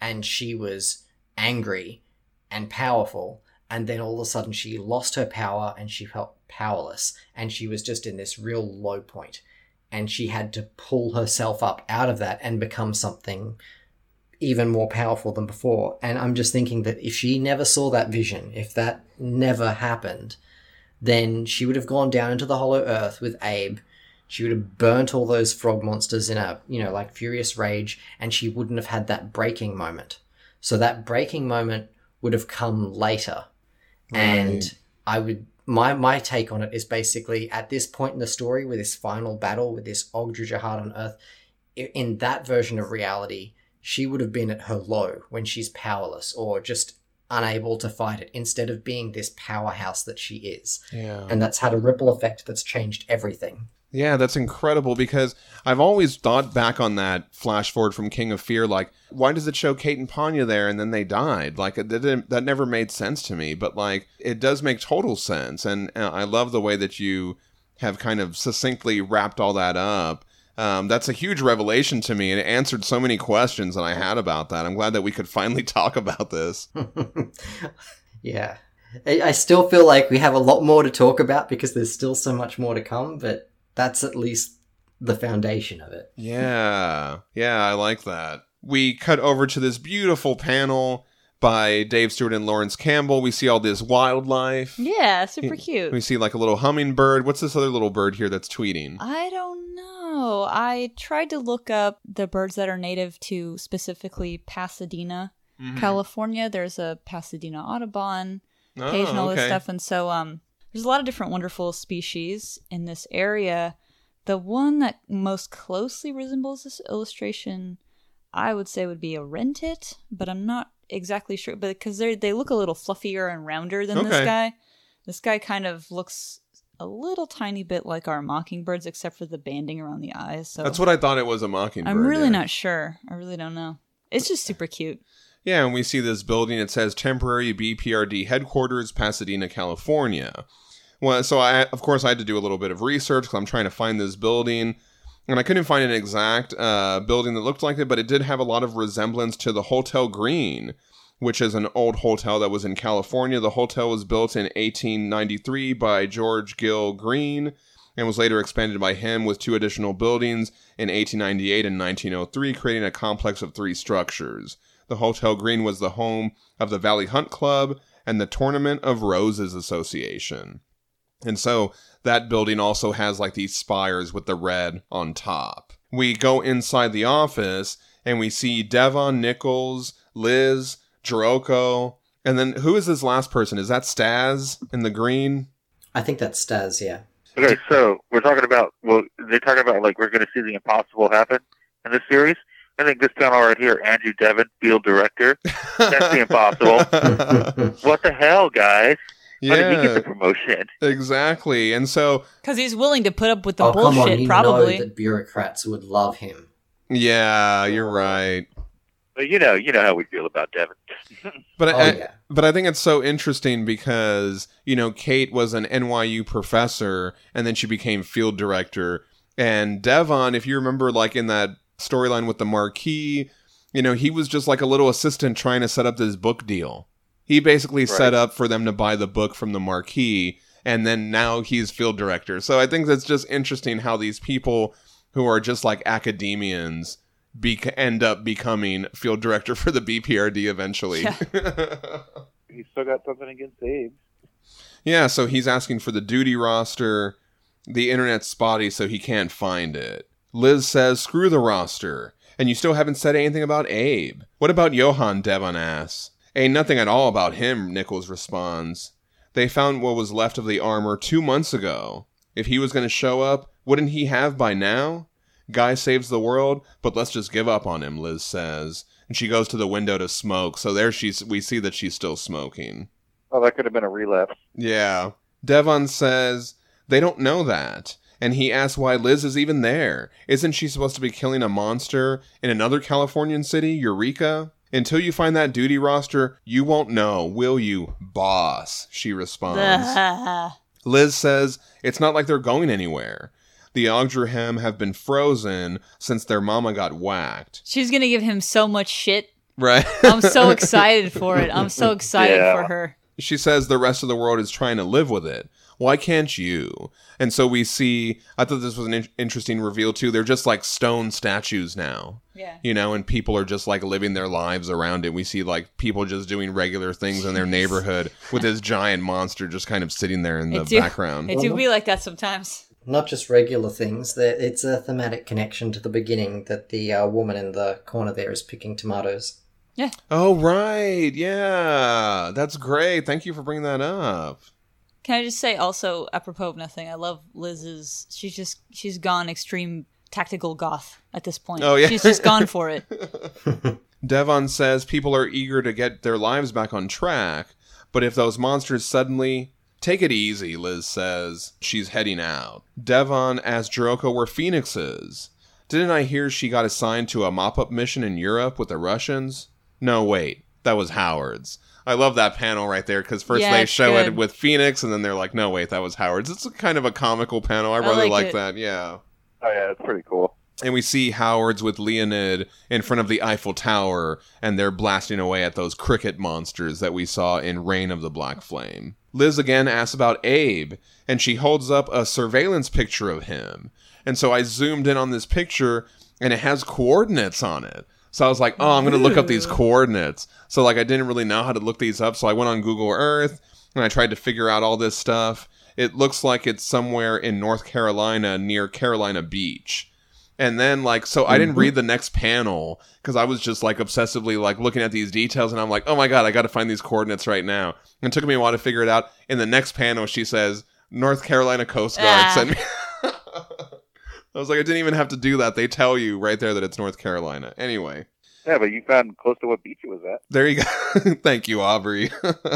and she was angry and powerful. And then all of a sudden, she lost her power and she felt powerless. And she was just in this real low point. And she had to pull herself up out of that and become something even more powerful than before. And I'm just thinking that if she never saw that vision, if that never happened, then she would have gone down into the hollow earth with Abe. She would have burnt all those frog monsters in a, you know, like furious rage, and she wouldn't have had that breaking moment. So that breaking moment would have come later. And I would my my take on it is basically at this point in the story with this final battle with this Ogdru Jahad on Earth, in that version of reality, she would have been at her low when she's powerless or just unable to fight it instead of being this powerhouse that she is. yeah. And that's had a ripple effect that's changed everything. Yeah, that's incredible because I've always thought back on that flash forward from King of Fear. Like, why does it show Kate and Panya there and then they died? Like, that, that never made sense to me. But, like, it does make total sense. And uh, I love the way that you have kind of succinctly wrapped all that up. Um, that's a huge revelation to me and it answered so many questions that I had about that. I'm glad that we could finally talk about this. yeah. I still feel like we have a lot more to talk about because there's still so much more to come, but that's at least the foundation of it. Yeah, yeah, I like that. We cut over to this beautiful panel by Dave Stewart and Laurence Campbell. We see all this wildlife. Yeah, super cute. We see like a little hummingbird. What's this other little bird here that's tweeting? I don't know. I tried to look up the birds that are native to specifically Pasadena, Mm-hmm. California. There's a Pasadena Audubon Oh, page and all this okay. stuff, and so um, there's a lot of different wonderful species in this area. The one that most closely resembles this illustration, I would say, would be a wrentit, but I'm not exactly sure. But because they they look a little fluffier and rounder than this guy, this guy kind of looks a little tiny bit like our mockingbirds, except for the banding around the eyes. So That's what I thought it was a mockingbird. I'm really yeah. not sure. I really don't know. It's just super cute. Yeah, and we see this building. It says temporary BPRD headquarters, Pasadena, California. Well, so I, of course, I had to do a little bit of research because I'm trying to find this building, and I couldn't find an exact uh, building that looked like it, but it did have a lot of resemblance to the Hotel Green, which is an old hotel that was in California. The hotel was built in 1893 by George Gill Green and was later expanded by him with two additional buildings in 1898 and 1903, creating a complex of three structures. The Hotel Green was the home of the Valley Hunt Club and the Tournament of Roses Association. And so that building also has like these spires with the red on top. We go inside the office and we see Devon, Nichols, Liz, Giarocco, and then who is this last person? Is that Staz in the green? I think that's Staz, yeah. Okay, so we're talking about well, they're talking about like we're going to see the impossible happen in this series. I think this panel right here, Andrew Devon, field director. That's the impossible. What the hell, guys? How did he get the yeah, promotion? exactly. And so, Because he's willing to put up with the oh, come on, bullshit, you probably. know that bureaucrats would love him. yeah, you're right. But you know, you know how we feel about Devon. But Oh, I, yeah. but I think it's so interesting because you know Kate was an NYU professor and then she became field director, and Devon, if you remember, like in that storyline with the marquee, you know, he was just like a little assistant trying to set up this book deal. He basically set up for them to buy the book from the marquee, and then now he's field director. So I think that's just interesting how these people who are just like academians be- end up becoming field director for the BPRD eventually. He's still got something against Abe. Yeah, so he's asking for the duty roster. The internet's spotty, so he can't find it. Liz says, screw the roster. And you still haven't said anything about Abe. What about Johann, Devon asks. Ain't nothing at all about him, Nichols responds. They found what was left of the armor two months ago. If he was going to show up, wouldn't he have by now? Guy saves the world, but let's just give up on him, Liz says. And she goes to the window to smoke, so there she's we see that she's still smoking. Oh, that could have been a relapse. Yeah. Devon says they don't know that. And he asks why Liz is even there. Isn't she supposed to be killing a monster in another Californian city, Eureka? Until you find that duty roster, you won't know, will you, boss? She responds. Liz says it's not like they're going anywhere. The Ogdru Hem have been frozen since their mama got whacked. She's gonna give him so much shit. Right? I'm so excited for it. I'm so excited Yeah. for her. she says the rest of the world is trying to live with it. Why can't you? And so we see, I thought this was an in- interesting reveal too. They're just like stone statues now. Yeah. You know, and people are just like living their lives around it. We see like people just doing regular things in their neighborhood with this giant monster just kind of sitting there in the It do- background. It do be like that sometimes. Not just regular things. It's a thematic connection to the beginning that the uh, woman in the corner there is picking tomatoes. Yeah. Oh, right. Yeah. That's great. Thank you for bringing that up. Can I just say also, apropos of nothing, I love Liz's. She's just she's gone extreme tactical goth at this point. Oh, yeah. she's just gone for it. Devon says people are eager to get their lives back on track, but if those monsters suddenly. Take it easy, Liz says. She's heading out. Devon asks Giarocco where Fenix is. Didn't I hear she got assigned to a mop up mission in Europe with the Russians? No, wait. That was Howard's. I love that panel right there because first Yeah, they it's show it with Fenix and then they're like, no, wait, that was Howard's. It's kind of a comical panel. I I really like like that. Yeah Oh yeah, it's pretty cool. and we see Howard's with Leonid in front of the Eiffel Tower, and they're blasting away at those cricket monsters that we saw in Reign of the Black Flame. Liz again asks about Abe, and she holds up a surveillance picture of him. And so I zoomed in on this picture, and it has coordinates on it. So I was like, oh, I'm going to look up these coordinates. So, like, I didn't really know how to look these up, so I went on Google Earth, and I tried to figure out all this stuff. It looks like it's somewhere in North Carolina near Carolina Beach. And then like so I didn't read the next panel because I was just like obsessively like looking at these details and I'm like, "Oh my god, I got to find these coordinates right now." And it took me a while to figure it out. In the next panel she says North Carolina Coast Guard Ah. sent me I was like, I didn't even have to do that. They tell you right there that it's North Carolina. Anyway, Yeah, but you found close to what beach it was at. there you go. Thank you, Aubrey.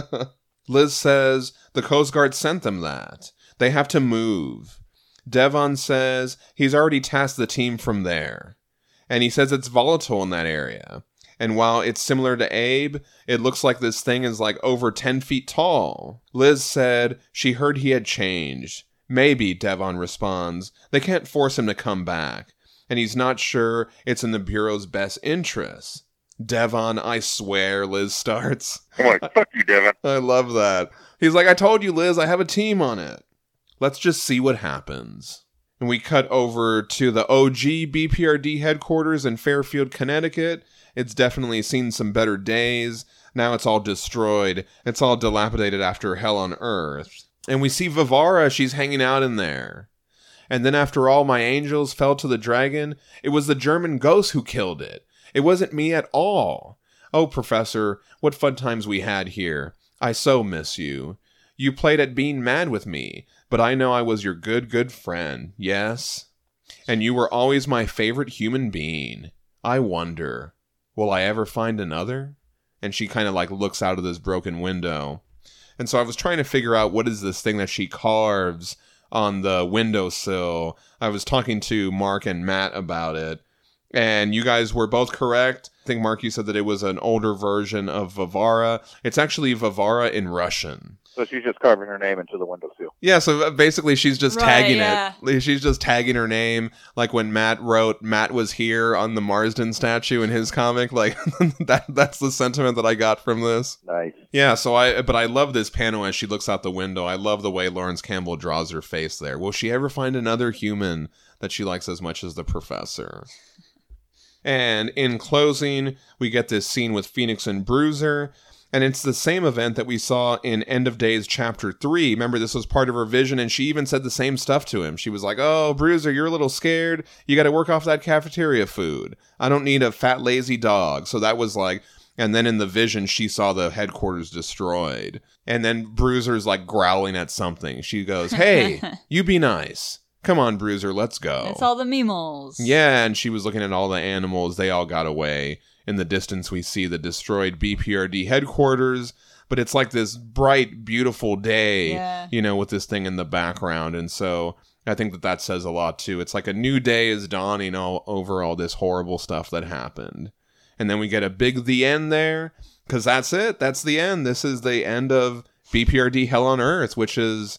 Liz says the Coast Guard sent them that. They have to move. Devon says he's already tasked the team from there. And he says it's volatile in that area. And while it's similar to Abe, it looks like this thing is like over 10 feet tall. Liz said she heard he had changed. Maybe, Devon responds. They can't force him to come back. And he's not sure it's in the Bureau's best interests. Devon, I swear, Liz starts. I'm like, fuck you, Devin. I love that. He's like, I told you, Liz, I have a team on it. Let's just see what happens. And we cut over to the OG BPRD headquarters in Fairfield, Connecticut. It's definitely seen some better days. Now it's all destroyed. It's all dilapidated after Hell on Earth. And we see Varvara, she's hanging out in there. And then after all my angels fell to the dragon, it was the German ghost who killed it. It wasn't me at all. Oh, Professor, what fun times we had here. I so miss you. You played at being mad with me, but I know I was your good, good friend, yes? And you were always my favorite human being. I wonder, will I ever find another? And she kind of like looks out of this broken window. And so I was trying to figure out what is this thing that she carves on the windowsill. I was talking to Mark and Matt about it, and you guys were both correct. I think Mark, you said that it was an older version of Varvara. It's actually Varvara in Russian. So she's just carving her name into the windowsill. Yeah, so uh, basically she's just Right, tagging yeah. it. She's just tagging her name, like when Matt wrote "Matt was here" on the Marsden statue in his comic. Like that. That's the sentiment that I got from this. Nice. Yeah. So I, but I love this panel as she looks out the window. I love the way Laurence Campbell draws her face there. Will she ever find another human that she likes as much as the professor? And in closing, we get this scene with Fenix and Bruiser. And it's the same event that we saw in End of Days Chapter 3. Remember, this was part of her vision, and she even said the same stuff to him. She was like, Oh, Bruiser, you're a little scared. You got to work off that cafeteria food. I don't need a fat, lazy dog. So that was like, and then in the vision, she saw the headquarters destroyed. And then Bruiser's like growling at something. She goes, Hey, you be nice. Come on, Bruiser, let's go. It's all the meemals. Yeah, and she was looking at all the animals. They all got away. In the distance, we see the destroyed BPRD headquarters, but it's like this bright, beautiful day, Yeah. you know, with this thing in the background. And so I think that that says a lot too. It's like a new day is dawning all over all this horrible stuff that happened. And then we get a big the end there, because that's it. That's the end. This is the end of BPRD Hell on Earth, which is.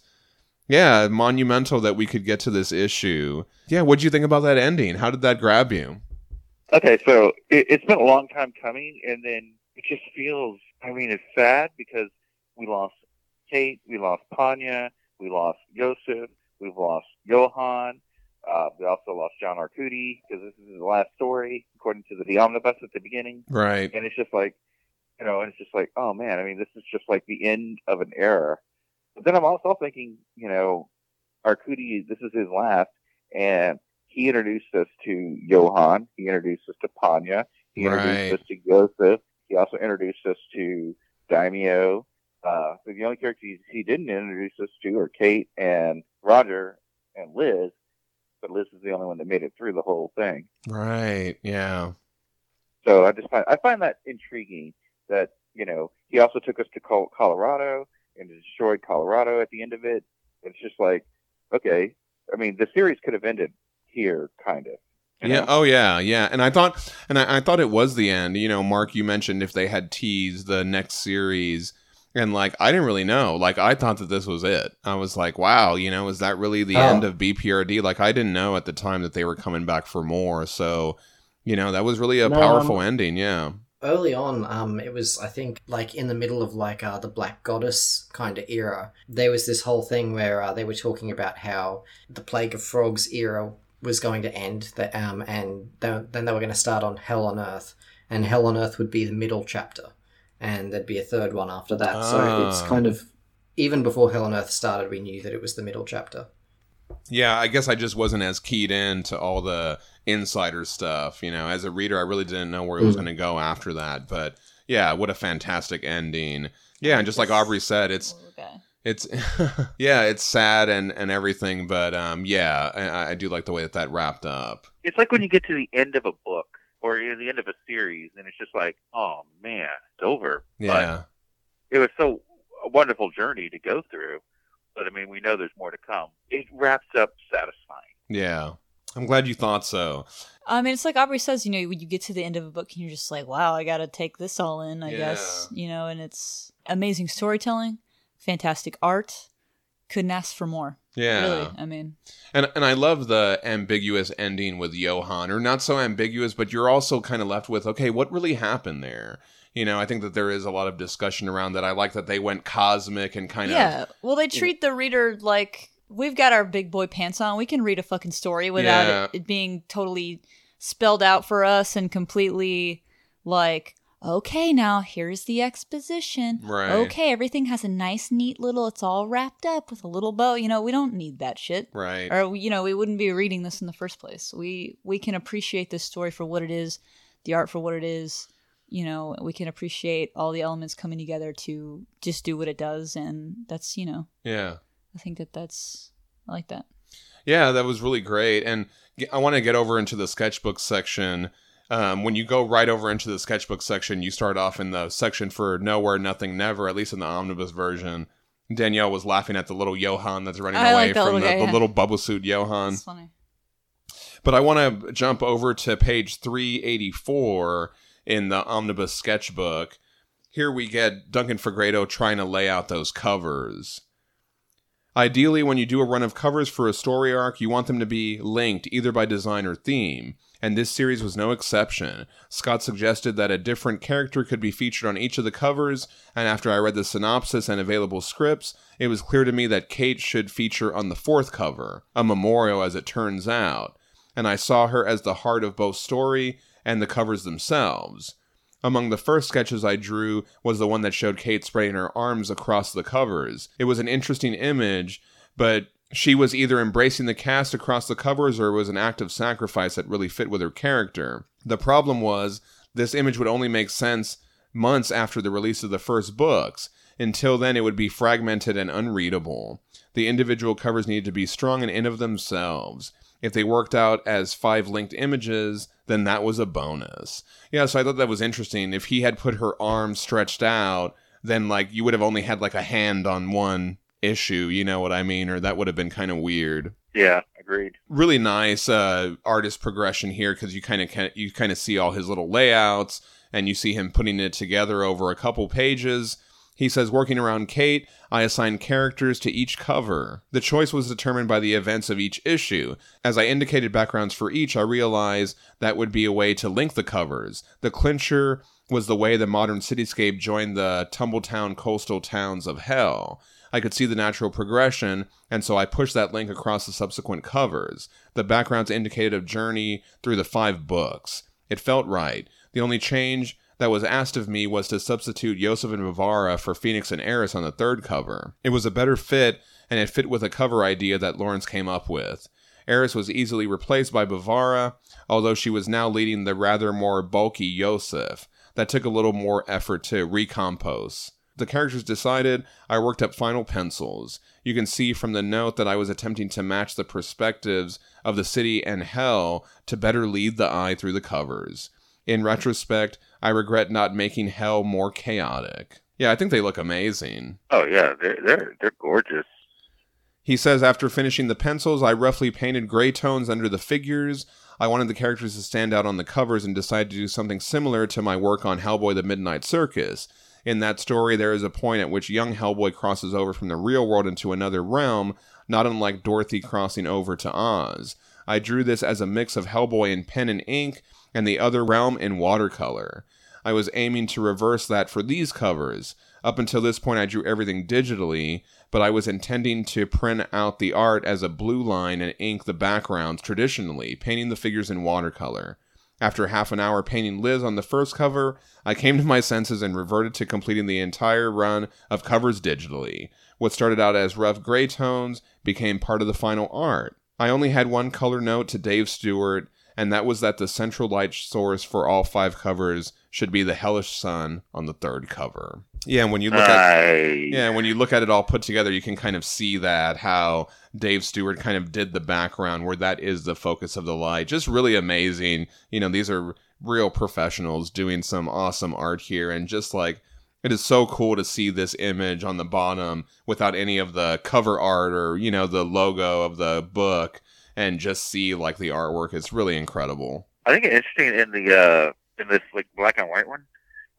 Yeah, monumental that we could get to this issue. Yeah, what'd you think about that ending? How did that grab you? Okay, so it, it's been a long time coming, and then it just feels. I mean, it's sad because we lost Kate, we lost Panya, we lost Iosif, we've lost Johann. Uh, we also lost John Arcudi because this is his last story, according to the, the omnibus at the beginning. Right. And it's just like, you know, and it's just like, oh man, I mean, this is just like the end of an era. But then I'm also thinking, you know, Arcudi, this is his last, and he introduced us to Johann. He introduced us to Panya. He introduced Right. us to Joseph. He also introduced us to Daimio. Uh, the only characters he, didn't introduce us to are Kate and Roger and Liz. But Liz is the only one that made it through the whole thing. Right. Yeah. So I just find I find that intriguing that you know he also took us to Colorado and destroyed Colorado at the end of it. It's just like okay, I mean the series could have ended here, kind of. Yeah. know? Oh, yeah. Yeah. And I thought, and I, I thought it was the end. You know, Mark, you mentioned if they had teased the next series, and like I didn't really know. Like I thought that this was it. I was like, wow. You know, is that really the Oh. end of BPRD? Like I didn't know at the time that they were coming back for more. So, you know, that was really a No, powerful um, ending. Yeah. early on um it was i think like in the middle of like uh the black goddess kind of era there was this whole thing where uh, they were talking about how the plague of frogs era was going to end that um and then then they were going to start on hell on earth and hell on earth would be the middle chapter and there'd be a third one after that so it's Ah. kind of even before hell on earth started we knew that it was the middle chapter Yeah, I guess I just wasn't as keyed in to all the insider stuff. You know, as a reader, I really didn't know where it was Mm. going to go after that. But yeah, what a fantastic ending. Yeah, and just like Aubrey said, it's Okay. It's yeah, it's sad and and everything. But um, yeah, I, I do like the way that that wrapped up. It's like when you get to the end of a book or you're the end of a series, and it's just like, oh man, it's over. Yeah, But it was so a wonderful journey to go through. But I mean, we know there's more to come. It wraps up satisfying. yeah. I'm glad you thought so. I mean, it's like Aubrey says, you know, when you get to the end of a book and you're just like, wow, I got to take this all in, I guess, you know, and it's amazing storytelling, fantastic art. Couldn't ask for more. Yeah. Really. I mean, And and I love the ambiguous ending with Johann, or not so ambiguous, but you're also kind of left with, okay, what really happened there? You know, I think that there is a lot of discussion around that. I like that they went cosmic and kind of yeah. Well, they treat the reader like we've got our big boy pants on. We can read a fucking story without Yeah. it, it being totally spelled out for us and completely like, okay, now here's the exposition. Right. Okay, everything has a nice, neat little, it's all wrapped up with a little bow. You know, we don't need that shit. right. Or, you know, we wouldn't be reading this in the first place. We, we can appreciate this story for what it is, the art for what it is. You know, we can appreciate all the elements coming together to just do what it does. And that's, you know, Yeah. I think that that's I like that. Yeah, that was really great. And I want to get over into the sketchbook section. Um, when you go right over into the sketchbook section, you start off in the section for Nowhere, Nothing, Never, at least in the omnibus version. Danielle was laughing at the little Johann that's running I away like that from little the, guy, the yeah. little bubble suit Johann. That's funny. But I want to jump over to page 384 in the omnibus sketchbook. here we get Duncan Fegredo trying to lay out those covers. Ideally, when you do a run of covers for a story arc, you want them to be linked either by design or theme, and this series was no exception. Scott suggested that a different character could be featured on each of the covers, and after I read the synopsis and available scripts, it was clear to me that Kate should feature on the fourth cover, a memorial as it turns out, and I saw her as the heart of both story and the covers themselves. Among the first sketches I drew was the one that showed Kate spreading her arms across the covers. It was an interesting image, but she was either embracing the cast across the covers or it was an act of sacrifice that really fit with her character. The problem was, this image would only make sense months after the release of the first books. Until then, it would be fragmented and unreadable. The individual covers needed to be strong and in of themselves. If they worked out as five linked images, then that was a bonus. Yeah, so I thought that was interesting. If he had put her arm stretched out, then like you would have only had like a hand on one issue, you know what I mean? Or that would have been kind of weird. Yeah, agreed. Really nice uh, artist progression here because you kind of you kind of see all his little layouts and you see him putting it together over a couple pages. He says, working around Kate, I assigned characters to each cover. The choice was determined by the events of each issue. As I indicated backgrounds for each, I realized that would be a way to link the covers. The clincher was the way the modern cityscape joined the tumbletown coastal towns of hell. I could see the natural progression, and so I pushed that link across the subsequent covers. The backgrounds indicated a journey through the five books. It felt right. The only change that was asked of me was to substitute Iosif and Varvara for Fenix and Eris on the third cover. It was a better fit, and it fit with a cover idea that Laurence came up with. Eris was easily replaced by Varvara, although she was now leading the rather more bulky Iosif. That took a little more effort to recompose. The characters decided, I worked up final pencils. You can see from the note that I was attempting to match the perspectives of the city and hell to better lead the eye through the covers. In retrospect, I regret not making hell more chaotic. Yeah, I think they look amazing. Oh yeah, they're they're they're gorgeous. He says after finishing the pencils, I roughly painted gray tones under the figures. I wanted the characters to stand out on the covers and decided to do something similar to my work on Hellboy the Midnight Circus. In that story, there is a point at which young Hellboy crosses over from the real world into another realm, not unlike Dorothy crossing over to Oz. I drew this as a mix of Hellboy in pen and ink and the other realm in watercolor. I was aiming to reverse that for these covers. Up until this point, I drew everything digitally, but I was intending to print out the art as a blue line and ink the backgrounds traditionally, painting the figures in watercolor. After half an hour painting Liz on the first cover, I came to my senses and reverted to completing the entire run of covers digitally. What started out as rough gray tones became part of the final art. I only had one color note to Dave Stewart, and that was that the central light source for all five covers should be the hellish sun on the third cover. Yeah, and when you look at yeah, when you look at it all put together, you can kind of see that how Dave Stewart kind of did the background where that is the focus of the light. Just really amazing. You know, these are real professionals doing some awesome art here and just like it is so cool to see this image on the bottom without any of the cover art or, you know, the logo of the book and just see like the artwork. It's really incredible. I think it's interesting in the uh in this like black and white one,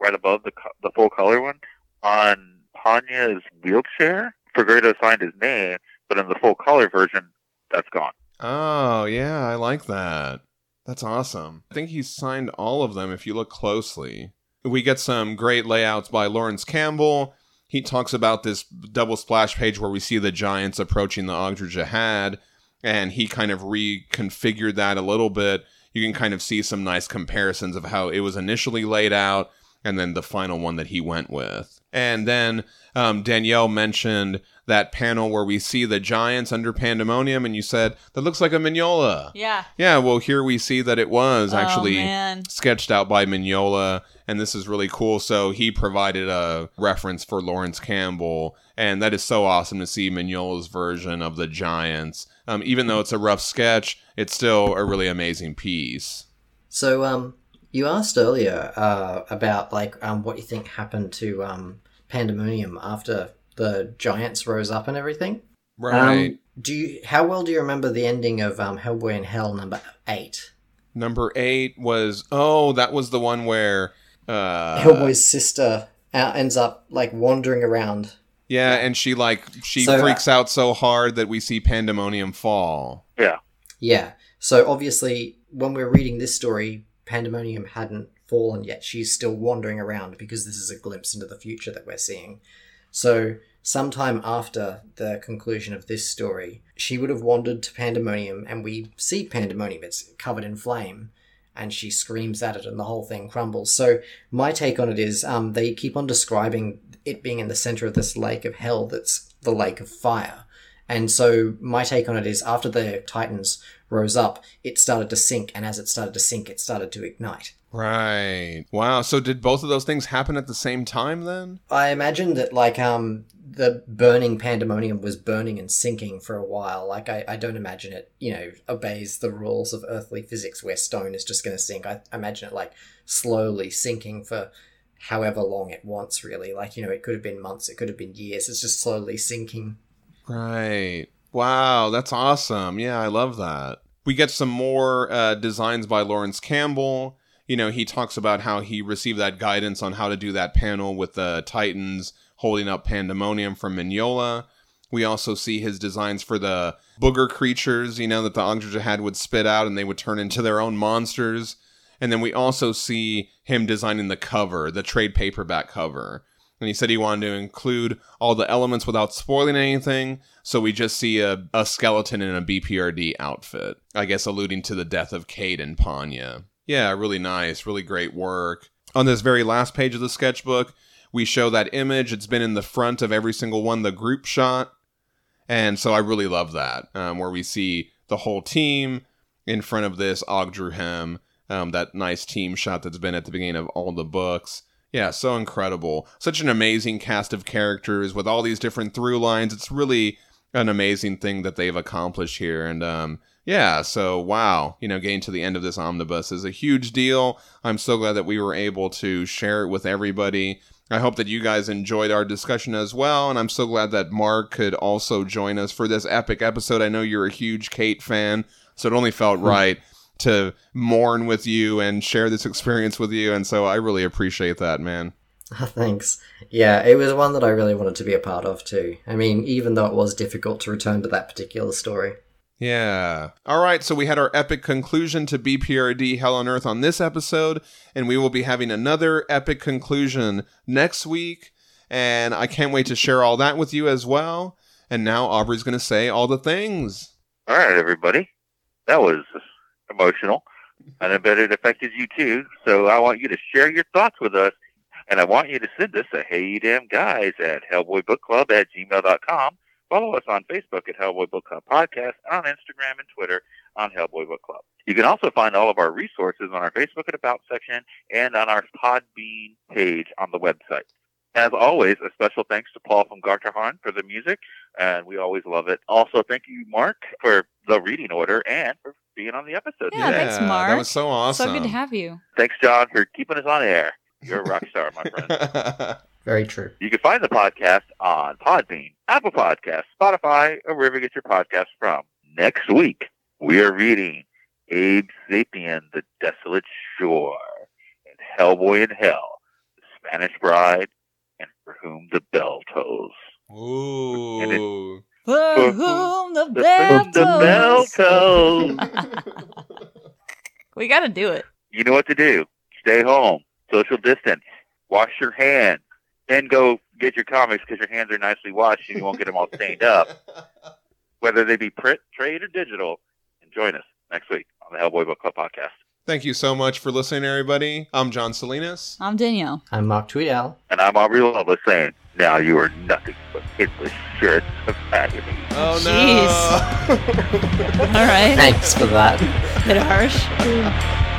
right above the co- the full color one, on Panya's wheelchair, Fegredo signed his name, but in the full color version, that's gone. Oh, yeah, I like that. That's awesome. I think he's signed all of them if you look closely. We get some great layouts by Laurence Campbell. He talks about this double splash page where we see the giants approaching the Ogdru Jahad, and he kind of reconfigured that a little bit. You can kind of see some nice comparisons of how it was initially laid out and then the final one that he went with. And then um, Danielle mentioned that panel where we see the giants under Pandemonium, and you said, that looks like a Mignola. Yeah. Yeah, well, here we see that it was Oh, actually man. sketched out by Mignola, and this is really cool. So he provided a reference for Laurence Campbell, and that is so awesome to see Mignola's version of the Giants. Um, even though it's a rough sketch, it's still a really amazing piece. So, um, you asked earlier uh, about like um, what you think happened to um, Pandemonium after the giants rose up and everything. Right. Um, do you? How well do you remember the ending of um, Hellboy in Hell number eight? Number eight was oh, that was the one where uh, Hellboy's sister uh, ends up like wandering around. Yeah, and she like she So, uh, freaks out so hard that we see Pandemonium fall. Yeah. Yeah. So obviously, when we're reading this story, Pandemonium hadn't fallen yet. She's still wandering around because this is a glimpse into the future that we're seeing. So, sometime after the conclusion of this story, she would have wandered to Pandemonium, and we see Pandemonium. It's covered in flame, and she screams at it, and the whole thing crumbles. So, my take on it is um, they keep on describing it being in the center of this lake of hell that's the lake of fire. And so, my take on it is after the Titans rose up, it started to sink, and as it started to sink, it started to ignite. Right. Wow. So did both of those things happen at the same time then? I imagine that like um the burning pandemonium was burning and sinking for a while. Like I, I don't imagine it, you know, obeys the rules of earthly physics where stone is just gonna sink. I imagine it like slowly sinking for however long it wants really. Like, you know, it could have been months, it could have been years. It's just slowly sinking. Right. Wow, that's awesome. Yeah, I love that. We get some more uh, designs by Laurence Campbell. You know, he talks about how he received that guidance on how to do that panel with the Titans holding up Pandemonium from Mignola. We also see his designs for the booger creatures, you know, that the Ogdru Jahad would spit out and they would turn into their own monsters. And then we also see him designing the cover, the trade paperback cover. And he said he wanted to include all the elements without spoiling anything. So we just see a, a skeleton in a BPRD outfit. I guess alluding to the death of Kate and Panya. Yeah, really nice, really great work. On this very last page of the sketchbook, we show that image. It's been in the front of every single one, the group shot. And so I really love that, um, where we see the whole team in front of this Ogdru Hem, um, that nice team shot that's been at the beginning of all the books. Yeah, so incredible. Such an amazing cast of characters with all these different through lines. It's really an amazing thing that they've accomplished here. And um, yeah, so wow, you know, getting to the end of this omnibus is a huge deal. I'm so glad that we were able to share it with everybody. I hope that you guys enjoyed our discussion as well, and I'm so glad that Mark could also join us for this epic episode. I know you're a huge Kate fan, so it only felt hmm. right to mourn with you and share this experience with you, and so I really appreciate that, man. Thanks. Yeah, it was one that I really wanted to be a part of too. I mean, even though it was difficult to return to that particular story. Yeah. All right. So we had our epic conclusion to BPRD Hell on Earth on this episode, and we will be having another epic conclusion next week. And I can't wait to share all that with you as well. And now Aubrey's going to say all the things. All right, everybody. That was emotional, and I bet it affected you too. So I want you to share your thoughts with us, and I want you to send us a Hey You Damn Guys at HellboyBookClub at gmail.com. Follow us on Facebook at Hellboy Book Club Podcast, and on Instagram and Twitter on Hellboy Book Club. You can also find all of our resources on our Facebook and About section and on our Podbean page on the website. As always, a special thanks to Paul from Garterhorn for the music, and we always love it. Also, thank you, Mark, for the reading order and for being on the episode. Yeah, thanks, Mark. That was so awesome. So good to have you. Thanks, John, for keeping us on air. You're a rock star, my friend. Very true. You can find the podcast on Podbean, Apple Podcasts, Spotify, or wherever you get your podcasts from. Next week, we are reading Abe Sapien, The Desolate Shore, and Hellboy in Hell, The Spanish Bride, and For Whom the Bell Tolls. Ooh. For whom the The, bell the bell tolls. tolls. We got to do it. you know what to do. Stay home, social distance, wash your hands, then go get your comics because your hands are nicely washed and you won't get them all stained up. Whether they be print, trade, or digital, and join us next week on the Hellboy Book Club podcast. Thank you so much for listening, everybody. I'm John Salinas. I'm Danielle. I'm Mark Tweedale. And I'm Aubrey Lovelace saying, now you are nothing but hitless shirts of agony. Oh Jeez. no! All right. Thanks for that. Bit harsh.